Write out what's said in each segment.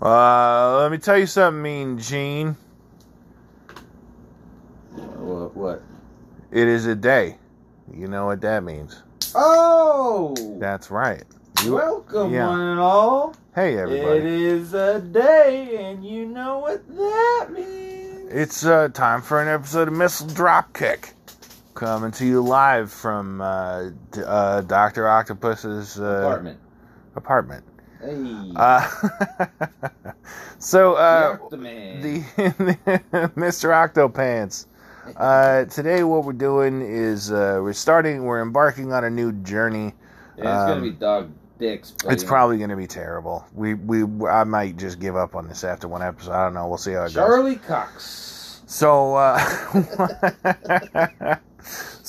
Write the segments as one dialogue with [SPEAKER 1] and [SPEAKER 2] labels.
[SPEAKER 1] Uh, let me tell you something, Mean Gene.
[SPEAKER 2] What? what?
[SPEAKER 1] It is a day. You know what that means.
[SPEAKER 2] Oh!
[SPEAKER 1] That's right. You-
[SPEAKER 2] Welcome,
[SPEAKER 1] yeah.
[SPEAKER 2] one and all.
[SPEAKER 1] Hey, everybody.
[SPEAKER 2] It is a day, and you know what that means.
[SPEAKER 1] It's uh, time for an episode of Missile Dropkick. Coming to you live from uh, d- uh, Dr. Octopus's uh,
[SPEAKER 2] apartment.
[SPEAKER 1] apartment.
[SPEAKER 2] Hey.
[SPEAKER 1] Uh, so, uh,
[SPEAKER 2] the
[SPEAKER 1] the Mr. Octopants. Uh, today, what we're doing is uh, we're starting, we're embarking on a new journey.
[SPEAKER 2] yeah, it's gonna
[SPEAKER 1] um,
[SPEAKER 2] be dog dicks.
[SPEAKER 1] It's probably going to be terrible. We we I might just give up on this after one episode. I don't know. We'll see how it goes.
[SPEAKER 2] Charlie Cox.
[SPEAKER 1] So, uh,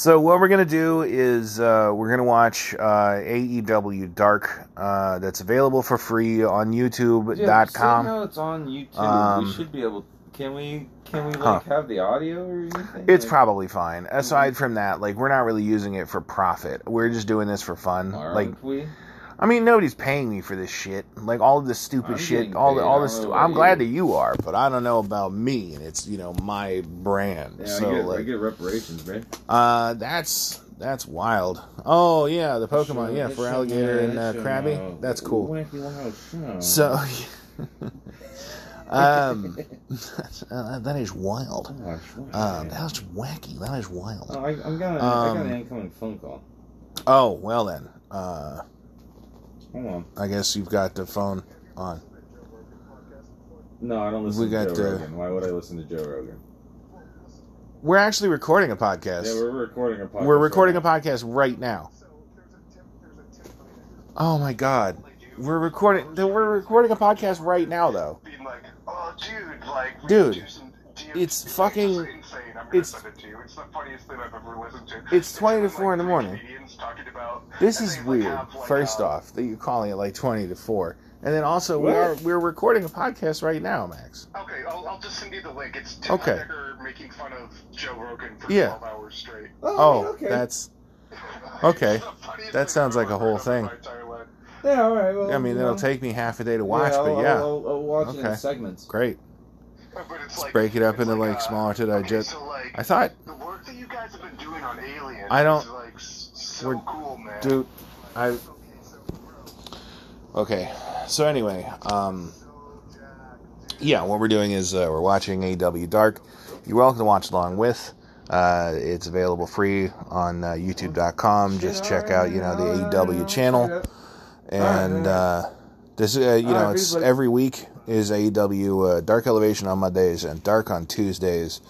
[SPEAKER 1] so what we're gonna do is uh, we're gonna watch uh, AEW Dark. Uh, that's available for free on
[SPEAKER 2] Yeah,
[SPEAKER 1] YouTube.com.
[SPEAKER 2] how it's on YouTube,
[SPEAKER 1] Um,
[SPEAKER 2] we should be able. Can we? Can we
[SPEAKER 1] Huh.
[SPEAKER 2] like have the audio or anything?
[SPEAKER 1] It's
[SPEAKER 2] Like,
[SPEAKER 1] probably fine. Aside from that, like we're not really using it for profit. We're just doing this for fun.
[SPEAKER 2] Aren't
[SPEAKER 1] Like,
[SPEAKER 2] we?
[SPEAKER 1] I mean, nobody's paying me for this shit. Like all of this stupid
[SPEAKER 2] I'm
[SPEAKER 1] shit. All the all
[SPEAKER 2] I
[SPEAKER 1] this.
[SPEAKER 2] know
[SPEAKER 1] I'm glad that you are, but I don't know about me, and it's you know my brand.
[SPEAKER 2] Yeah,
[SPEAKER 1] so
[SPEAKER 2] I, get, I get reparations, man.
[SPEAKER 1] uh, that's that's wild. Oh yeah, the Pokemon. Yeah, for alligator and uh, Krabby.
[SPEAKER 2] uh,
[SPEAKER 1] That's cool.
[SPEAKER 2] Wacky Wild Show.
[SPEAKER 1] So, um, uh, that is wild. Um, that's wacky. That is wild.
[SPEAKER 2] Oh, I. I got
[SPEAKER 1] Um,
[SPEAKER 2] an incoming phone call.
[SPEAKER 1] Oh well then. Uh,
[SPEAKER 2] Hold on.
[SPEAKER 1] I guess you've got the phone on.
[SPEAKER 2] No, I don't listen
[SPEAKER 1] We
[SPEAKER 2] to
[SPEAKER 1] got,
[SPEAKER 2] Joe
[SPEAKER 1] uh,
[SPEAKER 2] Rogan. Why would I listen to Joe Rogan?
[SPEAKER 1] We're actually recording a podcast.
[SPEAKER 2] Yeah, we're recording a podcast.
[SPEAKER 1] We're recording a
[SPEAKER 2] right
[SPEAKER 1] podcast right now. Oh my god. We're recording we're recording a podcast right now though.
[SPEAKER 3] being like, oh, dude,
[SPEAKER 1] Dude,
[SPEAKER 3] should do some DMT.
[SPEAKER 1] it's fucking-
[SPEAKER 3] insane. I'm gonna
[SPEAKER 1] it's-
[SPEAKER 3] send it to you. It's the funniest thing I've ever listened to.
[SPEAKER 1] It's 20 to
[SPEAKER 3] Like,
[SPEAKER 1] 4 in the morning.
[SPEAKER 3] comedians talking about-
[SPEAKER 1] This is
[SPEAKER 3] they, like,
[SPEAKER 1] weird.
[SPEAKER 3] like,
[SPEAKER 1] First off, that you're calling it like 20 to 4. And then also we are we're recording a podcast right now, Max.
[SPEAKER 3] Okay, I'll, I'll just send you the link. It's Tim
[SPEAKER 1] Okay.
[SPEAKER 3] Heidecker making fun of Joe Rogan for
[SPEAKER 1] Yeah.
[SPEAKER 3] 12 hours straight.
[SPEAKER 2] now.
[SPEAKER 1] Oh,
[SPEAKER 2] okay.
[SPEAKER 1] that's Okay.
[SPEAKER 3] It's the funniest
[SPEAKER 1] That sounds like a whole
[SPEAKER 3] heard in my
[SPEAKER 1] thing.
[SPEAKER 2] yeah. All right. Well,
[SPEAKER 1] I mean, it'll
[SPEAKER 2] know.
[SPEAKER 1] take me half a day to watch,
[SPEAKER 2] yeah,
[SPEAKER 1] but
[SPEAKER 2] I'll,
[SPEAKER 1] yeah.
[SPEAKER 2] I'll, I'll watch it in segments.
[SPEAKER 1] Great.
[SPEAKER 3] But it's
[SPEAKER 1] Let's
[SPEAKER 3] like,
[SPEAKER 1] break it up into like
[SPEAKER 3] uh,
[SPEAKER 1] smaller to
[SPEAKER 3] okay,
[SPEAKER 1] digest.
[SPEAKER 3] so, like,
[SPEAKER 1] I thought
[SPEAKER 3] the work that you guys have been doing on Alien
[SPEAKER 1] I don't-
[SPEAKER 3] is like so
[SPEAKER 1] we're-
[SPEAKER 3] cool, man.
[SPEAKER 1] dude I Okay. So anyway, um yeah, what we're doing is uh, we're watching AEW Dark. You're welcome to watch along with. Uh, it's available free on uh, YouTube.com. Just check out, you know, the AEW channel. And uh, this, uh, you know, it's every week is AEW uh, Dark Elevation on Mondays and Dark on Tuesdays.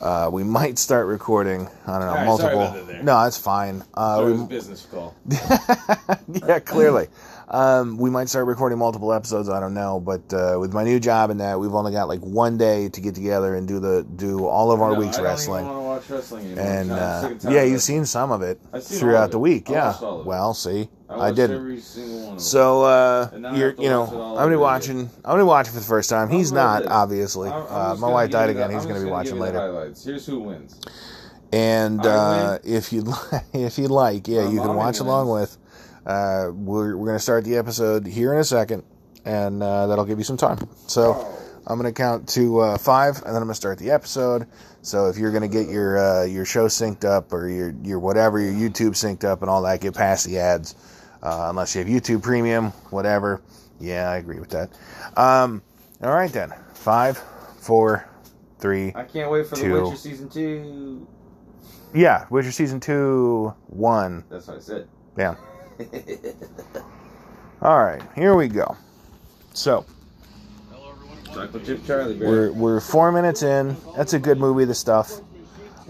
[SPEAKER 1] Uh, we might start recording. I don't know,
[SPEAKER 2] sorry
[SPEAKER 1] multiple.
[SPEAKER 2] that.
[SPEAKER 1] No, that's fine. Uh, we,
[SPEAKER 2] business call.
[SPEAKER 1] yeah, clearly. Um, we might start recording multiple episodes. I don't know, but uh, with my new job and that, we've only got like one day to get together and do the do all of our
[SPEAKER 2] No,
[SPEAKER 1] week's
[SPEAKER 2] I don't
[SPEAKER 1] wrestling.
[SPEAKER 2] Even want to watch wrestling anymore.
[SPEAKER 1] And uh,
[SPEAKER 2] sick and tired
[SPEAKER 1] yeah, you've seen some of it throughout
[SPEAKER 2] of
[SPEAKER 1] the week.
[SPEAKER 2] I
[SPEAKER 1] Yeah.
[SPEAKER 2] it.
[SPEAKER 1] Well, see, I,
[SPEAKER 2] watched
[SPEAKER 1] didn't.
[SPEAKER 2] Every single one.
[SPEAKER 1] So uh,
[SPEAKER 2] I
[SPEAKER 1] you're, you know,
[SPEAKER 2] it
[SPEAKER 1] I'm gonna be watching. I'm gonna be watching for the first time. He's not, obviously. Uh, my wife died again. He's gonna be watching later.
[SPEAKER 2] Here's who wins.
[SPEAKER 1] And uh, if you if you like, yeah, you can watch along with. Uh, we're we're gonna start the episode here in a second, and uh, that'll give you some time. So. I'm gonna count to uh, five, and then I'm gonna start the episode. So if you're gonna get your uh, your show synced up or your your whatever your YouTube synced up and all that, get past the ads. Uh, unless you have YouTube Premium, whatever. Yeah, I agree with that. Um, all right then, five, four, three.
[SPEAKER 2] I can't wait for
[SPEAKER 1] Two.
[SPEAKER 2] the Witcher season two.
[SPEAKER 1] Yeah, Witcher season two, one.
[SPEAKER 2] That's what I said.
[SPEAKER 1] Yeah. All right, here we go. So
[SPEAKER 2] Chocolate chip Charlie, baby.
[SPEAKER 1] we're we're four minutes in. That's a good movie. The stuff.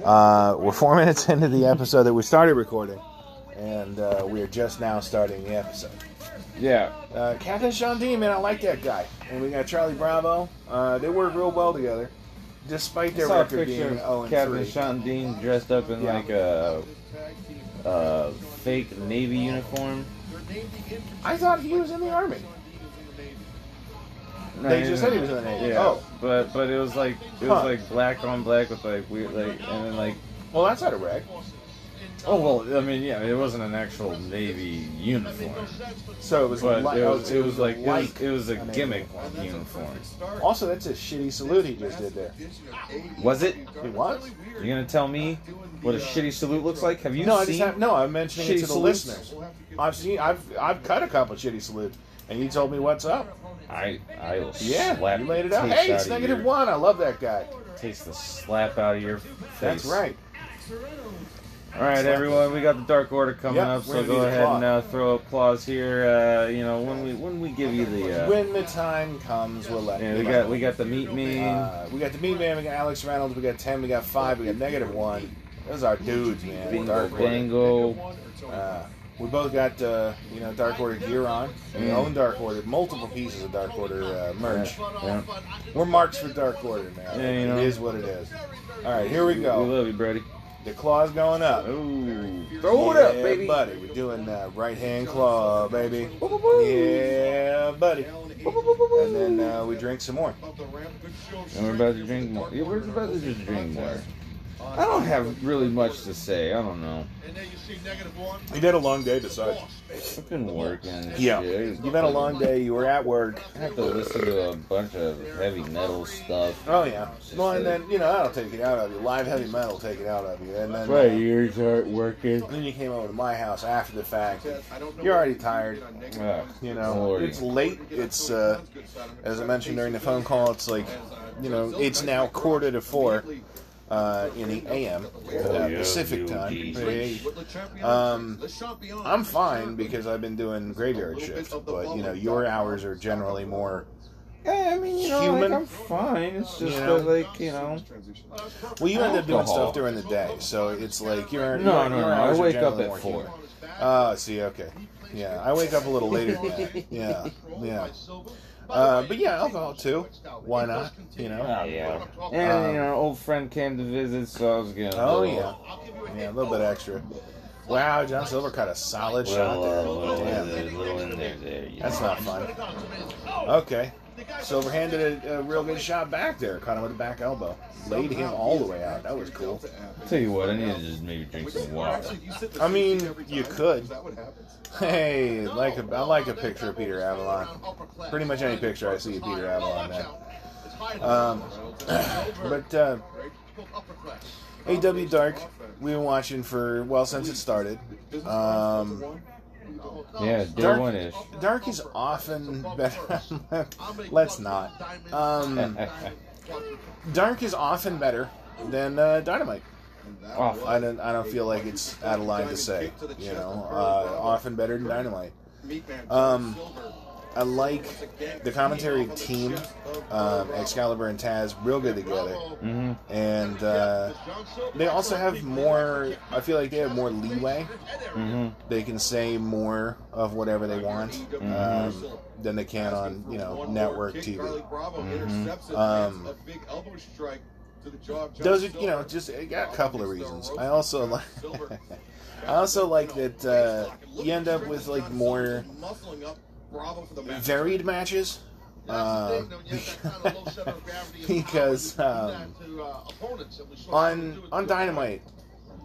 [SPEAKER 1] Uh, we're four minutes into the episode that we started recording, and uh, we are just now starting the episode.
[SPEAKER 2] yeah.
[SPEAKER 1] Uh, Captain Sean Dean, man, I like that guy. And we got Charlie Bravo. Uh, they work real well together, despite their record being
[SPEAKER 2] of
[SPEAKER 1] 0
[SPEAKER 2] Captain
[SPEAKER 1] 3.
[SPEAKER 2] Sean Dean dressed up in
[SPEAKER 1] Yeah.
[SPEAKER 2] like a, a fake Navy uniform.
[SPEAKER 1] I thought he was in the army.
[SPEAKER 2] No,
[SPEAKER 1] They
[SPEAKER 2] he
[SPEAKER 1] just said he was in the Navy.
[SPEAKER 2] Yeah,
[SPEAKER 1] Oh.
[SPEAKER 2] but but it was like it
[SPEAKER 1] Huh.
[SPEAKER 2] was like black on black with like weird like and then like
[SPEAKER 1] Well, that's not a wreck.
[SPEAKER 2] Oh well, I mean, yeah, it wasn't an actual Navy uniform,
[SPEAKER 1] So it was,
[SPEAKER 2] but
[SPEAKER 1] li-
[SPEAKER 2] it
[SPEAKER 1] oh,
[SPEAKER 2] was, it was like it was, it was a gimmick
[SPEAKER 1] uniform. Also, that's a shitty salute he just did there.
[SPEAKER 2] Was it?
[SPEAKER 1] It was?
[SPEAKER 2] You're gonna tell me what a shitty salute looks like? Have you
[SPEAKER 1] No, I
[SPEAKER 2] seen?
[SPEAKER 1] just have, no. I'm mentioning it to the
[SPEAKER 2] salutes?
[SPEAKER 1] listeners. I've seen, I've, I've cut a couple shitty salutes, and you told me what's up.
[SPEAKER 2] I I will
[SPEAKER 1] Yeah,
[SPEAKER 2] slap
[SPEAKER 1] you laid it out. Hey, it's negative
[SPEAKER 2] your-
[SPEAKER 1] one. I love that guy.
[SPEAKER 2] Taste the slap out of your face.
[SPEAKER 1] That's right.
[SPEAKER 2] All right, everyone, we got the Dark Order coming
[SPEAKER 1] Yep,
[SPEAKER 2] up, so go ahead and uh, throw applause here. Uh, you know, when we when we give you the. Uh,
[SPEAKER 1] When the time comes, we'll let
[SPEAKER 2] yeah,
[SPEAKER 1] you
[SPEAKER 2] we got we got the meat man.
[SPEAKER 1] Uh, we got the Meat Man, we got Alex Reynolds, we got 10, we got 5, we got negative 1. Those are dudes, man.
[SPEAKER 2] Bingo
[SPEAKER 1] Dark Order. Uh, we both got, uh, you know, Dark Order gear on. We
[SPEAKER 2] Mm.
[SPEAKER 1] own Dark Order, multiple pieces of Dark Order uh, merch.
[SPEAKER 2] Yeah.
[SPEAKER 1] We're marks for Dark Order man.
[SPEAKER 2] Yeah, you know.
[SPEAKER 1] It is what it is. All right, here we go.
[SPEAKER 2] We love you, Brody.
[SPEAKER 1] The claw's going up.
[SPEAKER 2] Ooh, throw it up, baby.
[SPEAKER 1] buddy. We're doing uh, right hand claw, baby. Yeah, buddy. And then uh, we drink some more.
[SPEAKER 2] And we're about to drink more. Yeah, we're about to just drink more. I don't have really much to say. I don't know.
[SPEAKER 1] You've had a long day besides.
[SPEAKER 2] I've been working.
[SPEAKER 1] Yeah.
[SPEAKER 2] shit.
[SPEAKER 1] You've had a long day. You were at work.
[SPEAKER 2] I have to listen to a bunch of heavy metal stuff.
[SPEAKER 1] Oh, yeah. Well, and then, you know, that'll take it out of you. Live heavy metal will take it out of you. And then,
[SPEAKER 2] My
[SPEAKER 1] uh,
[SPEAKER 2] ears aren't working.
[SPEAKER 1] then you came over to my house after the fact. You're already tired.
[SPEAKER 2] Ah,
[SPEAKER 1] You know,
[SPEAKER 2] Lordy.
[SPEAKER 1] it's late. It's, uh, as I mentioned during the phone call, it's like, you know, it's now quarter to four uh, in the AM, uh, Pacific time. Um, I'm fine because I've been doing graveyard shift, but you know your hours are generally more.
[SPEAKER 2] Yeah, I mean, you know,
[SPEAKER 1] Human.
[SPEAKER 2] like, I'm fine. It's just
[SPEAKER 1] You know?
[SPEAKER 2] that, like, you know.
[SPEAKER 1] Well, you end up doing stuff during the day, so it's like you're.
[SPEAKER 2] No,
[SPEAKER 1] your,
[SPEAKER 2] no,
[SPEAKER 1] your
[SPEAKER 2] no. I wake up at
[SPEAKER 1] more
[SPEAKER 2] four.
[SPEAKER 1] human. Oh, see, okay, yeah, I wake up a little later than that. Yeah, yeah. Uh, but yeah, alcohol too. Why not? You know.
[SPEAKER 2] Oh, yeah. And,
[SPEAKER 1] Um,
[SPEAKER 2] you know, old friend came to visit, so I was gonna.
[SPEAKER 1] Oh
[SPEAKER 2] go-
[SPEAKER 1] yeah, yeah, a little bit extra. Wow, John Silver cut a solid shot
[SPEAKER 2] Well,
[SPEAKER 1] there.
[SPEAKER 2] uh, little,
[SPEAKER 1] Damn.
[SPEAKER 2] in there, little in there, there.
[SPEAKER 1] That's
[SPEAKER 2] know.
[SPEAKER 1] not fun. Okay. Silver handed a, a real good shot back there, caught him with a back elbow. Laid him all the way out. That was cool.
[SPEAKER 2] Tell you what, I need to just maybe drink some water.
[SPEAKER 1] I mean, you could. Hey, like a, I like a picture of Peter Avalon. Pretty much any picture I see of Peter Avalon, man. Um, but uh, AEW Dark, we've been watching for well since it started. Um,
[SPEAKER 2] Yeah, day
[SPEAKER 1] Dark-
[SPEAKER 2] one ish.
[SPEAKER 1] Dark is often better. Let's not. Um, Dark is often better than uh, Dynamite.
[SPEAKER 2] Off.
[SPEAKER 1] I don't. I don't feel like it's out of line to say. You know, uh, often better than Dynamite. Um, I like the commentary team, um, Excalibur and Taz, real good together,
[SPEAKER 2] hmm
[SPEAKER 1] and uh, they also have more. I feel like they have more leeway.
[SPEAKER 2] hmm
[SPEAKER 1] They can say more of whatever they want um, than they can on you know network TV. Um, Those are you know just I got a couple of reasons. I also like. I also like that uh, you end up with like more varied matches. Um, because um, on on Dynamite,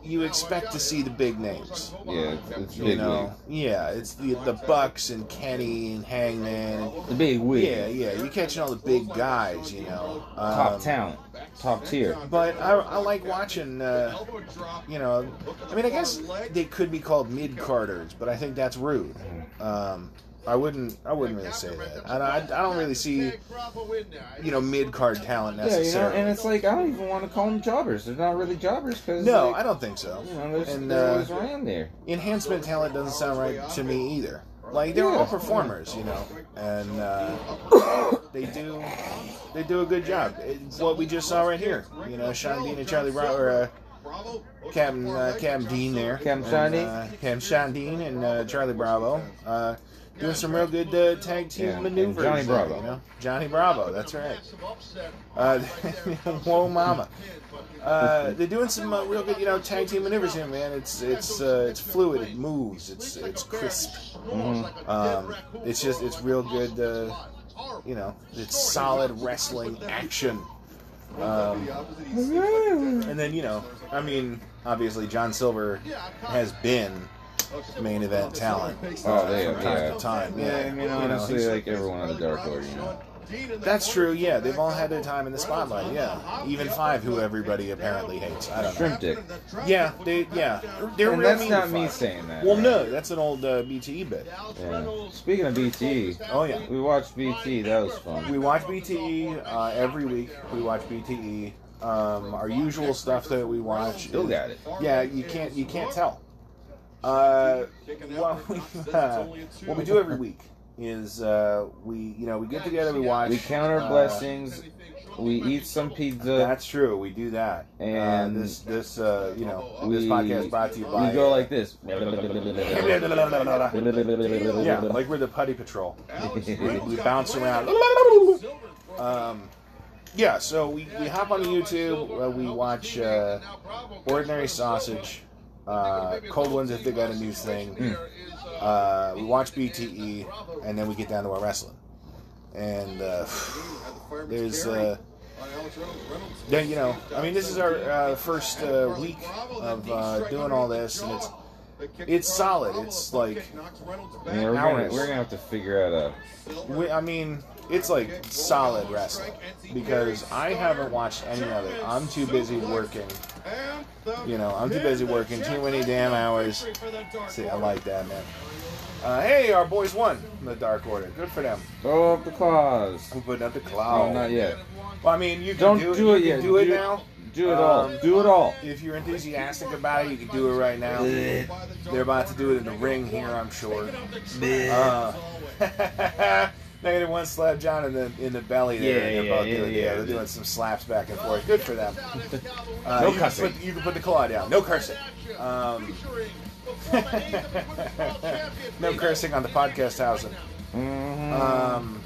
[SPEAKER 1] you expect to see the big names.
[SPEAKER 2] Yeah, it's, it's
[SPEAKER 1] You
[SPEAKER 2] big
[SPEAKER 1] know, yeah, it's the the Bucks and Kenny and Hangman.
[SPEAKER 2] The big wig.
[SPEAKER 1] yeah, yeah, you're catching all the big guys. You know,
[SPEAKER 2] Top
[SPEAKER 1] Um,
[SPEAKER 2] talent. Top tier.
[SPEAKER 1] But I, I like watching. Uh, you know, I mean, I guess they could be called mid carders, but I think that's rude. Um, I wouldn't. I wouldn't really say that. I, I, I don't really see, you know, mid card talent
[SPEAKER 2] Yeah, you know,
[SPEAKER 1] necessarily.
[SPEAKER 2] and it's like, I don't even want to call them jobbers. They're not really jobbers because.
[SPEAKER 1] no,
[SPEAKER 2] like,
[SPEAKER 1] I don't think so.
[SPEAKER 2] You know,
[SPEAKER 1] And, uh,
[SPEAKER 2] around there.
[SPEAKER 1] enhancement talent doesn't sound right to me either. Like they're all performers, you know, and uh, they do they do a good job. It's what we just saw right here, you know, Sean Dean and Charlie Brown, or uh, Captain uh, Captain Dean there,
[SPEAKER 2] Sean Dean?
[SPEAKER 1] uh, Sean Dean and uh, Charlie Bravo. Uh, Doing some real good uh, tag team
[SPEAKER 2] Yeah, and
[SPEAKER 1] maneuvers.
[SPEAKER 2] Johnny
[SPEAKER 1] there,
[SPEAKER 2] Bravo.
[SPEAKER 1] you know, Johnny Bravo. That's right. Uh, whoa, mama. Uh, they're doing some uh, real good, you know, tag team maneuvers here, man. It's it's uh, it's fluid. It moves. It's it's crisp.
[SPEAKER 2] Mhm.
[SPEAKER 1] Um, it's just it's real good. Uh, you know, it's solid wrestling action. Um, and then you know, I mean, obviously John Silver has been main event talent.
[SPEAKER 2] Oh, they have,
[SPEAKER 1] time
[SPEAKER 2] yeah.
[SPEAKER 1] to time.
[SPEAKER 2] Yeah, I mean,
[SPEAKER 1] You know,
[SPEAKER 2] like everyone on the Dark Order, you know.
[SPEAKER 1] that's true. Yeah, they've all had their time in the spotlight. Yeah, even Five, who everybody apparently hates. I don't know.
[SPEAKER 2] Shrimp Dick.
[SPEAKER 1] Yeah, they yeah, they're
[SPEAKER 2] And
[SPEAKER 1] real
[SPEAKER 2] that's not me saying that.
[SPEAKER 1] Well,
[SPEAKER 2] right?
[SPEAKER 1] no, that's an old uh, BTE bit.
[SPEAKER 2] Yeah. Speaking of BTE,
[SPEAKER 1] Oh yeah.
[SPEAKER 2] we watched BTE. That was fun.
[SPEAKER 1] We watch BTE uh, every week. We watch BTE. Um, our usual stuff that we watch.
[SPEAKER 2] Still
[SPEAKER 1] is-
[SPEAKER 2] got it.
[SPEAKER 1] Yeah, you can't you can't tell. Uh, what we uh, what we do every week is uh, we you know we get together we watch.
[SPEAKER 2] We count our
[SPEAKER 1] uh,
[SPEAKER 2] blessings. We eat some pizza.
[SPEAKER 1] That's true. We do that.
[SPEAKER 2] And
[SPEAKER 1] uh, this this uh, you know this
[SPEAKER 2] we-
[SPEAKER 1] podcast brought to you by.
[SPEAKER 2] We go like this.
[SPEAKER 1] yeah, like we're the putty patrol. we, we bounce around. Um, yeah, so we, we hop on YouTube. Uh, we watch uh, Ordinary Sausage, uh, Cold Ones if they got a new thing. Uh, we watch BTE, and then we get down to our wrestling. And uh, there's, uh, then you know, I mean, this is our uh, first uh, week of uh, doing all this, and it's it's solid. It's like
[SPEAKER 2] Yeah, we're gonna, we're gonna have to figure out a.
[SPEAKER 1] We, I mean, it's like solid wrestling because I haven't watched any of it. I'm too busy working. You know, I'm too busy working. Too many damn hours. See, I like that, man. Uh, hey, our boys won the Dark Order. Good for them.
[SPEAKER 2] Throw up the claws.
[SPEAKER 1] We're putting up the
[SPEAKER 2] Oh,
[SPEAKER 1] cloud.
[SPEAKER 2] not yet.
[SPEAKER 1] Well, I mean, you can
[SPEAKER 2] Don't
[SPEAKER 1] do,
[SPEAKER 2] do it
[SPEAKER 1] you
[SPEAKER 2] yet.
[SPEAKER 1] Do it
[SPEAKER 2] Do-
[SPEAKER 1] now.
[SPEAKER 2] Do it all.
[SPEAKER 1] Um,
[SPEAKER 2] Do it all.
[SPEAKER 1] If you're enthusiastic about it, you can do it right now. They're about to do it in the ring here, I'm sure. Uh, Negative one slap John in the in the belly there.
[SPEAKER 2] Yeah,
[SPEAKER 1] They're
[SPEAKER 2] yeah,
[SPEAKER 1] both
[SPEAKER 2] yeah,
[SPEAKER 1] doing,
[SPEAKER 2] yeah.
[SPEAKER 1] They're doing some slaps back and forth. Good for them. Uh,
[SPEAKER 2] No
[SPEAKER 1] you can put- you can put the claw down. No cursing. Um, no cursing on the podcast housing.
[SPEAKER 2] Mhm.
[SPEAKER 1] Um,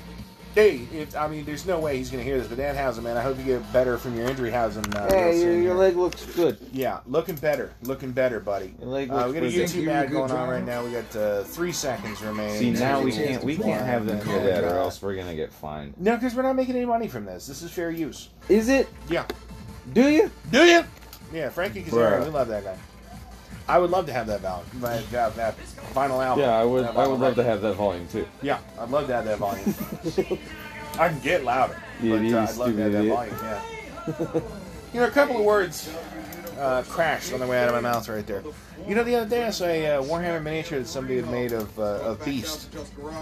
[SPEAKER 1] hey, if, I mean, there's no way he's going to hear this, but Danhausen, man, I hope you get better from your injury housing. Uh, real
[SPEAKER 2] hey, your, your leg looks good.
[SPEAKER 1] Yeah, looking better. Looking better, buddy.
[SPEAKER 2] Your leg
[SPEAKER 1] Uh, we got a
[SPEAKER 2] good.
[SPEAKER 1] YouTube ad going on right now. We got uh, three seconds remaining.
[SPEAKER 2] See, now we can't we can't have them hear
[SPEAKER 1] And,
[SPEAKER 2] that, or
[SPEAKER 1] uh,
[SPEAKER 2] else we're gonna get fined.
[SPEAKER 1] No, because we're not making any money from this. This is fair use.
[SPEAKER 2] Is it?
[SPEAKER 1] Yeah.
[SPEAKER 2] Do you?
[SPEAKER 1] Do you? Yeah, Frankie Kazarian, we love that guy. I would love to have that volume, that, that, that final album.
[SPEAKER 2] Yeah, I would. I would love to have that volume too.
[SPEAKER 1] Yeah, I'd love to have that volume. I can get louder, but uh, I'd love to have that volume. Yeah. you know, a couple of words uh, crashed on the way out of my mouth right there. You know, the other day I saw a uh, Warhammer miniature that somebody had made of uh, of Beast.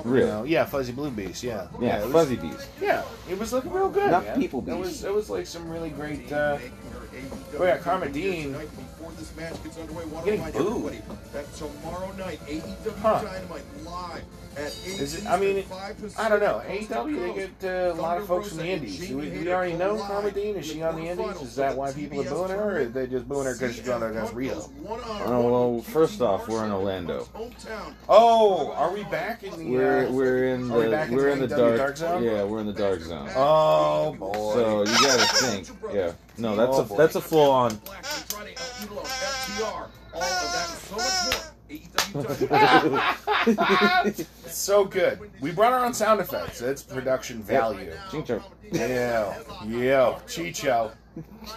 [SPEAKER 1] You know, yeah, Fuzzy Blue Beast. Yeah,
[SPEAKER 2] Yeah,
[SPEAKER 1] it was,
[SPEAKER 2] fuzzy bees.
[SPEAKER 1] Yeah, it was looking real good.
[SPEAKER 2] Not
[SPEAKER 1] man.
[SPEAKER 2] people
[SPEAKER 1] It
[SPEAKER 2] Beast.
[SPEAKER 1] was it was like some really great. Uh, oh yeah, Karma Dean. Getting booed.
[SPEAKER 4] That's tomorrow night. AEW
[SPEAKER 1] Huh.
[SPEAKER 4] Dynamite live
[SPEAKER 1] Is it? I mean, I don't know. AEW they get uh, a lot of folks from the Indies. Do we, do we already know Karma Dean? Is she on the Indies? Is that why people are booing her, or are they just booing her because she's going against Riho?
[SPEAKER 2] Oh well, first off, we're in Orlando.
[SPEAKER 1] Oh, are we back in the?
[SPEAKER 2] We're
[SPEAKER 1] Uh,
[SPEAKER 2] we're in
[SPEAKER 1] Are we
[SPEAKER 2] the we're in the dark,
[SPEAKER 1] dark zone?
[SPEAKER 2] Yeah, we're in the dark zone.
[SPEAKER 1] oh boy.
[SPEAKER 2] So you gotta think. Yeah. No, that's
[SPEAKER 1] Oh,
[SPEAKER 2] a
[SPEAKER 1] boy.
[SPEAKER 2] that's a full on.
[SPEAKER 4] Black Friday, El Idolo, FTR, all of that and so much more. AEW
[SPEAKER 1] so good. We brought our own sound effects. It's production value.
[SPEAKER 2] Chincho.
[SPEAKER 1] Yeah, yeah, Chicho.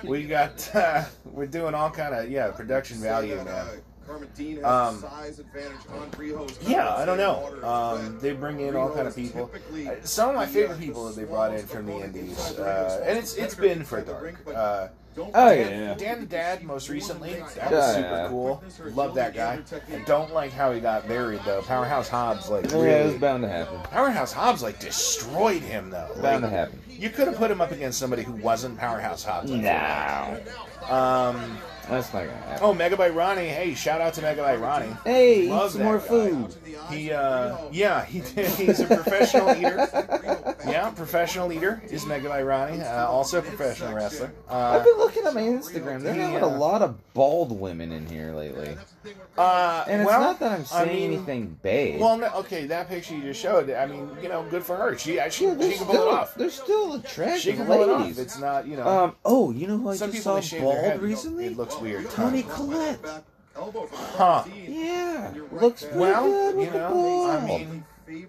[SPEAKER 1] We got. Uh, we're doing all kind of yeah production value, man.
[SPEAKER 4] Karma Dean has
[SPEAKER 1] Um,
[SPEAKER 4] a size advantage on Riho's
[SPEAKER 1] Yeah, I don't know. Um, they bring in all kind of people. Uh, Some of my favorite people that they brought in from the Indies, uh, and it's it's been for dark. Uh,
[SPEAKER 2] Oh
[SPEAKER 1] Dan,
[SPEAKER 2] yeah.
[SPEAKER 1] Dan the Dad, most recently, that was
[SPEAKER 2] Yeah,
[SPEAKER 1] super
[SPEAKER 2] yeah.
[SPEAKER 1] cool. Love that guy. I don't like how he got buried though. Powerhouse Hobbs like
[SPEAKER 2] Oh, yeah, it was bound to happen.
[SPEAKER 1] Powerhouse Hobbs like destroyed him though.
[SPEAKER 2] Bound to happen.
[SPEAKER 1] You could have put him up against somebody who wasn't Powerhouse Hobbs.
[SPEAKER 2] No,
[SPEAKER 1] Um.
[SPEAKER 2] That's not gonna happen.
[SPEAKER 1] Oh, Megabyte Ronnie. Hey, shout out to Megabyte Ronnie.
[SPEAKER 2] Hey, eat
[SPEAKER 1] Love
[SPEAKER 2] some more
[SPEAKER 1] guy.
[SPEAKER 2] food.
[SPEAKER 1] He, uh, yeah, he he's a professional eater. Yeah, professional eater is Megabyte Ronnie. Uh, also a professional wrestler.
[SPEAKER 2] I've
[SPEAKER 1] Uh,
[SPEAKER 2] been looking at my Instagram. They're
[SPEAKER 1] he,
[SPEAKER 2] having
[SPEAKER 1] uh,
[SPEAKER 2] a lot of bald women in here lately,
[SPEAKER 1] uh,
[SPEAKER 2] and it's
[SPEAKER 1] well,
[SPEAKER 2] not that I'm
[SPEAKER 1] I
[SPEAKER 2] saying
[SPEAKER 1] mean,
[SPEAKER 2] anything bad.
[SPEAKER 1] Well, no, okay, that picture you just showed. I mean, you know, good for her. She she,
[SPEAKER 2] yeah,
[SPEAKER 1] she can pull it
[SPEAKER 2] still,
[SPEAKER 1] off.
[SPEAKER 2] they're still
[SPEAKER 1] She
[SPEAKER 2] attractive
[SPEAKER 1] can pull it off.
[SPEAKER 2] ladies.
[SPEAKER 1] It's not, you know.
[SPEAKER 2] Um. Oh, you know who I
[SPEAKER 1] some
[SPEAKER 2] just saw
[SPEAKER 1] they
[SPEAKER 2] bald recently?
[SPEAKER 1] It looks weird.
[SPEAKER 2] Toni Collette.
[SPEAKER 1] Huh.
[SPEAKER 2] Yeah, looks pretty
[SPEAKER 1] Well,
[SPEAKER 2] good
[SPEAKER 1] you know,
[SPEAKER 2] bald.
[SPEAKER 1] I mean,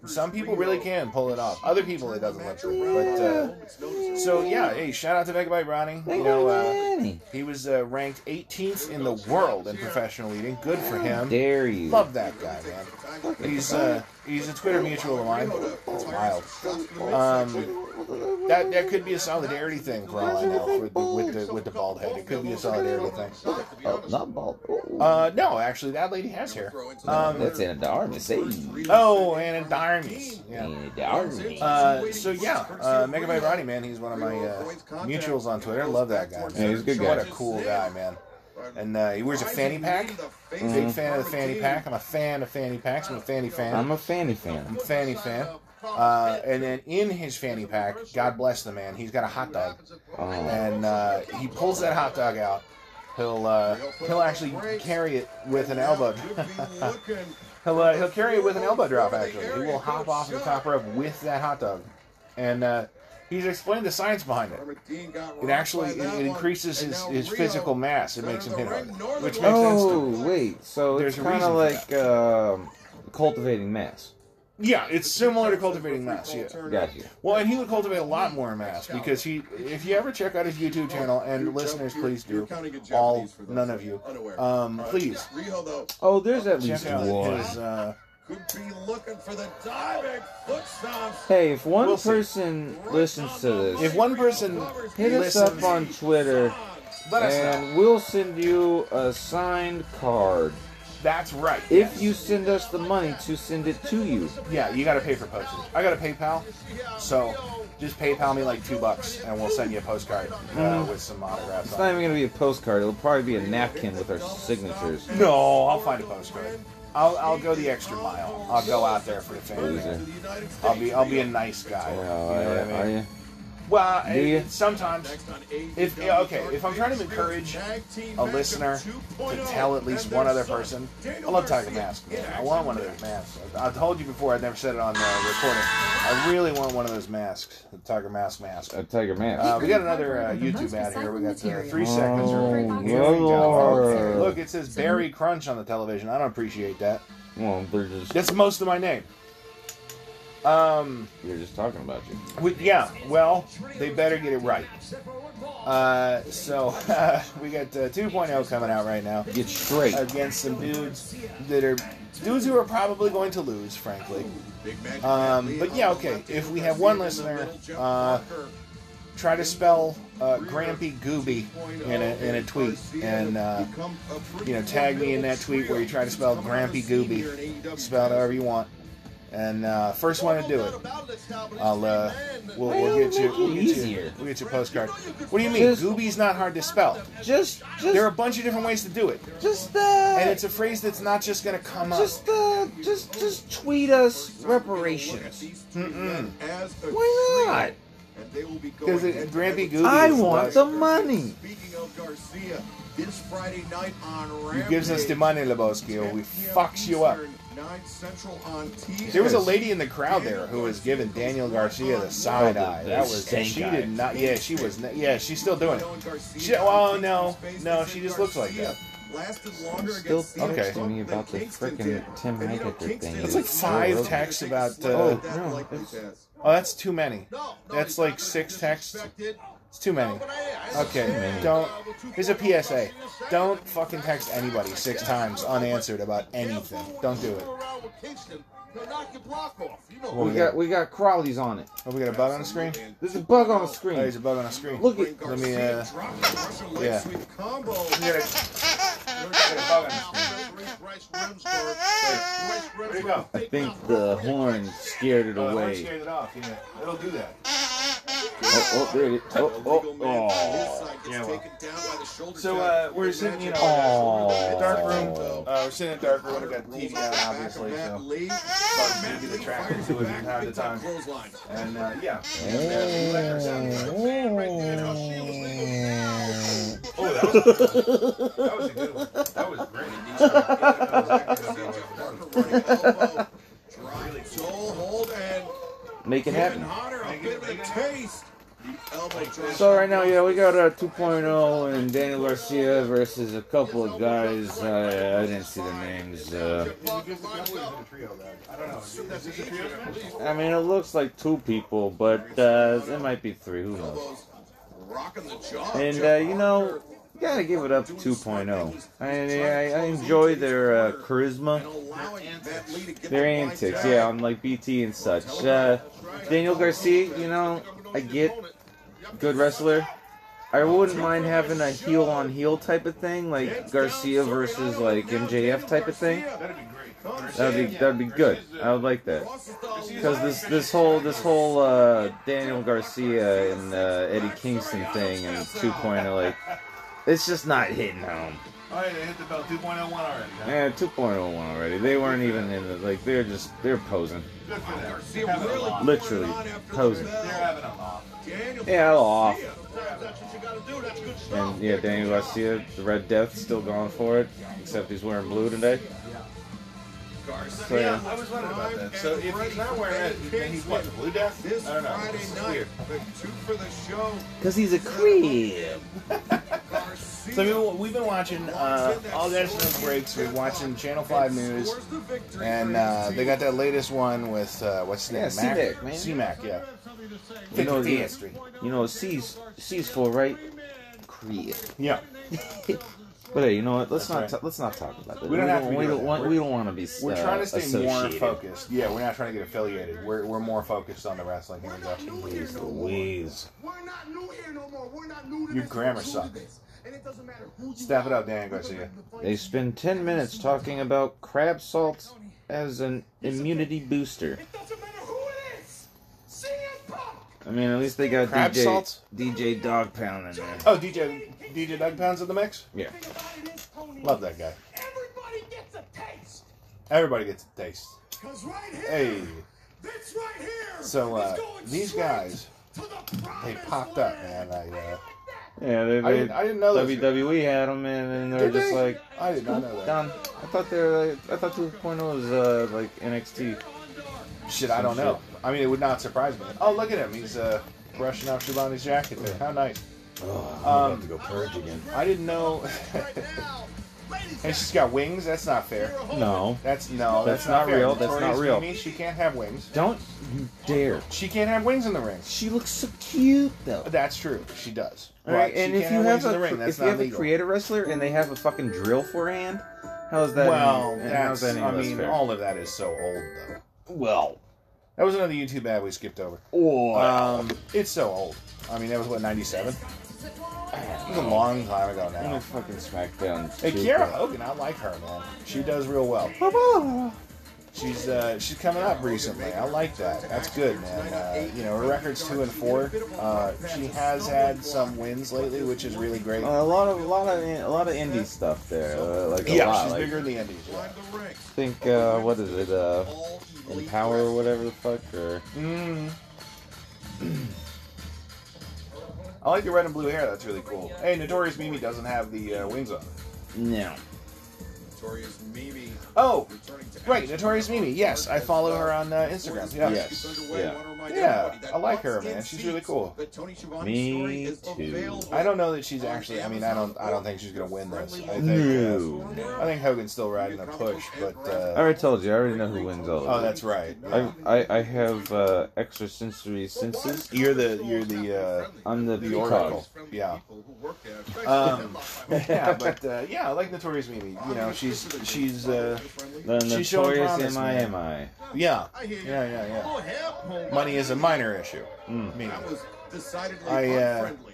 [SPEAKER 1] Some people really can pull it off. Other people it doesn't look good. But uh, so yeah, hey, shout out to Megabyte Ronnie. You know, uh, he was uh, ranked 18th in the world in professional eating. Good for him.
[SPEAKER 2] Dare you?
[SPEAKER 1] Love that guy, man. He's uh, he's a Twitter mutual of mine. It's wild. Um, that that could be a solidarity thing for all I know for the, with the with the bald head. It could be a solidarity thing.
[SPEAKER 2] Oh, not bald.
[SPEAKER 1] Uh, no, actually, that lady has hair. Um,
[SPEAKER 2] that's in a darkness. Hey.
[SPEAKER 1] oh, and a darnies. Yeah.
[SPEAKER 2] In a darkness.
[SPEAKER 1] Uh, so yeah, uh, Megabyte Ronnie, man, he's one of my uh, mutuals on Twitter. Love that guy.
[SPEAKER 2] Yeah, he's a good
[SPEAKER 1] What a cool guy, man. And uh, he wears a fanny pack. Big fan of the fanny pack. I'm a fan of fanny packs. I'm a fanny fan.
[SPEAKER 2] I'm a fanny fan.
[SPEAKER 1] I'm a fanny fan. Uh, and then in his fanny pack, God bless the man, he's got a hot dog,
[SPEAKER 2] Oh.
[SPEAKER 1] and uh, he pulls that hot dog out. He'll uh, he'll actually carry it with an elbow. he'll uh, he'll carry it with an elbow drop. Actually, he will hop off the top rope with that hot dog, and uh, he's explained the science behind it. It actually it, it increases his, his physical mass. It makes him hit harder, which makes sense.
[SPEAKER 2] Oh,
[SPEAKER 1] To,
[SPEAKER 2] wait. So
[SPEAKER 1] There's
[SPEAKER 2] it's kind of like um, cultivating mass.
[SPEAKER 1] yeah, it's similar to cultivating mass. Yeah.
[SPEAKER 2] Got you.
[SPEAKER 1] Well, and he would cultivate a lot more mass because he, if you ever check out his YouTube channel, and listeners, please do, all, none of you, um, please
[SPEAKER 2] Oh, there's at least
[SPEAKER 1] out
[SPEAKER 2] one.
[SPEAKER 1] his, uh,
[SPEAKER 4] Could be looking for the diving foot stomps.
[SPEAKER 2] Hey, if one
[SPEAKER 1] We'll see.
[SPEAKER 2] person listens to this,
[SPEAKER 1] if one person
[SPEAKER 2] hit us up on Twitter,
[SPEAKER 1] let us know.
[SPEAKER 2] and we'll send you a signed card.
[SPEAKER 1] That's right.
[SPEAKER 2] If
[SPEAKER 1] yes.
[SPEAKER 2] you send us the money to send it to you.
[SPEAKER 1] yeah, you got to pay for postage. I got a PayPal, so just PayPal me like two bucks, and we'll send you a postcard uh, with some autographs.
[SPEAKER 2] It's
[SPEAKER 1] on
[SPEAKER 2] not
[SPEAKER 1] it.
[SPEAKER 2] even gonna be a postcard. It'll probably be a napkin with our signatures.
[SPEAKER 1] No, I'll find a postcard. I'll, I'll go the extra mile. I'll go out there for the family. I'll be I'll be a nice guy.
[SPEAKER 2] Yeah,
[SPEAKER 1] you know what I mean?
[SPEAKER 2] Are?
[SPEAKER 1] Well,
[SPEAKER 2] Do you?
[SPEAKER 1] it- sometimes if yeah, okay, if I'm trying to encourage a listener to tell at least one other person, I love Tiger Mask. Man. I want one of those masks. I told you before. I've never said it on the recording. I really want one of those masks, the Tiger Mask mask.
[SPEAKER 2] A tiger mask.
[SPEAKER 1] Uh, we got another uh, YouTube ad here. We got uh, three seconds.
[SPEAKER 2] Oh,
[SPEAKER 1] Here we go. Look, it says Barry Crunch on the television. I don't appreciate that.
[SPEAKER 2] well, they're just
[SPEAKER 1] That's most of my name. Um.
[SPEAKER 2] they're just talking about you.
[SPEAKER 1] We, yeah, well, they better get it right. Uh, so we got uh, 2.0 coming out right now
[SPEAKER 2] Get straight.
[SPEAKER 1] against some dudes that are dudes who are probably going to lose, frankly. Um, but yeah, okay. If we have one listener, uh, try to spell uh, Grampy Gooby in a in a tweet, and uh, you know, tag me in that tweet where you try to spell Grampy Gooby. Spell it however you want. And uh, first one to do it, I'll uh, we'll, we'll get you we'll get you, we'll get you a postcard. What do you mean?
[SPEAKER 2] Just-
[SPEAKER 1] Gooby's not hard to spell.
[SPEAKER 2] Just, just,
[SPEAKER 1] There are a bunch of different ways to do it,
[SPEAKER 2] just, uh,
[SPEAKER 1] and it's a phrase that's not just gonna come up.
[SPEAKER 2] just, uh, just, just tweet us reparations.
[SPEAKER 1] Mm-mm.
[SPEAKER 2] Why not?
[SPEAKER 1] Because Grampy Gooby
[SPEAKER 2] I want the money.
[SPEAKER 4] Speaking of Garcia, this Friday night on
[SPEAKER 1] He
[SPEAKER 4] Rampage.
[SPEAKER 1] gives us the money, Lebowski, or we fucks you up.
[SPEAKER 4] 9 Central on TNT.
[SPEAKER 1] There was a lady in the crowd there who was giving Daniel Garcia the side
[SPEAKER 2] Oh, the-
[SPEAKER 1] eye.
[SPEAKER 2] the
[SPEAKER 1] That was
[SPEAKER 2] stink
[SPEAKER 1] she did not. Yeah, she was. Not, yeah, she's still doing it. She, oh no, no, she just looks like that.
[SPEAKER 4] Lasted longer
[SPEAKER 2] Still
[SPEAKER 4] against
[SPEAKER 1] Okay.
[SPEAKER 2] texting me about the frickin' Tim
[SPEAKER 4] And, you know,
[SPEAKER 2] Heidecker
[SPEAKER 4] Kingston
[SPEAKER 2] thing.
[SPEAKER 1] It's like
[SPEAKER 4] is-
[SPEAKER 1] five
[SPEAKER 2] Oh,
[SPEAKER 1] texts about.
[SPEAKER 2] Oh,
[SPEAKER 1] Uh,
[SPEAKER 2] no, it's-
[SPEAKER 1] oh, that's too many. That's like six texts. It's too many. Okay, don't. Here's a PSA. Don't fucking text anybody six times unanswered about anything. Don't do it. What
[SPEAKER 2] We got, we got crawlies on it.
[SPEAKER 1] Oh, we got a bug on the screen.
[SPEAKER 2] There's a bug on the
[SPEAKER 1] Oh,
[SPEAKER 2] screen.
[SPEAKER 1] there's a bug on the screen.
[SPEAKER 2] Look at,
[SPEAKER 1] Let me. Uh,
[SPEAKER 4] yeah.
[SPEAKER 1] yeah.
[SPEAKER 4] Combo.
[SPEAKER 1] we got a, we got a bug on the screen. Where'd it go?
[SPEAKER 2] I think the horn scared it
[SPEAKER 1] Oh, I
[SPEAKER 2] away.
[SPEAKER 1] scared it off. Yeah, it'll do that.
[SPEAKER 2] Oh, oh, there it is. Oh, oh, oh.
[SPEAKER 1] Yeah, well.
[SPEAKER 4] So
[SPEAKER 1] So uh, we're sitting, you know, in a dark room. Uh, we're sitting in a dark room. We got the TV on, obviously. So bugs may be attracted to it from time to time. And uh, yeah. We let her down. Oh, that was, that was a good one. That was great.
[SPEAKER 4] Joel hold and
[SPEAKER 2] Make it happen.
[SPEAKER 4] Hunter a bit of taste Elbow drop.
[SPEAKER 2] So right now, yeah, we got a 2.0 and Daniel Garcia versus a couple of guys. I, I didn't see the names. Uh, I mean, it looks like two people, but uh, it might be three. Who knows? And uh, you know, you gotta give it up to 2.0. I, I, I enjoy their uh, charisma, their antics, yeah, on like BT and such. Uh, Daniel Garcia, you know, I get good wrestler. I wouldn't mind having a heel on heel type of thing, like Garcia versus like MJF type of thing. That'd be that'd be good. I would like that because this this whole this whole uh, Daniel Garcia and uh, Eddie Kingston thing and 2.0 like it's just not hitting home.
[SPEAKER 1] Oh, yeah, they hit the bell 2.01 already.
[SPEAKER 2] Yeah, 2.01 already. They weren't even in the like they're just they're posing,
[SPEAKER 1] Good for them.
[SPEAKER 4] Really
[SPEAKER 2] literally
[SPEAKER 4] putting it on after
[SPEAKER 2] posing.
[SPEAKER 4] the
[SPEAKER 1] They're having a laugh.
[SPEAKER 2] Yeah, off.
[SPEAKER 4] You gotta do. That's.
[SPEAKER 2] And yeah, Daniel Garcia, the Red Death, still going for it, except he's wearing blue today. So,
[SPEAKER 1] Yeah. I was wondering about that. So if he's not wearing it, then he's what, the Blue Death?
[SPEAKER 4] This
[SPEAKER 1] I don't know.
[SPEAKER 4] Friday night,
[SPEAKER 1] weird.
[SPEAKER 4] the two for the show.
[SPEAKER 2] Cause he's a creep.
[SPEAKER 4] Garcia
[SPEAKER 1] So we, we've been watching uh, all the no breaks. We're watching Channel 5 News.
[SPEAKER 4] scores the victory
[SPEAKER 1] And uh, they got that latest one with, uh, what's his name?
[SPEAKER 2] Yeah, C-Mac, man.
[SPEAKER 1] C-Mac, yeah.
[SPEAKER 2] You know, the
[SPEAKER 1] history.
[SPEAKER 2] You know, C's C's for right. Creep.
[SPEAKER 1] Yeah.
[SPEAKER 2] But hey, you know what? Let's
[SPEAKER 1] That's
[SPEAKER 2] not ta- let's not talk about that.
[SPEAKER 1] We don't have to be
[SPEAKER 2] we don't want
[SPEAKER 1] We're-
[SPEAKER 2] don't want to be.
[SPEAKER 1] We're
[SPEAKER 2] uh,
[SPEAKER 1] trying to stay more focused. Yeah, we're not trying to get affiliated. We're, we're more focused on the wrestling. Here we go.
[SPEAKER 2] Jeez Louise.
[SPEAKER 5] We're not new here no more. We're not new to
[SPEAKER 1] Your
[SPEAKER 5] this.
[SPEAKER 1] grammar
[SPEAKER 5] We're to
[SPEAKER 1] sucks.
[SPEAKER 5] This. And it doesn't matter who you
[SPEAKER 1] Step it up, Dan Garcia.
[SPEAKER 2] They spend ten minutes talking about crab salt as an immunity booster.
[SPEAKER 5] It doesn't matter who it is. CM Punk.
[SPEAKER 2] I mean, at least they got
[SPEAKER 1] Crab
[SPEAKER 2] DJ
[SPEAKER 1] salt?
[SPEAKER 2] DJ Dog Pound in there.
[SPEAKER 1] Oh, DJ DJ Dog Pound's in the mix?
[SPEAKER 2] Yeah.
[SPEAKER 5] Thing about it is, Tony,
[SPEAKER 1] Love that guy.
[SPEAKER 5] Everybody gets a taste.
[SPEAKER 1] Everybody gets a taste.
[SPEAKER 5] Cause right here,
[SPEAKER 1] Hey.
[SPEAKER 5] this right here.
[SPEAKER 1] So, uh,
[SPEAKER 5] is going
[SPEAKER 1] these guys,
[SPEAKER 5] the
[SPEAKER 1] They
[SPEAKER 5] promised
[SPEAKER 1] popped up,
[SPEAKER 5] land.
[SPEAKER 1] man. I, uh,
[SPEAKER 2] Yeah, they,
[SPEAKER 1] I,
[SPEAKER 2] they,
[SPEAKER 1] didn't, I didn't know this.
[SPEAKER 2] WWE had them, and then they're
[SPEAKER 1] Did
[SPEAKER 2] just
[SPEAKER 1] they?
[SPEAKER 2] like
[SPEAKER 1] I did not know that.
[SPEAKER 2] done. I thought they were. Like, I thought 2.0 was uh, like NXT.
[SPEAKER 1] Shit, I don't know. I mean, it would not surprise me. Oh, look at him. He's uh, brushing off Shivani's jacket there. How nice.
[SPEAKER 2] Oh,
[SPEAKER 1] I'm about to
[SPEAKER 2] go purge again.
[SPEAKER 1] I didn't know.
[SPEAKER 5] Right now, ladies
[SPEAKER 1] and she's got wings? That's not fair.
[SPEAKER 2] No,
[SPEAKER 1] That's no.
[SPEAKER 2] That's not
[SPEAKER 1] fair.
[SPEAKER 2] real. That's not
[SPEAKER 1] Notorious
[SPEAKER 2] real.
[SPEAKER 1] Mimi, she can't have wings.
[SPEAKER 2] don't you dare.
[SPEAKER 1] She can't have wings in the ring.
[SPEAKER 2] She looks so cute though.
[SPEAKER 1] That's true. She does.
[SPEAKER 2] All right,
[SPEAKER 1] But
[SPEAKER 2] and
[SPEAKER 1] she
[SPEAKER 2] if
[SPEAKER 1] can't
[SPEAKER 2] you
[SPEAKER 1] wings
[SPEAKER 2] have a
[SPEAKER 1] the ring,
[SPEAKER 2] cre-
[SPEAKER 1] that's
[SPEAKER 2] if you
[SPEAKER 1] not
[SPEAKER 2] have a
[SPEAKER 1] legal.
[SPEAKER 2] creator wrestler and they have a fucking drill for a hand, how's that?
[SPEAKER 1] Well,
[SPEAKER 2] any, how's
[SPEAKER 1] that's.
[SPEAKER 2] that any
[SPEAKER 1] I
[SPEAKER 2] less
[SPEAKER 1] mean,
[SPEAKER 2] fair?
[SPEAKER 1] all of that is so old though.
[SPEAKER 2] well,
[SPEAKER 1] That was another YouTube ad we skipped over.
[SPEAKER 2] oh,
[SPEAKER 1] Um, it's so old. I mean, that was what '97. It was a long time ago now.
[SPEAKER 2] fucking SmackDown.
[SPEAKER 1] Hey. Kiera Hogan, I like her, man. She does real well. She's uh, she's coming up recently. I like that. That's good, man. Uh, you know, her record's two and four. Uh, she has had some wins lately, which is really great.
[SPEAKER 2] Uh, a lot of a lot of a lot of indie stuff there. Uh, like a
[SPEAKER 1] yeah,
[SPEAKER 2] lot.
[SPEAKER 1] she's
[SPEAKER 2] like,
[SPEAKER 1] bigger in the Indies. Yeah.
[SPEAKER 4] Ring.
[SPEAKER 2] think uh, what is it? Uh, Empower or whatever the fuck or
[SPEAKER 1] Mm. I like the red and blue hair. That's really cool. Hey, Notorious Mimi doesn't have the uh, wings on.
[SPEAKER 2] no.
[SPEAKER 4] Notorious Mimi
[SPEAKER 1] Oh,
[SPEAKER 4] returning
[SPEAKER 1] right. Notorious Mimi. Yes, I follow her on uh, Instagram. Yeah.
[SPEAKER 2] Yes. Yeah.
[SPEAKER 1] Yeah, I like her, man. She's really cool.
[SPEAKER 2] Me too.
[SPEAKER 1] I don't know that she's actually. I mean, I don't. I don't think she's gonna win this. I think.
[SPEAKER 2] No.
[SPEAKER 1] Uh, I think Hogan's still riding a push, but.
[SPEAKER 2] I
[SPEAKER 1] Uh,
[SPEAKER 2] already told you. I already know who wins all
[SPEAKER 1] oh,
[SPEAKER 2] of it.
[SPEAKER 1] that's right.
[SPEAKER 2] I, I I have uh, extrasensory senses.
[SPEAKER 1] You're the. You're the. Uh,
[SPEAKER 2] I'm the,
[SPEAKER 1] the oracle. Yeah. Um, yeah, but uh, yeah, I like Notorious Mimi. You know, she's she's uh,
[SPEAKER 2] The
[SPEAKER 1] She's showing
[SPEAKER 2] notorious
[SPEAKER 1] promise,
[SPEAKER 2] M I
[SPEAKER 1] man.
[SPEAKER 2] M I.
[SPEAKER 1] yeah, yeah, yeah, yeah. Money is a minor issue.
[SPEAKER 2] Mm.
[SPEAKER 4] That was decidedly
[SPEAKER 1] I, uh,
[SPEAKER 4] unfriendly.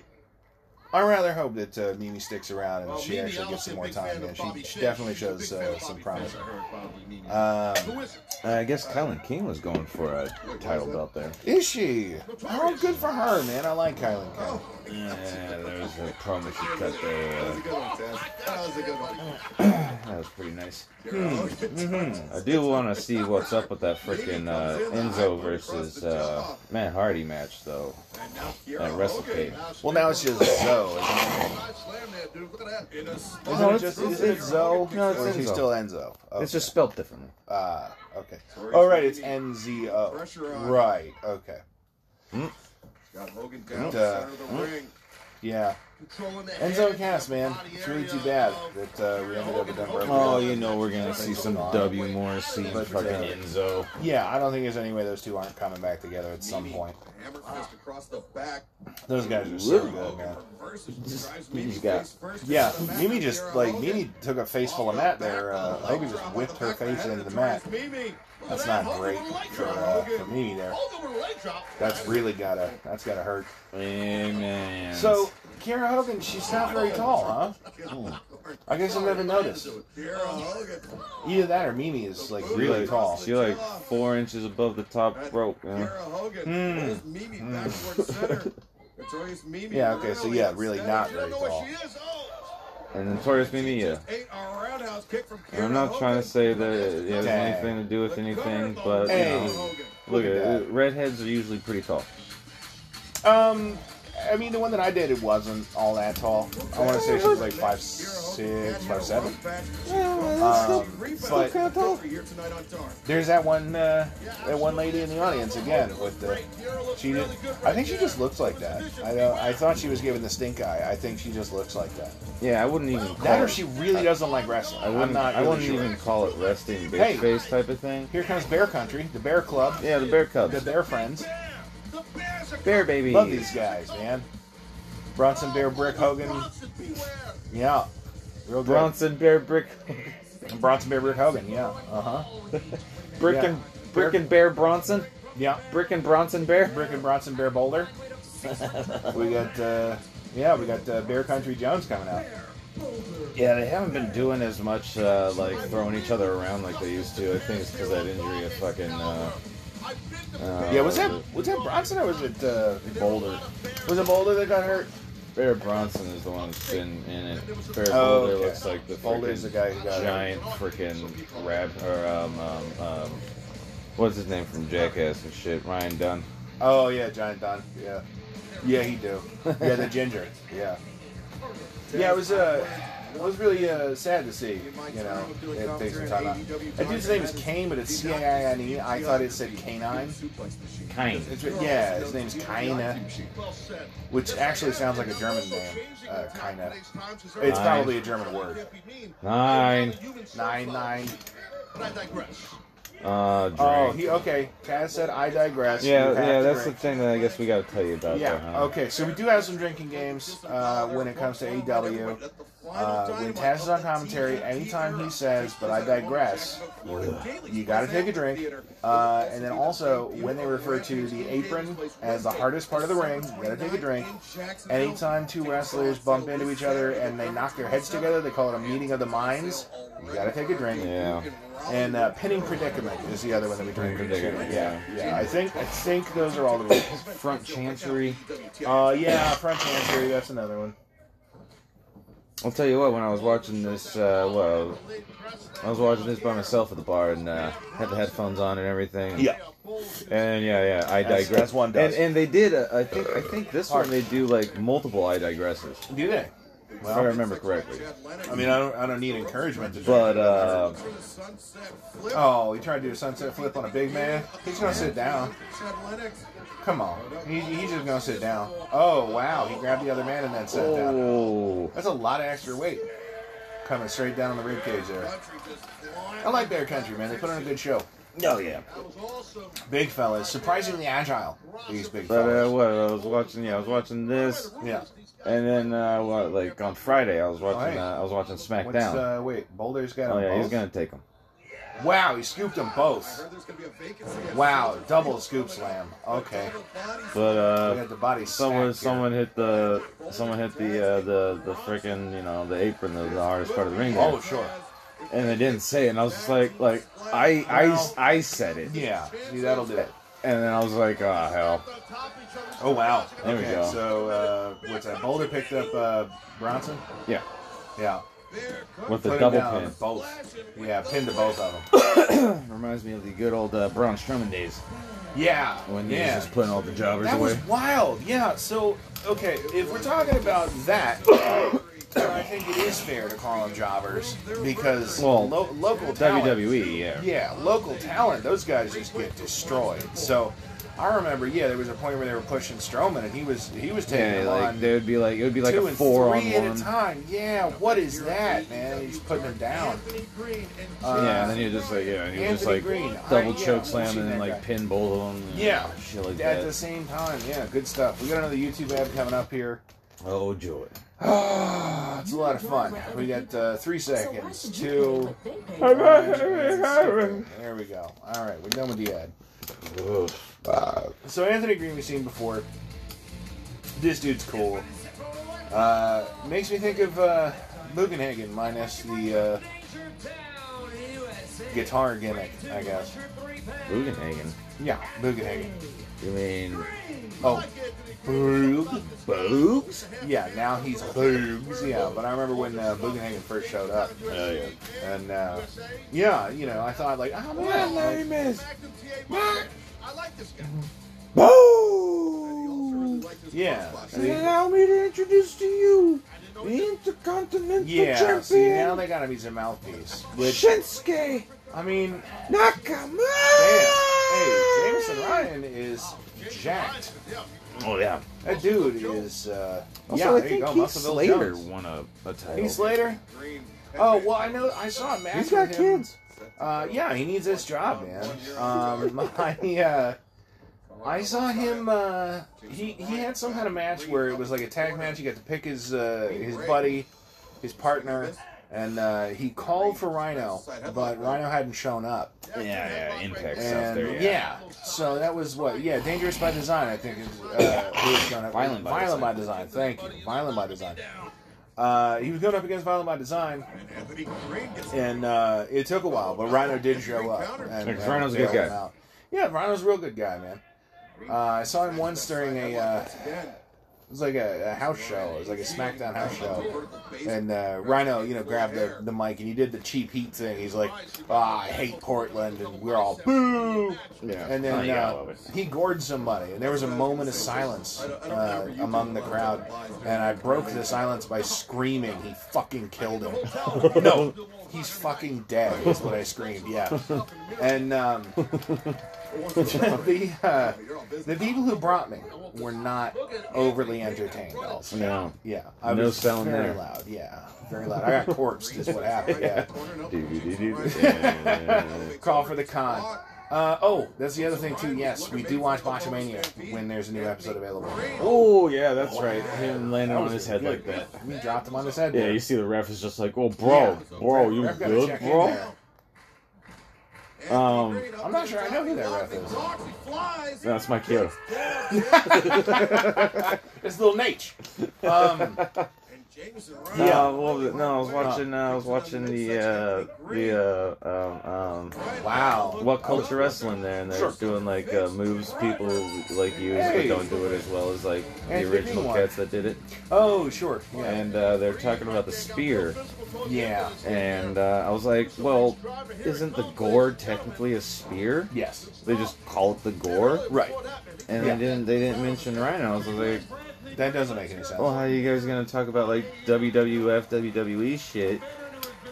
[SPEAKER 1] I rather hope that uh, Mimi sticks around and
[SPEAKER 4] Well,
[SPEAKER 1] she
[SPEAKER 4] Mimi,
[SPEAKER 1] actually gets some more time.
[SPEAKER 4] fan
[SPEAKER 1] Man,
[SPEAKER 4] of Bobby
[SPEAKER 1] she
[SPEAKER 4] Fish.
[SPEAKER 1] definitely shows uh, some promise.
[SPEAKER 4] Fish, I heard.
[SPEAKER 1] Um,
[SPEAKER 4] Who is it?
[SPEAKER 2] Uh, I guess Kilynn King was going for a title belt there.
[SPEAKER 1] is she? Oh, good for her, man. I like Kilynn King.
[SPEAKER 2] Yeah, there was a promo she cut there.
[SPEAKER 4] That was a
[SPEAKER 2] Uh,
[SPEAKER 4] good one, Taz. That was a good one.
[SPEAKER 2] that was pretty nice. I do want to see what's up with that freaking uh, Enzo versus uh, Matt Hardy match, though.
[SPEAKER 4] And now Kiera
[SPEAKER 2] At WrestleCade.
[SPEAKER 1] Well, now it's just Zoe. Isn't
[SPEAKER 4] Nice slam there, dude. Look at that. In a
[SPEAKER 1] it,
[SPEAKER 4] spot.
[SPEAKER 1] isn't it just isn't it Zoe?
[SPEAKER 2] No, it's
[SPEAKER 1] or is he
[SPEAKER 2] Enzo.
[SPEAKER 1] still Enzo? Okay.
[SPEAKER 2] It's just spelled differently.
[SPEAKER 1] Ah, okay. Oh, right, it's N Z O. Right, okay.
[SPEAKER 4] Got Hogan down
[SPEAKER 1] Uh,
[SPEAKER 4] the center of the ring.
[SPEAKER 1] Yeah.
[SPEAKER 5] Controlling the
[SPEAKER 1] Enzo
[SPEAKER 5] head
[SPEAKER 1] and Cass, man. It's really too bad that uh, we ended up with them
[SPEAKER 2] Oh, you know we're gonna see some W Morrissey and
[SPEAKER 1] But,
[SPEAKER 2] fucking
[SPEAKER 1] uh,
[SPEAKER 2] Enzo.
[SPEAKER 1] Yeah, I don't think there's any way those two aren't coming back together at some point.
[SPEAKER 4] Hammer across the back.
[SPEAKER 1] Those guys are so good, man.
[SPEAKER 2] Just-
[SPEAKER 4] Mimi
[SPEAKER 2] just got-
[SPEAKER 1] Yeah,
[SPEAKER 4] into the mat.
[SPEAKER 1] Mimi just like Mimi took a face full of mat there. Uh, Hogan just whipped her face into the mat. That's not great for, uh, for Mimi there.
[SPEAKER 5] Hogan with a leg drop.
[SPEAKER 1] That's really gotta that's gotta hurt.
[SPEAKER 2] Amen.
[SPEAKER 1] So Kiera Hogan, she's not very tall, huh? I guess I never noticed. Either that or Mimi is like really
[SPEAKER 2] like,
[SPEAKER 1] tall.
[SPEAKER 2] She like four inches above the top rope. You know?
[SPEAKER 4] Hogan.
[SPEAKER 1] Hmm.
[SPEAKER 4] Mimi back center. Notorious Mimi.
[SPEAKER 1] Yeah, okay, so yeah, really not
[SPEAKER 4] She
[SPEAKER 1] very tall.
[SPEAKER 4] she is. Oh.
[SPEAKER 2] And Notorious Mimi, yeah.
[SPEAKER 4] Eight a roundhouse kick
[SPEAKER 2] And I'm not trying to say that it has
[SPEAKER 1] Dang.
[SPEAKER 2] anything to do with anything, but you know, look
[SPEAKER 1] Look at
[SPEAKER 2] it. Redheads are usually pretty tall.
[SPEAKER 1] Um, I mean the one that I dated wasn't all that tall. I want to say she was like five six, five seven. Um, but there's that one uh, that one lady in the audience again with the she did, I think she just looks like that. I uh, I thought she was giving the stink eye. I think she just looks like that.
[SPEAKER 2] Yeah, I wouldn't even call
[SPEAKER 1] That or
[SPEAKER 2] it.
[SPEAKER 1] she really doesn't like wrestling.
[SPEAKER 2] I
[SPEAKER 1] I'm
[SPEAKER 2] wouldn't.
[SPEAKER 1] not
[SPEAKER 2] I wouldn't
[SPEAKER 1] sure.
[SPEAKER 2] even call it resting bitch
[SPEAKER 1] Hey.
[SPEAKER 2] face type of thing.
[SPEAKER 1] Here comes Bear Country, the Bear Club,
[SPEAKER 2] Yeah, the Bear Cubs, the
[SPEAKER 1] Bear Friends.
[SPEAKER 5] The Bears are
[SPEAKER 2] Bear baby.
[SPEAKER 1] Love these guys, man. Bronson Bear Brick Hogan, yeah, real good.
[SPEAKER 2] Bronson Bear Brick,
[SPEAKER 1] Bronson Bear Brick Hogan, yeah, uh huh,
[SPEAKER 2] Brick
[SPEAKER 1] Yeah.
[SPEAKER 2] and Brick and Bear Bronson,
[SPEAKER 1] yeah.
[SPEAKER 2] Brick and Bronson Bear.
[SPEAKER 1] Brick and Bronson Bear Boulder. we got, uh, yeah, we got uh, Bear Country Jones coming out.
[SPEAKER 2] Yeah, they haven't been doing as much uh, like throwing each other around like they used to. I think it's because that injury of fucking. Uh, uh,
[SPEAKER 1] Yeah, was that was that Bronson or was it uh,
[SPEAKER 2] Boulder?
[SPEAKER 1] was it Boulder that got hurt?
[SPEAKER 2] Bear Bronson is the one that's been in it. Bear
[SPEAKER 1] Oh,
[SPEAKER 2] Boulder
[SPEAKER 1] okay.
[SPEAKER 2] looks like the
[SPEAKER 1] Boulder's the guy who got hurt.
[SPEAKER 2] giant freaking rap or um, um um what's his name from Jackass and shit? Ryan Dunn.
[SPEAKER 1] Oh yeah, Giant Dunn. Yeah, yeah, he do. Yeah, the ginger. Yeah, yeah. It was uh, it was really uh, sad to see. You know, it takes some time out. That dude's name is Kane, but it's C A I N E. I thought it said canine.
[SPEAKER 2] Kind.
[SPEAKER 1] It's, yeah, his name's Kaina, which actually sounds like a German name. Uh, Kaina. It's probably a German word.
[SPEAKER 5] Can't be mean.
[SPEAKER 2] Nine.
[SPEAKER 1] Nine nine.
[SPEAKER 5] But I digress.
[SPEAKER 2] Uh.
[SPEAKER 1] Oh, he okay. Kaz said, "I digress."
[SPEAKER 2] yeah, yeah.
[SPEAKER 1] to
[SPEAKER 2] That's the thing that I guess we got to tell you about.
[SPEAKER 1] Yeah.
[SPEAKER 2] there, huh?
[SPEAKER 1] Okay. So we do have some drinking games uh, when it comes to AEW. Uh, when Taz is on commentary, anytime he says, "But I digress," you got to take a drink. Uh, and then also, when they refer to the apron as the hardest part of the ring, you got to take a drink. Anytime two wrestlers bump into each other and they knock their heads together, they call it a meeting of the minds. You got to take a drink.
[SPEAKER 2] Yeah.
[SPEAKER 1] And uh, pinning predicament is the other one that we drink.
[SPEAKER 2] Pinning predicament,
[SPEAKER 1] Yeah, yeah. I think I think those are all the rules.
[SPEAKER 2] Front chancery.
[SPEAKER 1] Uh, yeah, front chancery. That's another one.
[SPEAKER 2] I'll tell you what. When I was watching this, uh, well, I was watching this by myself at the bar and uh, had the headphones on and everything.
[SPEAKER 1] Yeah.
[SPEAKER 2] And yeah, yeah, I digress.
[SPEAKER 1] that's one does.
[SPEAKER 2] And, and they did. Uh, I think. I think this one they do like multiple I digresses.
[SPEAKER 1] Do they?
[SPEAKER 2] if I remember correctly.
[SPEAKER 1] I mean, I don't. I don't need encouragement to.
[SPEAKER 2] But uh,
[SPEAKER 1] oh, he tried to do a sunset flip on a big man. He's gonna sit down. Come on, he, he's just gonna sit down. Oh wow, he grabbed the other man and then sat down.
[SPEAKER 2] oh,
[SPEAKER 1] That's a lot of extra weight coming straight down on the rib cage there. I like Bear Country, man. They put on a good show.
[SPEAKER 2] oh yeah.
[SPEAKER 1] Big fellas, surprisingly agile. These big
[SPEAKER 2] But uh,
[SPEAKER 1] fellas.
[SPEAKER 2] what I was watching, yeah, I was watching this,
[SPEAKER 1] Yeah.
[SPEAKER 2] and then uh, what, like on Friday, I was watching,
[SPEAKER 1] hey.
[SPEAKER 2] uh, I was watching
[SPEAKER 1] What's
[SPEAKER 2] SmackDown.
[SPEAKER 1] uh? Wait, Boulder's got
[SPEAKER 2] oh yeah, he's gonna take him.
[SPEAKER 1] Wow, he scooped them both. Wow, double scoop slam. Okay,
[SPEAKER 2] But
[SPEAKER 1] we
[SPEAKER 2] uh,
[SPEAKER 1] the body.
[SPEAKER 2] someone,
[SPEAKER 1] stacked here.
[SPEAKER 2] someone hit the, someone hit the, uh, the, the freaking, you know, the apron, the, the hardest part of the ring. There.
[SPEAKER 1] Oh sure.
[SPEAKER 2] and they didn't say it, and I was just like, like I, I, I said it,
[SPEAKER 1] Yeah, see that'll do it.
[SPEAKER 2] and then I was like, oh hell,
[SPEAKER 1] Oh wow.
[SPEAKER 2] There we
[SPEAKER 1] okay,
[SPEAKER 2] go.
[SPEAKER 1] so uh, what's that? Boulder picked up uh, Bronson.
[SPEAKER 2] yeah,
[SPEAKER 1] Yeah.
[SPEAKER 2] With the
[SPEAKER 1] Put him
[SPEAKER 2] double
[SPEAKER 1] down,
[SPEAKER 2] pin.
[SPEAKER 1] Both. Yeah, pinned to both of them.
[SPEAKER 2] Reminds me of the good old uh, Braun Strowman days
[SPEAKER 1] Yeah.
[SPEAKER 2] when he
[SPEAKER 1] yeah.
[SPEAKER 2] was just putting all the jobbers
[SPEAKER 1] That
[SPEAKER 2] away.
[SPEAKER 1] That was wild. Yeah. So okay, if we're talking about that, I think it is fair to call them jobbers because
[SPEAKER 2] Well,
[SPEAKER 1] lo- local talent.
[SPEAKER 2] WWE, yeah.
[SPEAKER 1] Yeah, local talent. Those guys just get destroyed. So I remember, yeah, there was a point where they were pushing Strowman, and he was he was taking
[SPEAKER 2] Yeah,
[SPEAKER 1] him
[SPEAKER 2] like
[SPEAKER 1] on
[SPEAKER 2] there would be like it would be like
[SPEAKER 1] two
[SPEAKER 2] a
[SPEAKER 1] and
[SPEAKER 2] four on
[SPEAKER 1] three at
[SPEAKER 2] one.
[SPEAKER 1] a time. Yeah, what is that, man? He's putting him down. Uh,
[SPEAKER 2] yeah, and then you just like yeah, and you just like
[SPEAKER 1] Green.
[SPEAKER 2] double
[SPEAKER 1] I- yeah,
[SPEAKER 2] choke
[SPEAKER 1] I've
[SPEAKER 2] slam and then like
[SPEAKER 1] guy.
[SPEAKER 2] pin both of them.
[SPEAKER 1] Yeah,
[SPEAKER 2] shit like
[SPEAKER 1] at
[SPEAKER 2] that.
[SPEAKER 1] the same time. Yeah, good stuff. We got another YouTube ad coming up here.
[SPEAKER 2] Oh joy.
[SPEAKER 1] it's a lot of fun. We got uh, three seconds. Two. There we go. All right, we're done with the ad.
[SPEAKER 2] Ugh.
[SPEAKER 1] So Anthony Green we've seen before. This dude's cool. Uh, makes me think of uh, Bugenhagen minus the uh, guitar gimmick, I guess.
[SPEAKER 2] Bugenhagen.
[SPEAKER 1] Yeah, Bugenhagen.
[SPEAKER 2] You mean
[SPEAKER 1] Oh, Boog.
[SPEAKER 2] Boogs?
[SPEAKER 1] Yeah, now he's Boogs. Yeah, but I remember when uh, Bugenhagen first showed up,
[SPEAKER 2] Oh yeah.
[SPEAKER 1] and uh, yeah, you know, I thought like, oh man, like,
[SPEAKER 2] is
[SPEAKER 5] I like this guy.
[SPEAKER 2] Boo!
[SPEAKER 1] yeah,
[SPEAKER 2] Allow me to introduce to you the Intercontinental
[SPEAKER 1] yeah.
[SPEAKER 2] Champion
[SPEAKER 1] See, now they gotta be some mouthpiece. Which
[SPEAKER 2] Shinsuke
[SPEAKER 1] I mean,
[SPEAKER 2] Nakamura.
[SPEAKER 1] Damn. Hey, Jameson Ryan is jacked.
[SPEAKER 2] Oh yeah.
[SPEAKER 1] That dude is. Uh,
[SPEAKER 2] Also,
[SPEAKER 1] yeah,
[SPEAKER 2] I
[SPEAKER 1] there you
[SPEAKER 2] think
[SPEAKER 1] go.
[SPEAKER 2] Keith Slater won a, a title.
[SPEAKER 1] Heath Slater. Oh well, I know. I saw a match.
[SPEAKER 2] He's got
[SPEAKER 1] with him.
[SPEAKER 2] kids.
[SPEAKER 1] Uh, yeah, he needs this job, man. Um, I uh, I saw him. Uh, he he had some kind of match where it was like a tag match. He got to pick his uh, his buddy, his partner, and uh, he called for Rhino, but Rhino hadn't shown up.
[SPEAKER 2] Yeah, yeah, Impact stuff there.
[SPEAKER 1] yeah. so that was what? Yeah, Dangerous by Design. I think is uh, who was up.
[SPEAKER 2] Violent by
[SPEAKER 1] Violent by Design. Thank you, Violent by Design. Uh, he was going up against Violent by Design,
[SPEAKER 5] Anthony Green gets
[SPEAKER 1] and uh, it took a while, but Rhino did show up. And, and
[SPEAKER 2] Rhino's a good guy.
[SPEAKER 1] Yeah, Rhino's a real good guy, man. Uh, I saw him once during a. It was like a, a house show. It was like a SmackDown house show. And uh, Rhino, you know, grabbed the, the mic and he did the cheap heat thing. He's like, ah, I hate Portland. And we're all, boo!
[SPEAKER 2] Yeah.
[SPEAKER 1] And then uh, he gored somebody, and there was a moment of silence uh, among the crowd. And I broke the silence by screaming, "He fucking killed him!" no, he's fucking dead. Is what I screamed. Yeah, and um, the uh, the people who brought me were not overly entertained. Also,
[SPEAKER 2] No.
[SPEAKER 1] yeah, I
[SPEAKER 2] No
[SPEAKER 1] was
[SPEAKER 2] selling
[SPEAKER 1] very
[SPEAKER 2] there.
[SPEAKER 1] loud. Yeah, very loud. I got corpsed. Is what happened. Yeah. Call for the con. Uh, oh, that's the other thing too. Yes, we do watch Botchamania when there's a new episode available.
[SPEAKER 2] Oh yeah, that's right. Him landing on his head
[SPEAKER 1] good.
[SPEAKER 2] like that.
[SPEAKER 1] We dropped him on his head.
[SPEAKER 2] Yeah, you see the ref is just like, "Oh, bro,
[SPEAKER 1] Yeah.
[SPEAKER 2] bro, you good, bro?" Um,
[SPEAKER 1] I'm not sure I know who that ref is.
[SPEAKER 2] that's my kid.
[SPEAKER 1] It's little Nate. Um,
[SPEAKER 5] Jameson
[SPEAKER 2] Yeah.
[SPEAKER 1] Yeah.
[SPEAKER 2] Well, no, I was watching. Uh, I was watching the uh, the uh, um, um,
[SPEAKER 1] wow.
[SPEAKER 2] WhatCulture wrestling there, and they're
[SPEAKER 1] Sure.
[SPEAKER 2] doing like uh, moves people like use, but don't do it as well as like the original cats that did it.
[SPEAKER 1] Oh, sure. Yeah.
[SPEAKER 2] And uh, they're talking about the spear,
[SPEAKER 1] Yeah.
[SPEAKER 2] and uh, I was like, well, isn't the gore technically a spear?
[SPEAKER 1] Yes.
[SPEAKER 2] They just call it the gore,
[SPEAKER 1] Right.
[SPEAKER 2] and
[SPEAKER 1] Yeah.
[SPEAKER 2] they didn't. They didn't mention rhinos. I was like,
[SPEAKER 1] That doesn't make any sense.
[SPEAKER 2] well, how are you guys gonna talk about like WWF, WWE shit?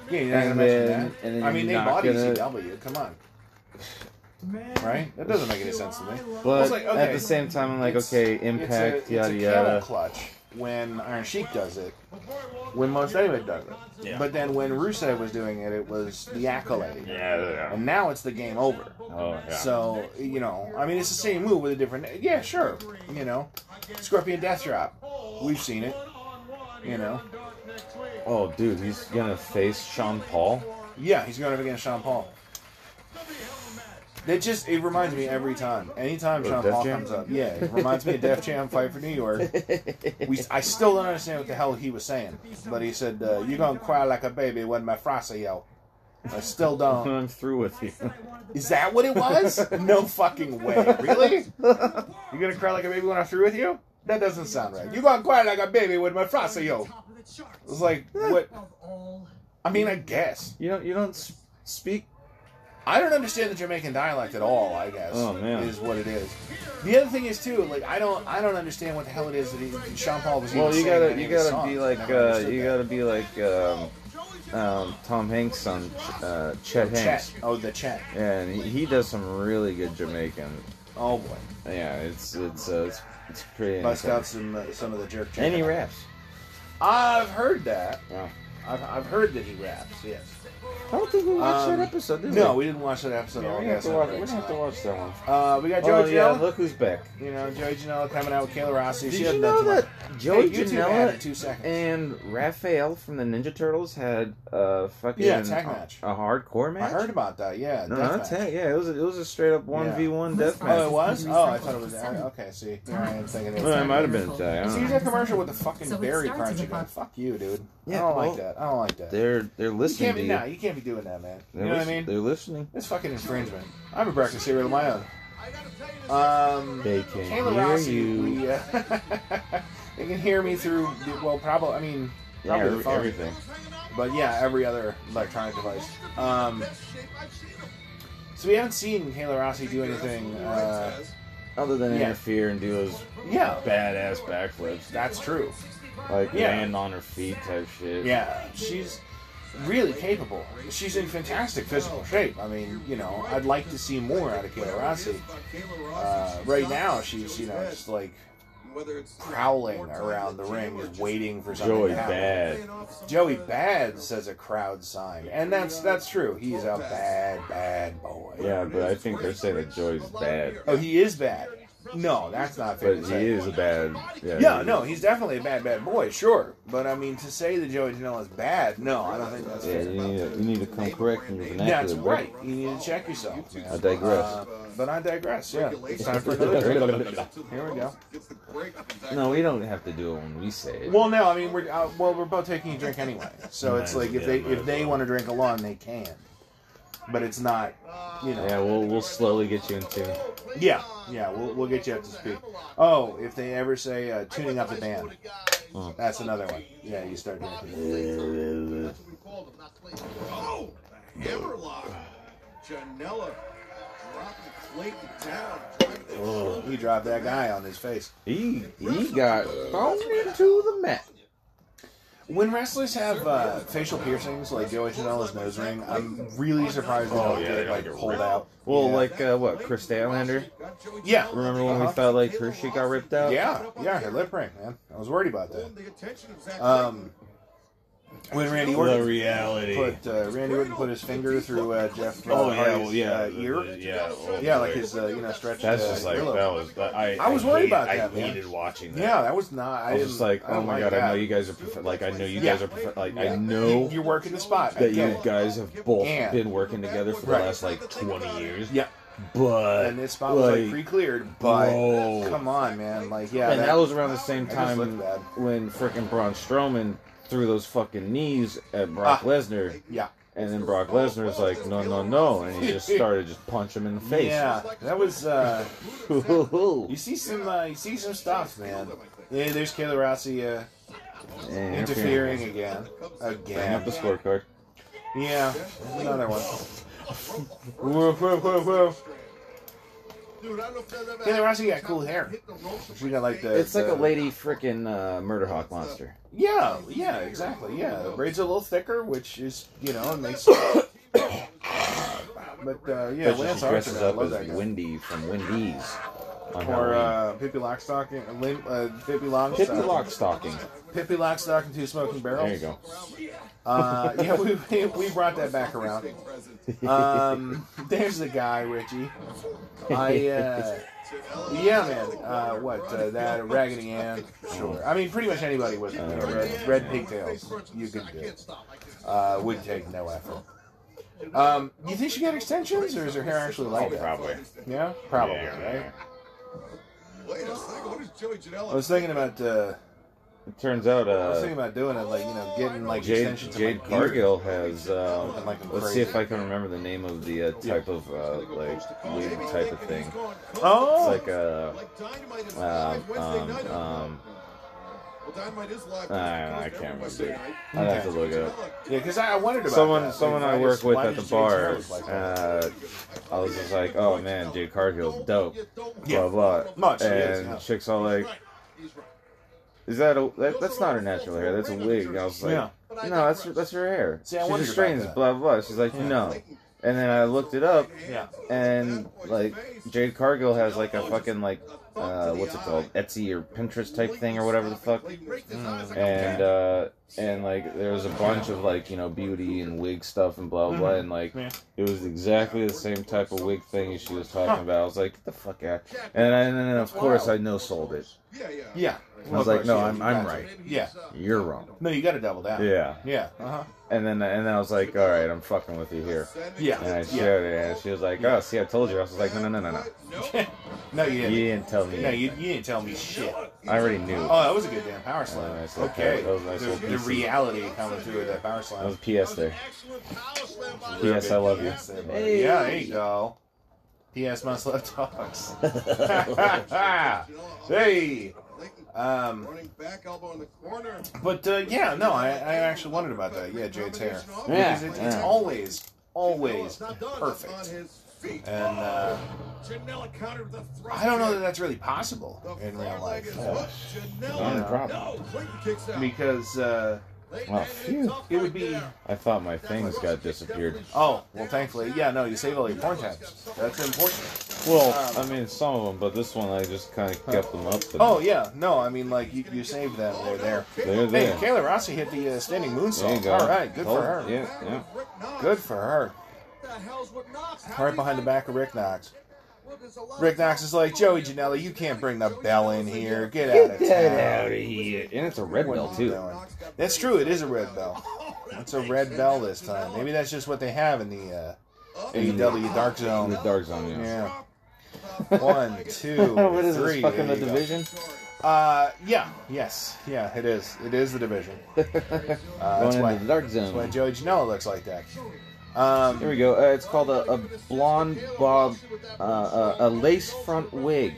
[SPEAKER 1] yeah, you're not gonna
[SPEAKER 2] and
[SPEAKER 1] mention
[SPEAKER 2] then-
[SPEAKER 1] that.
[SPEAKER 2] and then
[SPEAKER 1] I mean, they
[SPEAKER 2] you're
[SPEAKER 1] bought
[SPEAKER 2] not gonna-
[SPEAKER 1] ECW. Come on. Right? That doesn't make any sense to me.
[SPEAKER 2] But
[SPEAKER 1] It's like,
[SPEAKER 2] at
[SPEAKER 1] okay,
[SPEAKER 2] the same time, I'm like,
[SPEAKER 1] It's-
[SPEAKER 2] okay,
[SPEAKER 1] it's
[SPEAKER 2] Impact,
[SPEAKER 1] a,
[SPEAKER 2] yada
[SPEAKER 1] it's a camel
[SPEAKER 2] yada.
[SPEAKER 1] clutch when Iron Sheik does it. When most anybody does it.
[SPEAKER 2] Yeah.
[SPEAKER 1] But then when Rusev was doing it, it was the accolade.
[SPEAKER 2] Yeah, yeah.
[SPEAKER 1] And now it's the game over.
[SPEAKER 2] Oh yeah.
[SPEAKER 1] So, you know, I mean, it's the same move with a different. Yeah, sure. You know, Scorpion Death Drop. We've seen it. You know.
[SPEAKER 2] oh, dude, he's gonna face Sean Paul.
[SPEAKER 1] Yeah, he's going up against Sean Paul. It just it reminds me every time. Anytime Sean Paul comes up, yeah, it reminds me of Def Jam fight for New York. We, I still don't understand what the hell he was saying, but he said, uh, "You're gonna cry like a baby when my frasa yo." I still don't.
[SPEAKER 2] I'm through with you.
[SPEAKER 1] Is that what it was? No fucking way. Really? You're gonna cry like a baby when I'm through with you? That doesn't sound right. You're gonna cry like a baby with my frasa yo. It's like what? I mean, I guess.
[SPEAKER 2] You don't. You don't speak.
[SPEAKER 1] I don't understand the Jamaican dialect at all. I guess.
[SPEAKER 2] Oh, man.
[SPEAKER 1] is what it is. The other thing is too, like I don't, I don't understand what the hell it is that he, Sean Paul was.
[SPEAKER 2] Well, you gotta. You
[SPEAKER 1] any of his
[SPEAKER 2] gotta be like. Uh, you gotta be like. Um, um, Tom Hanks' son, uh, Chet Hanks.
[SPEAKER 1] Chet. Oh, the chat.
[SPEAKER 2] Yeah, and he, he does some really good Jamaican.
[SPEAKER 1] Oh boy,
[SPEAKER 2] Yeah, it's it's uh, it's, it's pretty.
[SPEAKER 1] bust out some uh, some of the jerk. Any
[SPEAKER 2] raps.
[SPEAKER 1] I've heard that.
[SPEAKER 2] Yeah.
[SPEAKER 1] I've, I've heard that he raps. Yes.
[SPEAKER 2] I don't think we watched
[SPEAKER 1] Um,
[SPEAKER 2] that episode, did
[SPEAKER 1] No,
[SPEAKER 2] we?
[SPEAKER 1] we didn't watch that episode.
[SPEAKER 2] Yeah,
[SPEAKER 1] all
[SPEAKER 2] we have
[SPEAKER 1] guys
[SPEAKER 2] to
[SPEAKER 1] have
[SPEAKER 2] watch. We have to watch that one.
[SPEAKER 1] Uh, we got
[SPEAKER 2] Oh
[SPEAKER 1] Joey
[SPEAKER 2] yeah,
[SPEAKER 1] Janela.
[SPEAKER 2] look who's back.
[SPEAKER 1] You know, Joey Janela coming out with Kayla Rossi.
[SPEAKER 2] Did
[SPEAKER 1] she
[SPEAKER 2] you
[SPEAKER 1] hasn't
[SPEAKER 2] know
[SPEAKER 1] done too
[SPEAKER 2] that. Joey
[SPEAKER 1] hey, YouTube ad in
[SPEAKER 2] Janela
[SPEAKER 1] two seconds.
[SPEAKER 2] and Raphael from the Ninja Turtles had a fucking
[SPEAKER 1] Yeah, tag match.
[SPEAKER 2] a, hardcore match?
[SPEAKER 1] I heard about that. Yeah,
[SPEAKER 2] No, not
[SPEAKER 1] match.
[SPEAKER 2] tag. Yeah, it was a, it was a straight up one v one death match.
[SPEAKER 1] Oh, it was. Oh, I thought it was. Okay, see, here I am thinking it
[SPEAKER 2] Well, it might have been a tag. I
[SPEAKER 1] See
[SPEAKER 2] don't
[SPEAKER 1] that commercial with the fucking
[SPEAKER 6] So it
[SPEAKER 1] berry
[SPEAKER 6] starts
[SPEAKER 1] crunchy
[SPEAKER 6] as a
[SPEAKER 1] guy. Fuck you, dude.
[SPEAKER 2] Yeah,
[SPEAKER 1] I don't
[SPEAKER 2] well,
[SPEAKER 1] like that. I don't like that.
[SPEAKER 2] They're they're listening.
[SPEAKER 1] you can't
[SPEAKER 2] to
[SPEAKER 1] be
[SPEAKER 2] you.
[SPEAKER 1] nah, you can't be doing that, man. You
[SPEAKER 2] They're,
[SPEAKER 1] know what I mean?
[SPEAKER 2] they're listening.
[SPEAKER 1] It's fucking infringement. I have a breakfast cereal of my own. Um,
[SPEAKER 2] They can
[SPEAKER 1] Kayla
[SPEAKER 2] hear
[SPEAKER 1] Rossi,
[SPEAKER 2] you.
[SPEAKER 1] we, uh, they can hear me through. Well, probably. I mean,
[SPEAKER 2] Yeah,
[SPEAKER 1] probably the phone.
[SPEAKER 2] everything.
[SPEAKER 1] But yeah, every other electronic device. Um, so we haven't seen Kayla Rossi do anything. Uh,
[SPEAKER 2] Other than
[SPEAKER 1] Yeah.
[SPEAKER 2] interfere and do those
[SPEAKER 1] yeah,
[SPEAKER 2] badass backflips,
[SPEAKER 1] that's true.
[SPEAKER 2] Like
[SPEAKER 1] Yeah.
[SPEAKER 2] land on her feet type shit.
[SPEAKER 1] Yeah, she's really capable. She's in fantastic physical shape. I mean, you know, I'd like to see more out of Kayla Rossi. Uh, right now, she's you know just like prowling around the ring, just waiting for something
[SPEAKER 2] Joey
[SPEAKER 1] to happen.
[SPEAKER 2] bad.
[SPEAKER 1] Joey Bad says a crowd sign, and that's that's true. He's a bad, bad boy.
[SPEAKER 2] Yeah, but I think they're saying that Joey's bad.
[SPEAKER 1] Oh, he is bad. No, that's not fair.
[SPEAKER 2] But
[SPEAKER 1] to
[SPEAKER 2] he
[SPEAKER 1] say.
[SPEAKER 2] is a bad. Yeah,
[SPEAKER 1] Yeah,
[SPEAKER 2] he-
[SPEAKER 1] no, he's definitely a bad, bad boy, sure. But I mean, to say that Joey Janela is bad, no, I don't think that's
[SPEAKER 2] Yeah,
[SPEAKER 1] fair.
[SPEAKER 2] you need, to, you need to come correct in your vernacular.
[SPEAKER 1] That's
[SPEAKER 2] bro.
[SPEAKER 1] right. You need to check yourself. man.
[SPEAKER 2] I digress.
[SPEAKER 1] Uh, but I digress. Yeah, it's time for another drink. Here we go.
[SPEAKER 2] No, we don't have to do it when we say it.
[SPEAKER 1] Well, no, I mean we're uh, well, we're both taking a drink anyway, so it's like if they if they want to drink along, they can. But it's not, you know.
[SPEAKER 2] yeah, we'll we'll slowly get you into.
[SPEAKER 1] Yeah, yeah, we'll, we'll get you up to speed. Oh, if they ever say uh, tuning up the band, that's another one. Yeah, you start doing it.
[SPEAKER 5] Oh, hammerlock. Down.
[SPEAKER 2] Oh.
[SPEAKER 1] He dropped that guy on his face.
[SPEAKER 2] He he got thrown into the mat.
[SPEAKER 1] When wrestlers have uh, facial piercings like Joey Janela's nose ring, I'm really surprised they don't
[SPEAKER 2] Oh, yeah,
[SPEAKER 1] get like
[SPEAKER 2] get
[SPEAKER 1] pulled out.
[SPEAKER 2] Well,
[SPEAKER 1] yeah.
[SPEAKER 2] like uh, what Kris Statlander?
[SPEAKER 1] yeah,
[SPEAKER 2] Remember when
[SPEAKER 1] Uh-huh.
[SPEAKER 2] we felt like her shit got ripped out?
[SPEAKER 1] Yeah, yeah, her lip ring, man. I was worried about that.
[SPEAKER 5] the attention of Zack
[SPEAKER 1] Um, when Randy
[SPEAKER 2] The
[SPEAKER 1] Orton
[SPEAKER 2] reality.
[SPEAKER 1] put uh, Randy Orton put his finger through uh, Jeff. Uh,
[SPEAKER 2] oh yeah,
[SPEAKER 1] Hardy's,
[SPEAKER 2] yeah,
[SPEAKER 1] uh, ear.
[SPEAKER 2] yeah,
[SPEAKER 1] Yeah, like his uh, you know stretched.
[SPEAKER 2] That's
[SPEAKER 1] uh,
[SPEAKER 2] just like that was. That, I
[SPEAKER 1] I was
[SPEAKER 2] I
[SPEAKER 1] worried about
[SPEAKER 2] I
[SPEAKER 1] that, man.
[SPEAKER 2] hated watching that.
[SPEAKER 1] Yeah, that was not. I,
[SPEAKER 2] I was just like, oh my
[SPEAKER 1] like
[SPEAKER 2] god, I know you guys are prof- like, I know you
[SPEAKER 1] Yeah.
[SPEAKER 2] guys are prof- like, I know
[SPEAKER 1] you're working the spot.
[SPEAKER 2] That you guys have both
[SPEAKER 1] And-
[SPEAKER 2] been working together for the last like 20 years.
[SPEAKER 1] Yeah,
[SPEAKER 2] But
[SPEAKER 1] and this spot was like
[SPEAKER 2] like,
[SPEAKER 1] pre-cleared, but
[SPEAKER 2] bro.
[SPEAKER 1] come on, man, like yeah,
[SPEAKER 2] and that, was around the same time when freaking Braun Strowman threw those fucking knees at Brock
[SPEAKER 1] Ah.
[SPEAKER 2] Lesnar,
[SPEAKER 1] yeah,
[SPEAKER 2] and then Brock Lesnar was like, no, no, no, and he just started just punch him in the face.
[SPEAKER 1] yeah, that was. uh You see some, uh, you see some stuff, man. Yeah, there's Kayla Rossi uh, interfering again, again.
[SPEAKER 2] Bring up the scorecard.
[SPEAKER 1] Yeah, another one.
[SPEAKER 5] Dude, I don't know if that ever
[SPEAKER 1] Kayla Rossi got cool hair.
[SPEAKER 5] Hit.
[SPEAKER 1] She got like the.
[SPEAKER 2] It's like a lady freaking uh, murder hawk monster.
[SPEAKER 1] Yeah, yeah, exactly. Yeah, the braids are a little thicker, which is you know it makes. but uh, yeah,
[SPEAKER 2] Especially
[SPEAKER 1] Lance
[SPEAKER 2] she dresses
[SPEAKER 1] Archer, I
[SPEAKER 2] up
[SPEAKER 1] love
[SPEAKER 2] as
[SPEAKER 1] that guy.
[SPEAKER 2] Wendy from Wendy's.
[SPEAKER 1] Or uh, Pippi Lockstock, uh, uh, Pippi Longstock,
[SPEAKER 2] Pippi Lockstocking.
[SPEAKER 1] Pippi Lockstock and Two Smoking Barrels.
[SPEAKER 2] There you go.
[SPEAKER 1] Uh, yeah, we, we, we brought that back around. Um, there's the guy, Richie. I, uh, yeah, man. Uh, what, uh, that Raggedy Ann? Sure. I mean, pretty much anybody with know, red, red pigtails, you could do. Uh, would take no effort. Um, you think she got extensions, or is her hair actually like
[SPEAKER 2] Oh,
[SPEAKER 1] that?
[SPEAKER 2] probably.
[SPEAKER 1] Yeah, probably,
[SPEAKER 2] Yeah.
[SPEAKER 1] right?
[SPEAKER 5] Wait a second. What is Joey Janela?
[SPEAKER 1] I was thinking about, uh,
[SPEAKER 2] It turns out
[SPEAKER 1] I was
[SPEAKER 2] uh,
[SPEAKER 1] thinking about doing it, like you know, getting like
[SPEAKER 2] Jade,
[SPEAKER 1] extensions
[SPEAKER 2] Jade
[SPEAKER 1] to my beard.
[SPEAKER 2] Cargill has. Uh,
[SPEAKER 1] Looking like I'm
[SPEAKER 2] let's
[SPEAKER 1] crazy.
[SPEAKER 2] see if I can remember the name of the uh, type of uh, like wig type of thing.
[SPEAKER 1] Oh,
[SPEAKER 2] It's like a.
[SPEAKER 5] Like Dynamite is
[SPEAKER 2] Um,
[SPEAKER 5] live Wednesday
[SPEAKER 2] um,
[SPEAKER 5] night.
[SPEAKER 2] um,
[SPEAKER 5] well, is live.
[SPEAKER 2] I, I can't remember. I'd have to look it up.
[SPEAKER 1] yeah, because I wondered about
[SPEAKER 2] Someone,
[SPEAKER 1] that.
[SPEAKER 2] someone
[SPEAKER 1] Like,
[SPEAKER 2] I
[SPEAKER 1] why
[SPEAKER 2] work with at the
[SPEAKER 1] does Jade's hair
[SPEAKER 2] bar,
[SPEAKER 1] like
[SPEAKER 2] uh, I was just like, "Oh man, Jade Cargill's dope."
[SPEAKER 1] Yeah.
[SPEAKER 2] Blah blah.
[SPEAKER 1] Much,
[SPEAKER 2] and
[SPEAKER 1] yeah.
[SPEAKER 2] chicks all like, "Is that a? That, that's not her natural hair. That's a wig." And I was like,
[SPEAKER 1] Yeah.
[SPEAKER 2] "No, that's her, that's her hair."
[SPEAKER 1] See, I
[SPEAKER 2] she
[SPEAKER 1] wondered
[SPEAKER 2] just
[SPEAKER 1] about
[SPEAKER 2] straightens blah blah. She's like, "No." And then I looked it up,
[SPEAKER 1] Yeah.
[SPEAKER 2] and like Jade Cargill has like a fucking like uh, what's it called? Etsy or Pinterest type thing or whatever the fuck, and uh, and like there was a bunch of like you know beauty and wig stuff and blah blah, blah and like it was exactly the same type of wig thing she was talking about. I was like, get the fuck out, and, I, and then of course I no sold it.
[SPEAKER 5] Yeah, yeah.
[SPEAKER 1] Yeah.
[SPEAKER 2] I was like, no, I'm I'm right.
[SPEAKER 1] Yeah.
[SPEAKER 2] You're wrong.
[SPEAKER 1] No, you got to double down.
[SPEAKER 2] Yeah,
[SPEAKER 1] Yeah. Uh huh.
[SPEAKER 2] and then and then I was like, all right, I'm fucking with you here.
[SPEAKER 1] Yeah.
[SPEAKER 2] And I
[SPEAKER 1] yeah.
[SPEAKER 2] showed it, and she was like, "Oh, see, I told you." I was like, "No, no, no, no, no.
[SPEAKER 1] No, you
[SPEAKER 2] You
[SPEAKER 1] didn't.
[SPEAKER 2] You didn't tell me.
[SPEAKER 1] No, you, you didn't tell me shit.
[SPEAKER 2] I already knew."
[SPEAKER 1] Oh, that was a good damn power slam.
[SPEAKER 2] Oh, nice little
[SPEAKER 1] okay.
[SPEAKER 2] power- that was a nice
[SPEAKER 1] the,
[SPEAKER 2] little
[SPEAKER 1] the
[SPEAKER 2] piece of-
[SPEAKER 1] reality coming through with that power slam.
[SPEAKER 2] That
[SPEAKER 1] slam.
[SPEAKER 2] was PS there. P.S. I love you.
[SPEAKER 1] Yes, there, buddy. Yeah, there you go. P.S. Must Love Talks. hey. Um,
[SPEAKER 5] Running back elbow in the corner.
[SPEAKER 1] but uh, yeah, no, I, I actually wondered about that. Yeah, Jade's hair.
[SPEAKER 2] Yeah,
[SPEAKER 1] Because it, it's
[SPEAKER 2] yeah.
[SPEAKER 1] always, always
[SPEAKER 5] On
[SPEAKER 1] perfect.
[SPEAKER 5] his feet.
[SPEAKER 1] And uh,
[SPEAKER 5] Janela countered with a thrust
[SPEAKER 1] I don't know that that's really possible
[SPEAKER 5] The
[SPEAKER 1] in real
[SPEAKER 5] front leg
[SPEAKER 1] life.
[SPEAKER 5] is hooked. Janela.
[SPEAKER 2] Not
[SPEAKER 1] Yeah.
[SPEAKER 2] problem.
[SPEAKER 5] No, Clayton kicks out.
[SPEAKER 1] Because, uh,
[SPEAKER 5] Late
[SPEAKER 2] Well, phew.
[SPEAKER 1] It would be-
[SPEAKER 2] I thought my things got disappeared.
[SPEAKER 1] oh, well, thankfully, yeah, no, you save all your porn tabs. That's important.
[SPEAKER 2] Well, I mean, some of them, but this one I just kind of kept them up. And
[SPEAKER 1] Oh, yeah, no, I mean, like, you, you saved them. They're there.
[SPEAKER 2] they're there. Hey.
[SPEAKER 1] Kayla Rossi hit the uh, standing
[SPEAKER 2] There
[SPEAKER 1] moonsault.
[SPEAKER 2] go.
[SPEAKER 1] All right, good
[SPEAKER 2] Oh,
[SPEAKER 1] for her.
[SPEAKER 2] Yeah, yeah.
[SPEAKER 1] Good for her.
[SPEAKER 5] What the hell's with Knox? How
[SPEAKER 1] Right behind the back of Rick Knox. Rick Knox is like, Joey Janela, you can't bring the bell in here. Get out of
[SPEAKER 2] Get out of here. And it's a red
[SPEAKER 1] What you
[SPEAKER 2] too.
[SPEAKER 1] doing? That's true. It is a red bell. It's a red bell this time. Maybe that's just what they have in the uh, AEW Dark
[SPEAKER 2] In
[SPEAKER 1] Zone.
[SPEAKER 2] the dark zone, yeah.
[SPEAKER 1] Yeah. One, two,
[SPEAKER 2] what is
[SPEAKER 1] three.
[SPEAKER 2] this, fucking
[SPEAKER 1] There
[SPEAKER 2] the
[SPEAKER 1] you go.
[SPEAKER 2] division?
[SPEAKER 1] Uh, yeah, yes, yeah, it is. It is the division. Uh,
[SPEAKER 2] Going
[SPEAKER 1] that's why,
[SPEAKER 2] into the dark
[SPEAKER 1] that's why
[SPEAKER 2] zone.
[SPEAKER 1] Joey Janela looks like that. Um,
[SPEAKER 2] Here we go. Uh, it's called a, a blonde bob, uh, uh, a lace front wig.